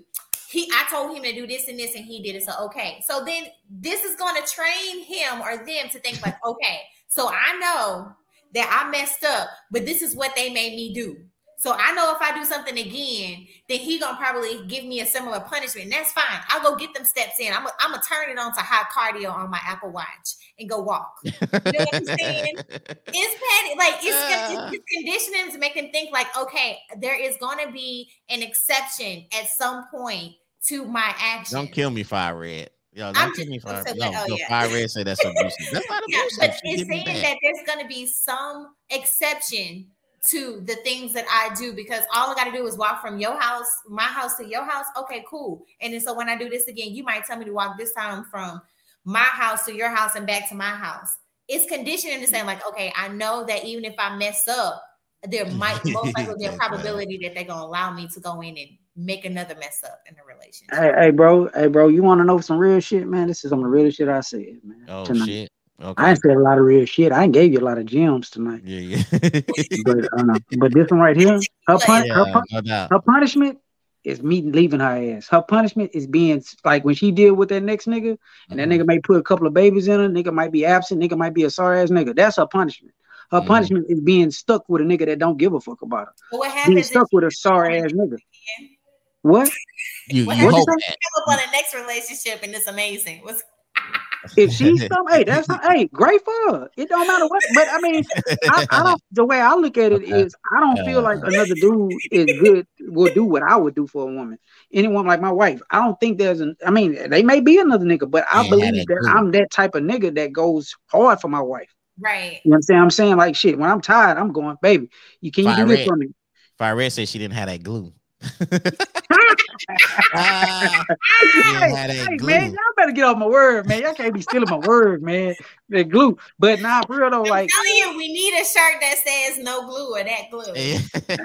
He, I told him to do this and this, and he did it. So okay, so then this is going to train him or them to think like, okay, so I know that I messed up, but this is what they made me do. So I know if I do something again, then he gonna probably give me a similar punishment. And that's fine. I'll go get them steps in. I'm gonna turn it on to high cardio on my Apple Watch and go walk. You know what I'm saying? It's petty. Like it's, Ah. it's conditioning to make them think like, okay, there is gonna be an exception at some point to my action. Don't kill me, fire red. Yo, don't I'm kill me, fire. No, oh, yeah. fire red say that's abusive. That's not Yeah, abusive. but She it's saying that there's going to be some exception to the things that I do because all I got to do is walk from your house, my house to your house. Okay, cool. And then so when I do this again, you might tell me to walk this time from my house to your house and back to my house. It's conditioning to saying like, okay, I know that even if I mess up, there might most likely be a That's right. probability that they're gonna allow me to go in and make another mess up in the relationship. Hey, hey, bro, hey, bro, you want to know some real shit, man? This is some of the real shit I said, man. Oh tonight. shit. I Okay. ain't said a lot of real shit. I ain't gave you a lot of gems tonight, Yeah, yeah. but uh, but this one right here, her, pun- her, pun- no her punishment is me leaving her ass. Her punishment is being like when she deal with that next nigga, and that Mhm. nigga may put a couple of babies in her. Nigga might be absent. Nigga might be a sorry ass nigga. That's her punishment. Her Mhm. punishment is being stuck with a nigga that don't give a fuck about her. But what Being happens if stuck with a sorry ass nigga. What? You, What you happened hope if that. come up on the next relationship and it's amazing? What's If she's some, hey, that's hey, great for her. It don't matter what. But I mean, I, I don't. The way I look at it is, I don't feel like uh. another dude is good. Will do what I would do for a woman. Anyone like my wife, I don't think there's an. I mean, they may be another nigga, but I Yeah, believe that that. I'm that type of nigga that goes hard for my wife. right? You know what I'm saying? I'm saying like shit. When I'm tired, I'm going, baby. You can you do this for me? Fire said she didn't have that glue. ah, Hey, didn't have that hey, man, y'all better get off my word, man. Y'all can't be stealing my word, man. The glue, but nah, for real though, I'm like, telling you, we need a shirt that says no glue or that glue. Yeah.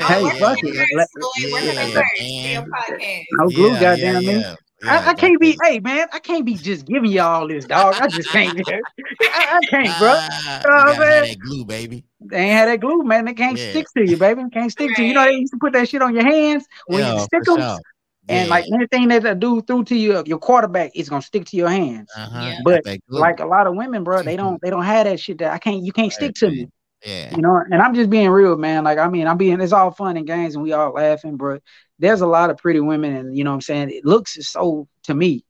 Hey, work fuck on it. the merch, Let- Floyd. Work on the yeah, merch for your man. podcast. no glue, Yeah, goddamn yeah, me. yeah. I, I can't be, goddamn. hey man, I can't be just giving you all this, dog. I just can't. I, I can't, bro. Ah, know what you I'm gotta have saying? that glue, baby. They ain't had that glue, man. They can't Yeah. stick to you, baby. Can't stick to you. You know they used to put that shit on your hands when Yeah, you stick them, sure. And Yeah. like anything that a dude threw to you, your quarterback, is gonna stick to your hands. uh-huh. Yeah. But. Like a lot of women, bro, they don't they don't have that shit that I can't. You can't stick to me. yeah. You know, and I'm just being real, man. Like, I mean, I'm being, it's all fun and games and we all laughing, but there's a lot of pretty women, and you know what I'm saying? It looks is so, to me,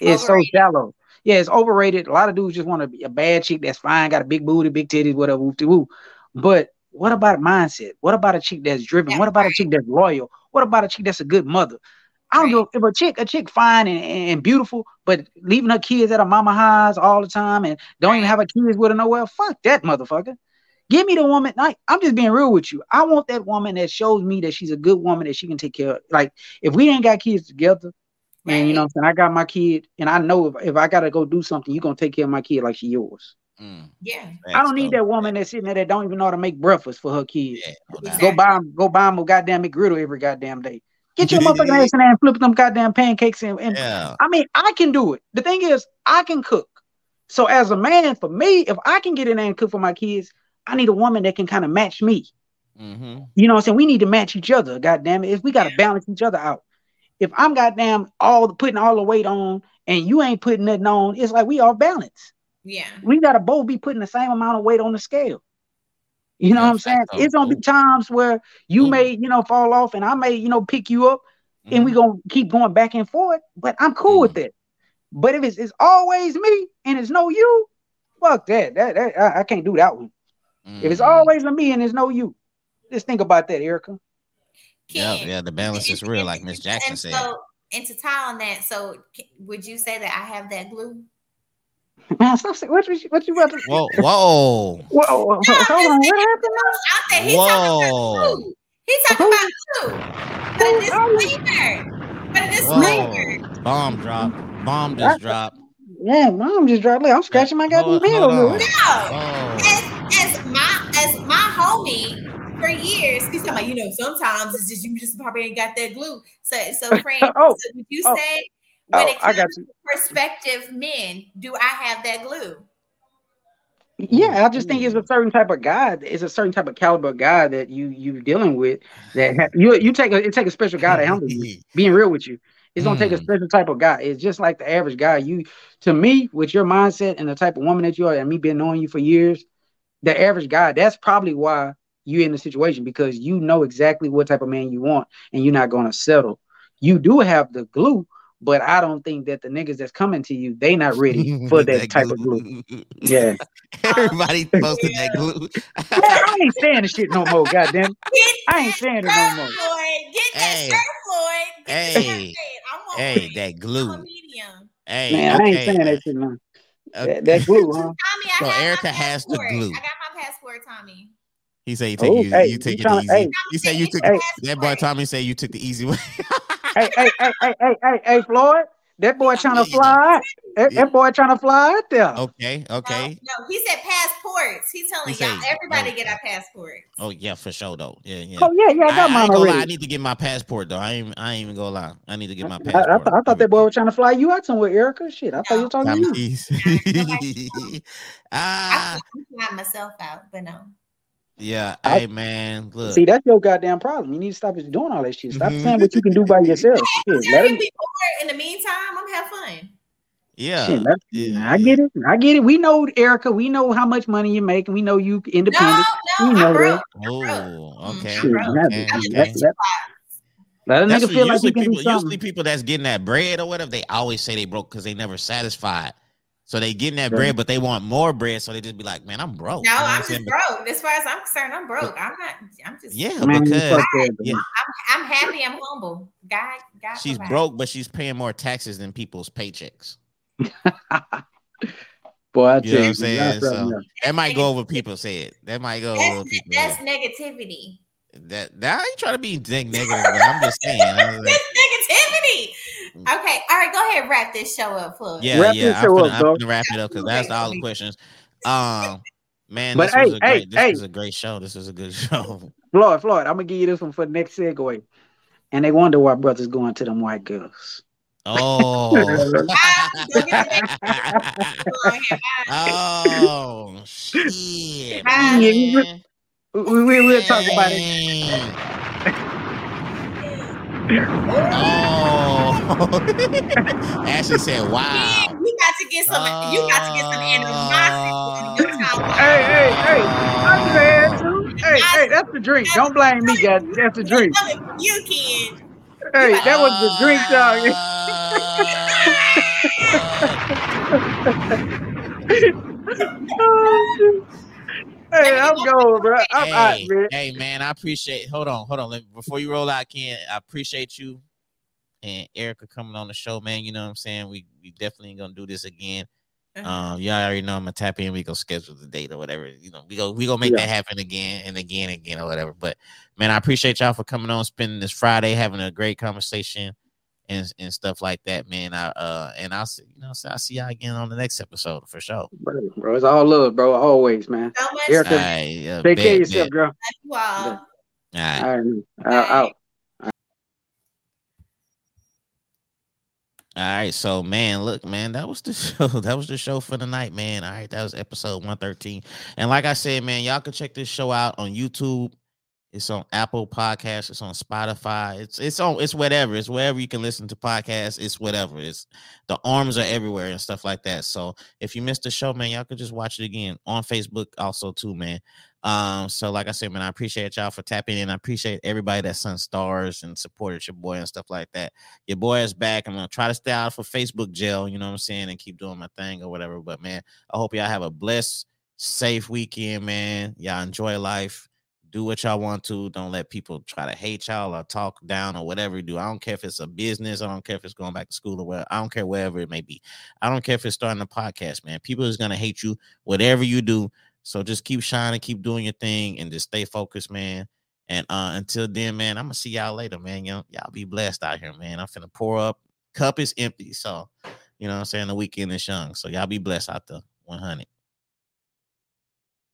it's Overrated. so shallow. Yeah, it's overrated. A lot of dudes just want to be a bad chick that's fine, got a big booty, big titties, whatever, whoop de whoop. But what about mindset? What about a chick that's driven? What about a chick that's loyal? What about a chick that's a good mother? I don't Right. give if a chick, a chick fine and, and beautiful, but leaving her kids at her mama house all the time and don't even have her kids with her nowhere. Fuck that motherfucker. Give me the woman. Like, I'm just being real with you. I want that woman that shows me that she's a good woman that she can take care of. Like, if we ain't got kids together, man, you know what I'm saying? I got my kid, and I know if, if I gotta go do something, you're gonna take care of my kid like she yours. Mm, Yeah. I don't need facts, that woman that's sitting there that don't even know how to make breakfast for her kids. though. Yeah, no doubt. Go buy 'em- go buy them a goddamn McGriddle every goddamn day. Get your motherfucking ass in there and flip them goddamn pancakes and, and Yeah. I mean, I can do it. The thing is, I can cook. So as a man, for me, if I can get in there and cook for my kids, I need a woman that can kind of match me. Mm-hmm. You know what I'm saying? We need to match each other. Goddamn it. If we gotta balance each other out. If I'm goddamn all putting all the weight on and you ain't putting nothing on, it's like we are balanced. Yeah. We gotta both be putting the same amount of weight on the scale. You know Yeah, what I'm saying? facts. It's gonna be times where you Ooh. may, you know, fall off and I may, you know, pick you up and we Mhm. gonna keep going back and forth. But I'm cool with it. But if it's, it's always me and it's no you, fuck that. That, that I, I can't do that one. If it's Mhm. always me and it's no you, just think about that, Erica. yeah, Ken, yeah, the balance is real, like Miss Jackson and said. So, and to tie on that, so would you say that I have that glue? Man, stop saying what you what you about to Whoa, whoa, Whoa, whoa, whoa, hold on, what happened? Out there, he talking about whoa, glue. He talking about glue. But a disclaimer. But a disclaimer. whoa! Bomb drop, bomb just dropped. Yeah, mom just dropped. Like, I'm scratching my goddamn Hold- head over No. Oh, As, as my as my homie for years, he's talking about, you know, sometimes it's just you just probably ain't got that glue. So so friend, Oh, so would you oh, say when Oh, it I comes got to you. prospective men, do I have that glue? Yeah, I just think it's a certain type of guy. It's a certain type of caliber guy that you you dealing with. That ha- you you take a it take a special guy to handle you. Being real with you, it's gonna take a Mm. special type of guy. It's just like the average guy. You to me, with your mindset and the type of woman that you are, and me being knowing you for years, the average guy. That's probably why you're in the situation because you know exactly what type of man you want, and you're not gonna settle. You do have the glue, but I don't think that the niggas that's coming to you, they not ready for that, type of glue. Yeah. Everybody posted that glue. Man, I ain't saying the shit no more, goddamn. Get I ain't saying it no more. Floyd. Get that Hey. shirt, Floyd. Get Hey. shirt made. I want hey, that glue. medium. Hey, Man, I ain't saying that shit, man. okay. That, that glue, huh? Tommy, I So have Erica has the glue. I got my passport, Tommy. He said you take Oh, you, hey, you you take it tryna- easy. hey. you say you took Hey. that boy Tommy say you took the easy way. Hey, hey, hey, hey, hey, hey, hey, Floyd. That boy trying to fly. That, that boy trying to fly out there. okay, okay. No, no, he said passports. He's telling He y'all, said- everybody oh, get our passports. Oh yeah, for sure though. Yeah, yeah. Oh yeah, yeah, I I, got I mine ain't gonna lie. I need to get my passport though. I ain't. I ain't even gonna lie. I need to get my I, I, passport. th- I thought that boy was trying to fly you out somewhere, Erica. Shit, I thought you were talking Tommy to you. keys. ah, I can fly myself out, but no. Yeah. I- Hey man, look. See, that's your goddamn problem. You need to stop doing all that shit. Stop Mhm. saying what you can do by yourself. Shit, let Let him. be bored. In the meantime, I'm have fun. Yeah, Shit, yeah. I get it. I get it. We know Erica. We know how much money you make, and we know you independent. no, You know I'm that. broke. Oh, okay. Shit, bro. that- okay, I'm just that- okay. that- Let a That's nigga what feel like usually he can people do something. usually people that's getting that bread or whatever, they always say they broke because they never satisfied. So they getting that Right. bread, but they want more bread, so they just be like, "Man, I'm broke." No, You know what I'm just broke. As far as I'm concerned, I'm broke. I'm not. I'm just. Yeah, Man, because fuck that, yeah, I'm happy. I'm humble. God, God. she's provides. broke, but she's paying more taxes than people's paychecks. Boy, I You know what I'm saying? that's So else. that might go over people's head. That might go over That's, people's that's head. negativity. That that I ain't trying to be negative, I'm just saying. I was like, That's negativity. Okay, all right. Go ahead, wrap this show up, for us. yeah, Wrap yeah. this I'm show gonna, up, I'm gonna wrap it up because that's all the questions. Um, man, But this hey, was a hey, great. This hey. was a great show. This was a good show. Floyd, Floyd, I'm gonna give you this one for the next segue. And they wonder why brothers going to them white girls. Oh. oh shit. Man. We, we, we- we'll talk about it. Oh. Ashley said, "Wow." Yeah, you got to get some. you got to get some animosity. in your time. Hey, hey, hey, I'm mad too. Hey, hey, that's the drink. Don't blame me, guys. That's the drink. You can. Hey, that was the drink, dog. Oh, hey, I'm going, bro. I'm out, hey, man. hey, man, I appreciate. Hold on, hold on. Let- Before you roll out, Ken, I appreciate you and Erica coming on the show, man. You know what I'm saying? We we definitely gonna do this again. Uh-huh. Um, y'all already know I'm gonna tap in. We go schedule the date or whatever. You know, we go we gonna make Yeah. that happen again and again and again or whatever. But man, I appreciate y'all for coming on, spending this Friday, having a great conversation and and stuff like that, man. I uh and I'll see you know so I'll see y'all again on the next episode for sure. Bro, bro, it's all love, bro. Always, man. So much. Erica, All right, uh, Take care of yourself, bet. girl. You all. All right. All right, man. Out, out. All right, so man, look, man, that was the show. That was the show for the night, man. All right, that was episode 113. And like I said, man, y'all can check this show out on YouTube. It's on Apple Podcasts, it's on Spotify, it's it's on it's whatever. It's wherever you can listen to podcasts, it's whatever. It's the arms are everywhere and stuff like that. So if you missed the show, man, y'all could just watch it again on Facebook also too, man. Um, so like I said, man, I appreciate y'all for tapping in. I appreciate everybody that sent stars and supported your boy and stuff like that your boy is back. I'm gonna try to stay out for Facebook jail, you know what I'm saying, and keep doing my thing or whatever. But man, I hope y'all have a blessed, safe weekend, man. Y'all enjoy life. Do what y'all want to. Don't let people try to hate y'all or talk down or whatever you do. I don't care if it's a business. I don't care if it's going back to school or where. I don't care wherever it may be. I don't care if it's starting a podcast, man. People is gonna hate you, whatever you do. So just keep shining, keep doing your thing, and just stay focused, man. And uh until then, man, I'm gonna see y'all later, man. Y'all, y'all be blessed out here, man. I'm finna pour up. Cup is empty. So, you know what I'm saying? The weekend is young. So y'all be blessed out there. 100.